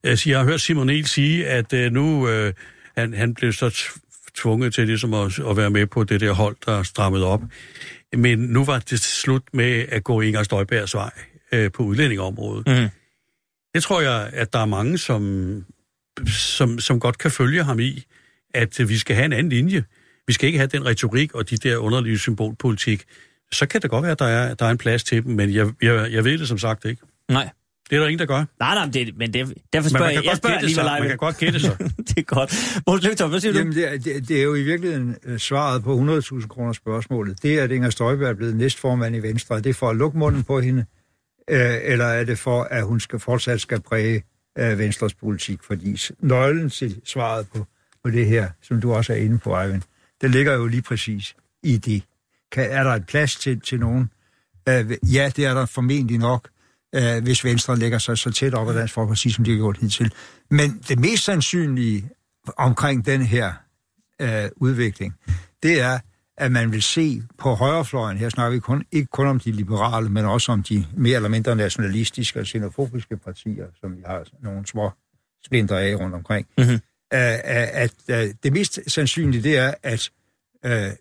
Altså, jeg har hørt Simon Emil sige, at uh, nu uh, han, han blev så tvunget til ligesom at, at være med på det der hold, der strammede op. Men nu var det slut med at gå Inger Støjbergs vej uh, på udlændingeområdet. Mm. Det tror jeg, at der er mange, som som, som godt kan følge ham i, at vi skal have en anden linje. Vi skal ikke have den retorik og de der underlige symbolpolitik. Så kan det godt være, at der er, der er en plads til dem, men jeg, jeg, jeg ved det som sagt ikke. Nej. Det er der ingen, der gør. Nej, nej, det, men det, derfor Men spørger man jeg, kan jeg godt spørger alligevel. Man kan godt gætte sig. det er godt. Måns Lyngtoft, hvad siger Jamen, du? det, er- det, det er jo i virkeligheden øh, svaret på 100.000 kroner spørgsmålet. Det er, at Inger Støjberg er blevet næstformand i Venstre. Er det for at lukke munden på hende? Øh, eller er det for, at hun skal fortsat skal præge øh, Venstres politik? Fordi nøglen til svaret på, på det her, som du også er inde på, Eivind, det ligger jo lige præcis i det. Kan, er der et plads til, til nogen? Øh, ja, det er der formentlig nok, øh, hvis Venstre lægger sig så tæt op ad Dansk Folkeparti, som de har gjort hidtil. Men det mest sandsynlige omkring den her øh, udvikling, det er, at man vil se på højrefløjen, her snakker vi kun, ikke kun om de liberale, men også om de mere eller mindre nationalistiske og xenofobiske partier, som vi har nogle små splinter af rundt omkring, Mhm. mm-hmm. at, at, at det mest sandsynlige, det er, at øh,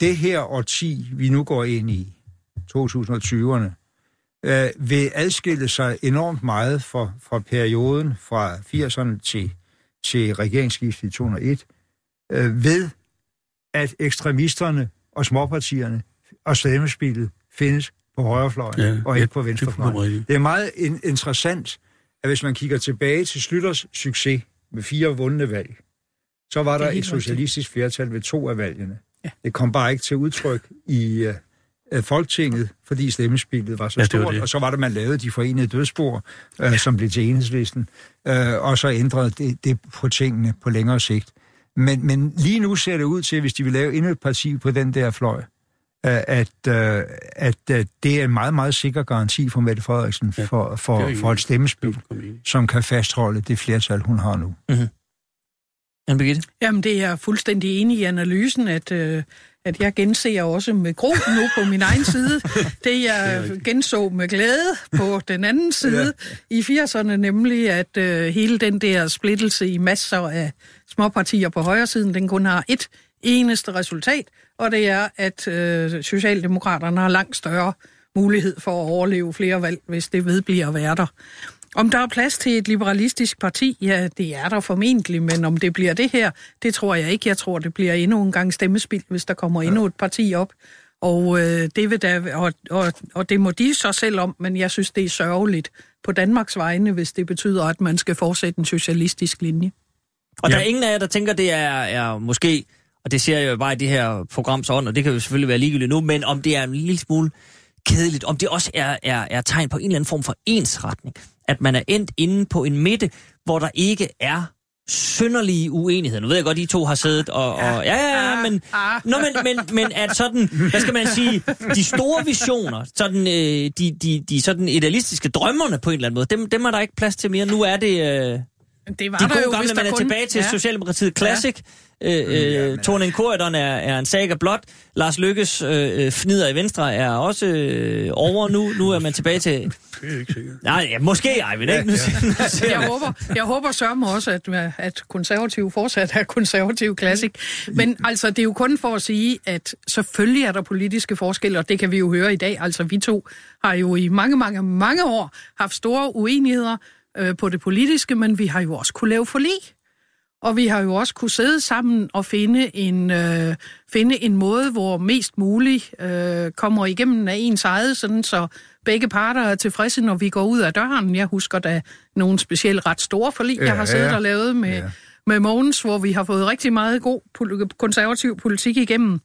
det her årti, vi nu går ind i, 2020'erne, øh, vil adskille sig enormt meget fra, fra perioden fra 80'erne til, til regeringsskiftet i 2001, øh, ved at ekstremisterne og småpartierne og stemmespillet findes på højrefløjen Ja, og ja, ikke på det er venstrefløjen. rigtigt. Det er meget in- interessant, at hvis man kigger tilbage til Slytters succes med fire vundne valg, så var Det er der et helt rigtigt. socialistisk flertal ved to af valgene. Ja. Det kom bare ikke til udtryk i uh, uh, Folketinget, fordi stemmespillet var så Ja, ja, det var stort, det. og så var det, man lavede de forenede dødsspor, uh, som blev til enhedslisten, uh, og så ændrede det, det på tingene på længere sigt. Men, men lige nu ser det ud til, hvis de vil lave endnu et parti på den der fløj, øh, at, øh, at øh, det er en meget, meget sikker garanti for Mette Frederiksen Ja, for, for, for et stemmespil, Fuldkommen enig. som kan fastholde det flertal, hun har nu. Anne Birgitte? Jamen, det er jeg fuldstændig enig i analysen, at, øh, at jeg genser også med gro nu på min egen side. Det jeg genså med glæde på den anden side i 80'erne, nemlig at øh, hele den der splittelse i masser af småpartier på højre siden, den kun har et eneste resultat, og det er, at øh, Socialdemokraterne har langt større mulighed for at overleve flere valg, hvis det vedbliver at være der. Om der er plads til et liberalistisk parti, ja, det er der formentlig, men om det bliver det her, det tror jeg ikke. Jeg tror, det bliver endnu en gang stemmespil, hvis der kommer endnu et parti op. Og, øh, det vil da, og, og, og det må de så selv om, men jeg synes, det er sørgeligt på Danmarks vegne, hvis det betyder, at man skal fortsætte en socialistisk linje. Og ja. Ja. der er ingen af jer, der tænker, det er, er måske, og det ser jeg jo bare i det her programs ånd, og det kan jo selvfølgelig være ligegyldigt nu, men om det er en lille smule kedeligt, om det også er, er, er tegn på en eller anden form for ensretning, at man er endt inde på en midte, hvor der ikke er synderlige uenigheder. Nu ved jeg godt, I to har siddet og... og ja, ja, ja, men, nå, men, men, men at sådan, hvad skal man sige, de store visioner, sådan, øh, de, de, de sådan idealistiske drømmerne på en eller anden måde, dem, dem er der ikke plads til mere. Nu er det... Øh, Det var de der gode jo, gamle, man er kun... tilbage til ja. Socialdemokratiet Classic. Øh, øh, Torning Korydon er, er en saga blot. Lars Lykkes øh, øh, fnider i Venstre er også øh, over nu. Nu er man tilbage til... Det er ikke sikkert. Nej, ja, måske ej, men ikke. Nu, ja. nu ser Jeg jeg. håber, jeg håber sørme også, at, at konservativ fortsat er konservativ klassik. Men altså, det er jo kun for at sige, at selvfølgelig er der politiske forskelle, og det kan vi jo høre i dag. Altså, vi to har jo i mange, mange, mange år haft store uenigheder øh, på det politiske, men vi har jo også kunne lave forlig. Og vi har jo også kunne sidde sammen og finde en, øh, finde en måde, hvor mest muligt øh, kommer igennem af ens eget, sådan så begge parter er tilfredse, når vi går ud af døren. Jeg husker da nogle specielt ret store forlig, ja, jeg har siddet ja. og lavet med, Ja. med Mogens, hvor vi har fået rigtig meget god konservativ politik igennem.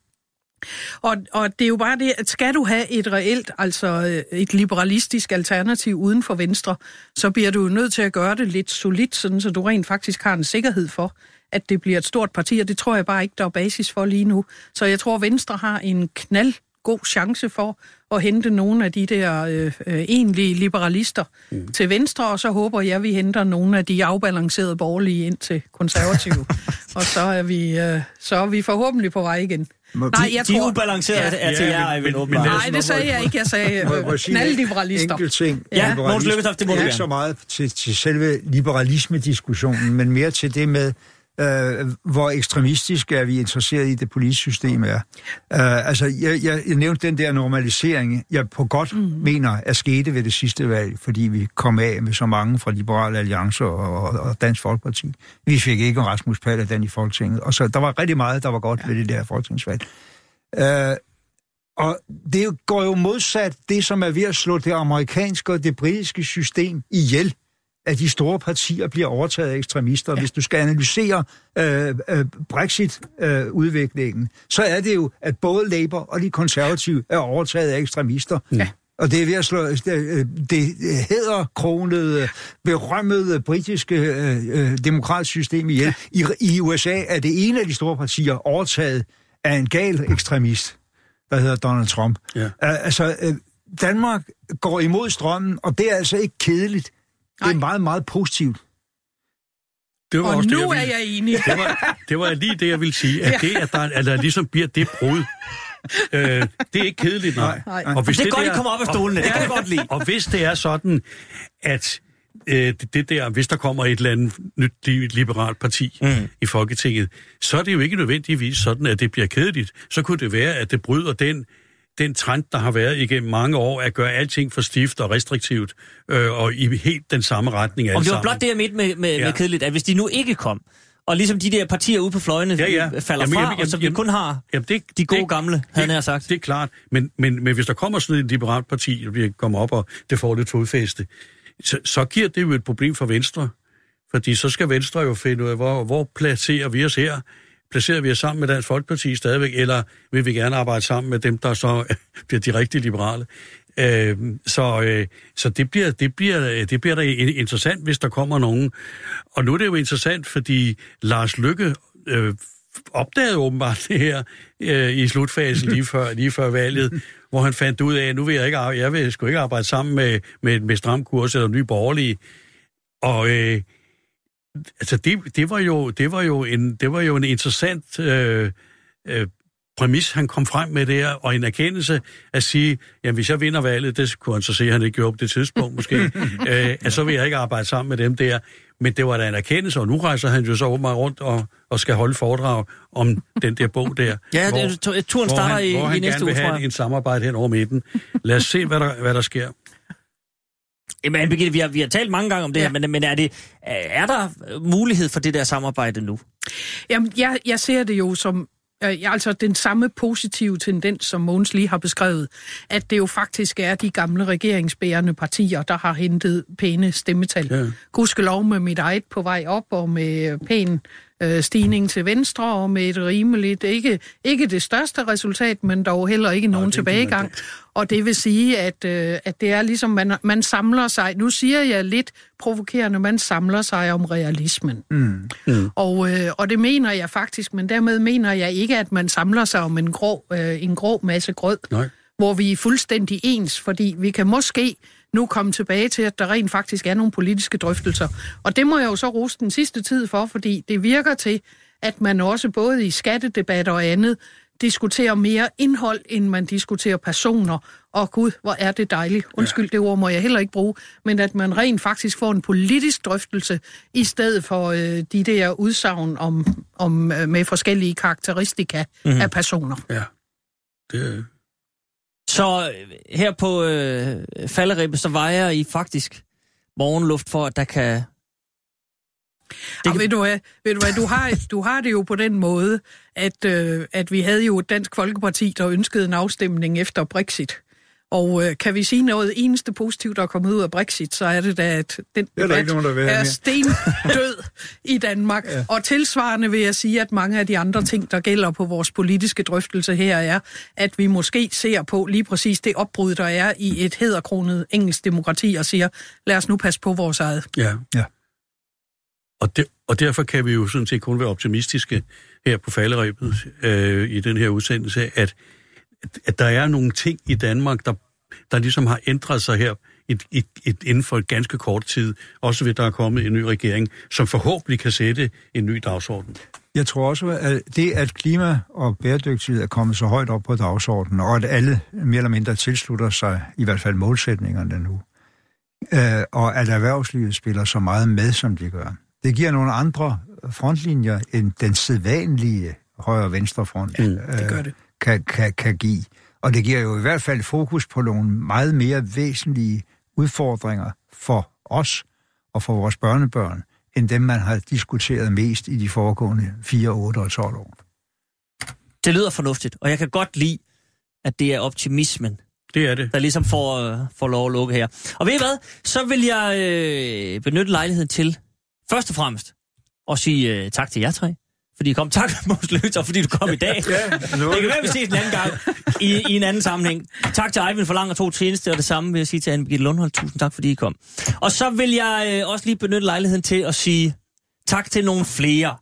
Og, og det er jo bare det, at skal du have et reelt, altså øh, et liberalistisk alternativ uden for Venstre, så bliver du nødt til at gøre det lidt solidt, sådan så du rent faktisk har en sikkerhed for, at det bliver et stort parti, og det tror jeg bare ikke, der er basis for lige nu. Så jeg tror, Venstre har en knald god chance for at hente nogle af de der øh, øh, egentlige liberalister mm. til venstre, og så håber jeg, at vi henter nogle af de afbalancerede borgerlige ind til konservative. og så er, vi, øh, så er vi forhåbentlig på vej igen. Må- Nej, jeg De er tror... ubalancerede Ja. er til Ja, jer, men- Eivind, men- men- Nej, det sagde jeg ikke. Jeg sagde knaldliberalister. Enkelt ting. Ja. Mogens Lykketoft, det må du Ikke gerne. så meget til, til selve liberalisme-diskussionen, men mere til det med, øh, hvor ekstremistisk er vi interesseret i det politiske system er. Øh, altså, jeg, jeg, jeg nævnte den der normalisering, jeg på godt mm. mener er skete ved det sidste valg, fordi vi kom af med så mange fra Liberale Alliance og, og, og Dansk Folkeparti. Vi fik ikke Rasmus Paludan i Folketinget, og så der var rigtig meget, der var godt ja. ved det der folketingsvalg. Øh, og det går jo modsat det, som er ved at slå det amerikanske og det britiske system ihjel at de store partier bliver overtaget af ekstremister. Ja. Hvis du skal analysere øh, øh, Brexit-udviklingen, øh, så er det jo, at både Labour og de konservative er overtaget af ekstremister. Ja. Og det er ved at slå det, øh, det hæderkronede, berømmede britiske øh, øh, demokratiske system ihjel. I, I USA er det ene af de store partier overtaget af en gal ekstremist, der hedder Donald Trump. Ja. Altså, uh, Danmark går imod strømmen, og det er altså ikke kedeligt. Det er meget, meget positivt. Det var og også nu det, jeg ville, er jeg enig. Det var, det var lige det, jeg ville sige. At det, at der, at der ligesom bliver det brud, øh, det er ikke kedeligt, nej. nej. Og hvis det er det godt, der, I kommer op af stolene. Og, det kan jeg godt lide. Og hvis det er sådan, at øh, det der, hvis der kommer et eller andet nyt liberalt parti mm. i Folketinget, så er det jo ikke nødvendigvis sådan, at det bliver kedeligt. Så kunne det være, at det bryder den den trend, der har været igennem mange år, at gøre alting for stift og restriktivt, øh, og i helt den samme retning alle Og det var blot det, jeg mente med, med, ja. med kedeligt, at hvis de nu ikke kom, og ligesom de der partier ude på fløjene ja, ja. falder jamen, fra, jamen, og så vi kun har jamen, det, de gode det, gamle, havde jeg sagt. Det er klart, men, men, men hvis der kommer sådan et liberalt parti, og vi kommer op, og det får lidt fodfæste, så, så giver det jo et problem for Venstre. Fordi så skal Venstre jo finde ud af, hvor, hvor placerer vi os her? Placerer vi os sammen med Dansk Folkeparti stadigvæk, eller vil vi gerne arbejde sammen med dem, der så bliver de rigtige liberale? Øh, så øh, så det, bliver, det, bliver, det bliver da interessant, hvis der kommer nogen. Og nu er det jo interessant, fordi Lars Lykke øh, opdagede åbenbart det her øh, i slutfasen lige før, lige før valget, hvor han fandt ud af, at nu vil jeg ikke, jeg vil sgu ikke arbejde sammen med, med, med Stram Kurs eller Nye Borgerlige. Og øh, altså det, det, var jo, det, var jo en, det var jo en interessant øh, øh, præmis, han kom frem med der, og en erkendelse at sige, jamen hvis jeg vinder valget, det kunne han så se, at han ikke gjorde på det tidspunkt måske, øh, at så vil jeg ikke arbejde sammen med dem der. Men det var da en erkendelse, og nu rejser han jo så åbenbart rundt og, og skal holde foredrag om den der bog der. ja, hvor, det, turen starter hvor han, i, hvor han i næste uge, tror jeg. en samarbejde hen over midten. Lad os se, hvad der, hvad der sker. Jamen, Birgitte, vi har, vi har talt mange gange om det ja. her, men, men er, det, er der mulighed for det der samarbejde nu? Jamen, jeg, jeg ser det jo som øh, altså den samme positive tendens, som Mogens lige har beskrevet, at det jo faktisk er de gamle regeringsbærende partier, der har hentet pæne stemmetal. Ja. Gudskelov med mit eget på vej op, og med pæn øh, stigning til venstre, og med et rimeligt, ikke, ikke det største resultat, men dog heller ikke nogen tilbagegang. Og det vil sige, at, øh, at det er ligesom, man, man samler sig, nu siger jeg lidt provokerende, man samler sig om realismen. Mm. Mm. Og, øh, og det mener jeg faktisk, men dermed mener jeg ikke, at man samler sig om en grå, øh, en grå masse grød. Nej hvor vi er fuldstændig ens, fordi vi kan måske nu komme tilbage til, at der rent faktisk er nogle politiske drøftelser. Og det må jeg jo så rose den sidste tid for, fordi det virker til, at man også både i skattedebatter og andet diskuterer mere indhold, end man diskuterer personer. Og gud, hvor er det dejligt. Undskyld, det ord må jeg heller ikke bruge. Men at man rent faktisk får en politisk drøftelse, i stedet for øh, de der udsagn om, om, øh, med forskellige karakteristika mm-hmm. af personer. Ja, det, så øh, her på øh, falderibet, så vejer I faktisk morgenluft for, at der kan... Det kan... ved, du hvad, ved du hvad, du har, du har det jo på den måde, at, øh, at vi havde jo et Dansk Folkeparti, der ønskede en afstemning efter Brexit. Og øh, kan vi sige noget eneste positivt, der er kommet ud af Brexit, så er det da, at den det er debat nogen, der er stendød i Danmark. Ja. Og tilsvarende vil jeg sige, at mange af de andre ting, der gælder på vores politiske drøftelse her, er, at vi måske ser på lige præcis det opbrud, der er i et hedderkronet engelsk demokrati, og siger, lad os nu passe på vores eget. Ja, ja. Og, de, og derfor kan vi jo sådan set kun være optimistiske her på falderæbet øh, i den her udsendelse, at at der er nogle ting i Danmark, der, der ligesom har ændret sig her et, et, et, inden for et ganske kort tid, også ved der er kommet en ny regering, som forhåbentlig kan sætte en ny dagsorden. Jeg tror også, at det, at klima og bæredygtighed er kommet så højt op på dagsordenen, og at alle mere eller mindre tilslutter sig i hvert fald målsætningerne nu, øh, og at erhvervslivet spiller så meget med, som de gør, det giver nogle andre frontlinjer, end den sædvanlige højre-venstre front Mm. Det gør det. kan, kan, kan give. Og det giver jo i hvert fald fokus på nogle meget mere væsentlige udfordringer for os og for vores børnebørn, end dem, man har diskuteret mest i de foregående 4, 8 og 12 år. Det lyder fornuftigt, og jeg kan godt lide, at det er optimismen, Det er det. der ligesom får, øh, får lov at lukke her. Og ved I hvad? Så vil jeg øh, benytte lejligheden til, først og fremmest, at sige øh, tak til jer tre. Fordi I kom. Tak, Mås og fordi du kom i dag. Ja, Det kan være, vi ses en anden gang i, i en anden sammenhæng. Tak til Eivind for lang og to tjeneste, og det samme vil jeg sige til Anne Birgitte Lundhold. Tusind tak, fordi I kom. Og så vil jeg øh, også lige benytte lejligheden til at sige tak til nogle flere.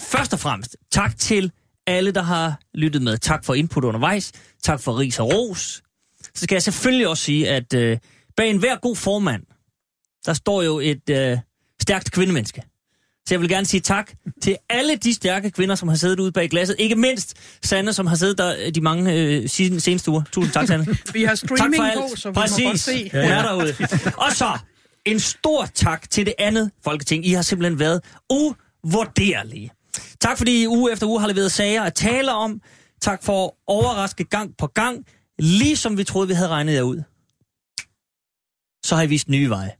Først og fremmest, tak til alle, der har lyttet med. Tak for input undervejs. Tak for ris og ros. Så skal jeg selvfølgelig også sige, at øh, bag en hver god formand, der står jo et øh, stærkt kvindemenneske. Så jeg vil gerne sige tak til alle de stærke kvinder, som har siddet ude bag glasset. Ikke mindst Sanne, som har siddet der de mange øh, seneste uger. Tusind tak, Sanne. Vi har tak streaming for på, alt. så vi må Præcis. godt se. Hun er derude. Og så en stor tak til det andet folketing. I har simpelthen været uvurderlige. Tak fordi I uge efter uge har leveret sager at tale om. Tak for at overraske gang på gang, ligesom vi troede, vi havde regnet jer ud. Så har I vist nye veje.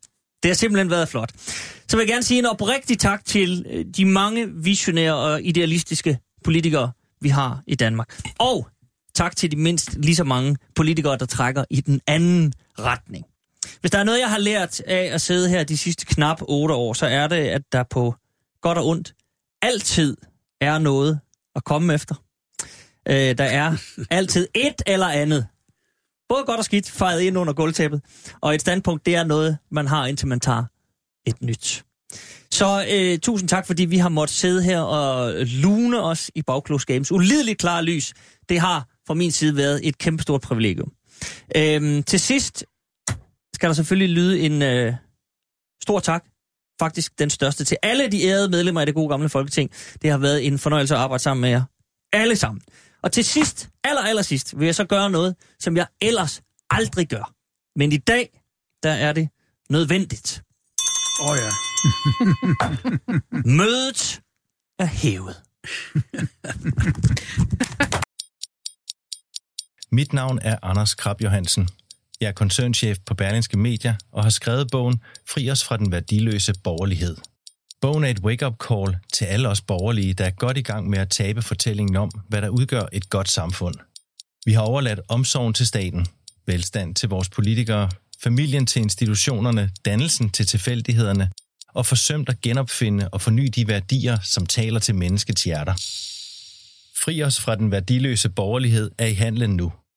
Det har simpelthen været flot. Så vil jeg gerne sige en oprigtig tak til øh, de mange visionære og idealistiske politikere, vi har i Danmark. Og tak til de mindst lige så mange politikere, der trækker i den anden retning. Hvis der er noget, jeg har lært af at sidde her de sidste knap otte år, så er det, at der på godt og ondt altid er noget at komme efter. Øh, der er altid et eller andet. Både godt og skidt fejret ind under gulvtæppet. Og et standpunkt, det er noget, man har, indtil man tager et nyt. Så øh, tusind tak, fordi vi har måttet sidde her og lune os i Bagklods Games. Ulideligt klare lys. Det har fra min side været et kæmpestort privilegium. Øhm, til sidst skal der selvfølgelig lyde en øh, stor tak. Faktisk den største til alle de ærede medlemmer af det gode gamle Folketing. Det har været en fornøjelse at arbejde sammen med jer. Alle sammen. Og til sidst, aller, aller sidst, vil jeg så gøre noget, som jeg ellers aldrig gør. Men i dag, der er det nødvendigt. Åh oh, ja. Mødet er hævet. Mit navn er Anders Krab Johansen. Jeg er koncernchef på Berlingske Media og har skrevet bogen Fri os fra den værdiløse borgerlighed. Bogen er et wake-up call til alle os borgerlige, der er godt i gang med at tabe fortællingen om, hvad der udgør et godt samfund. Vi har overladt omsorgen til staten, velstand til vores politikere, familien til institutionerne, dannelsen til tilfældighederne og forsømt at genopfinde og forny de værdier, som taler til menneskets hjerter. Fri os fra den værdiløse borgerlighed er i handlen nu –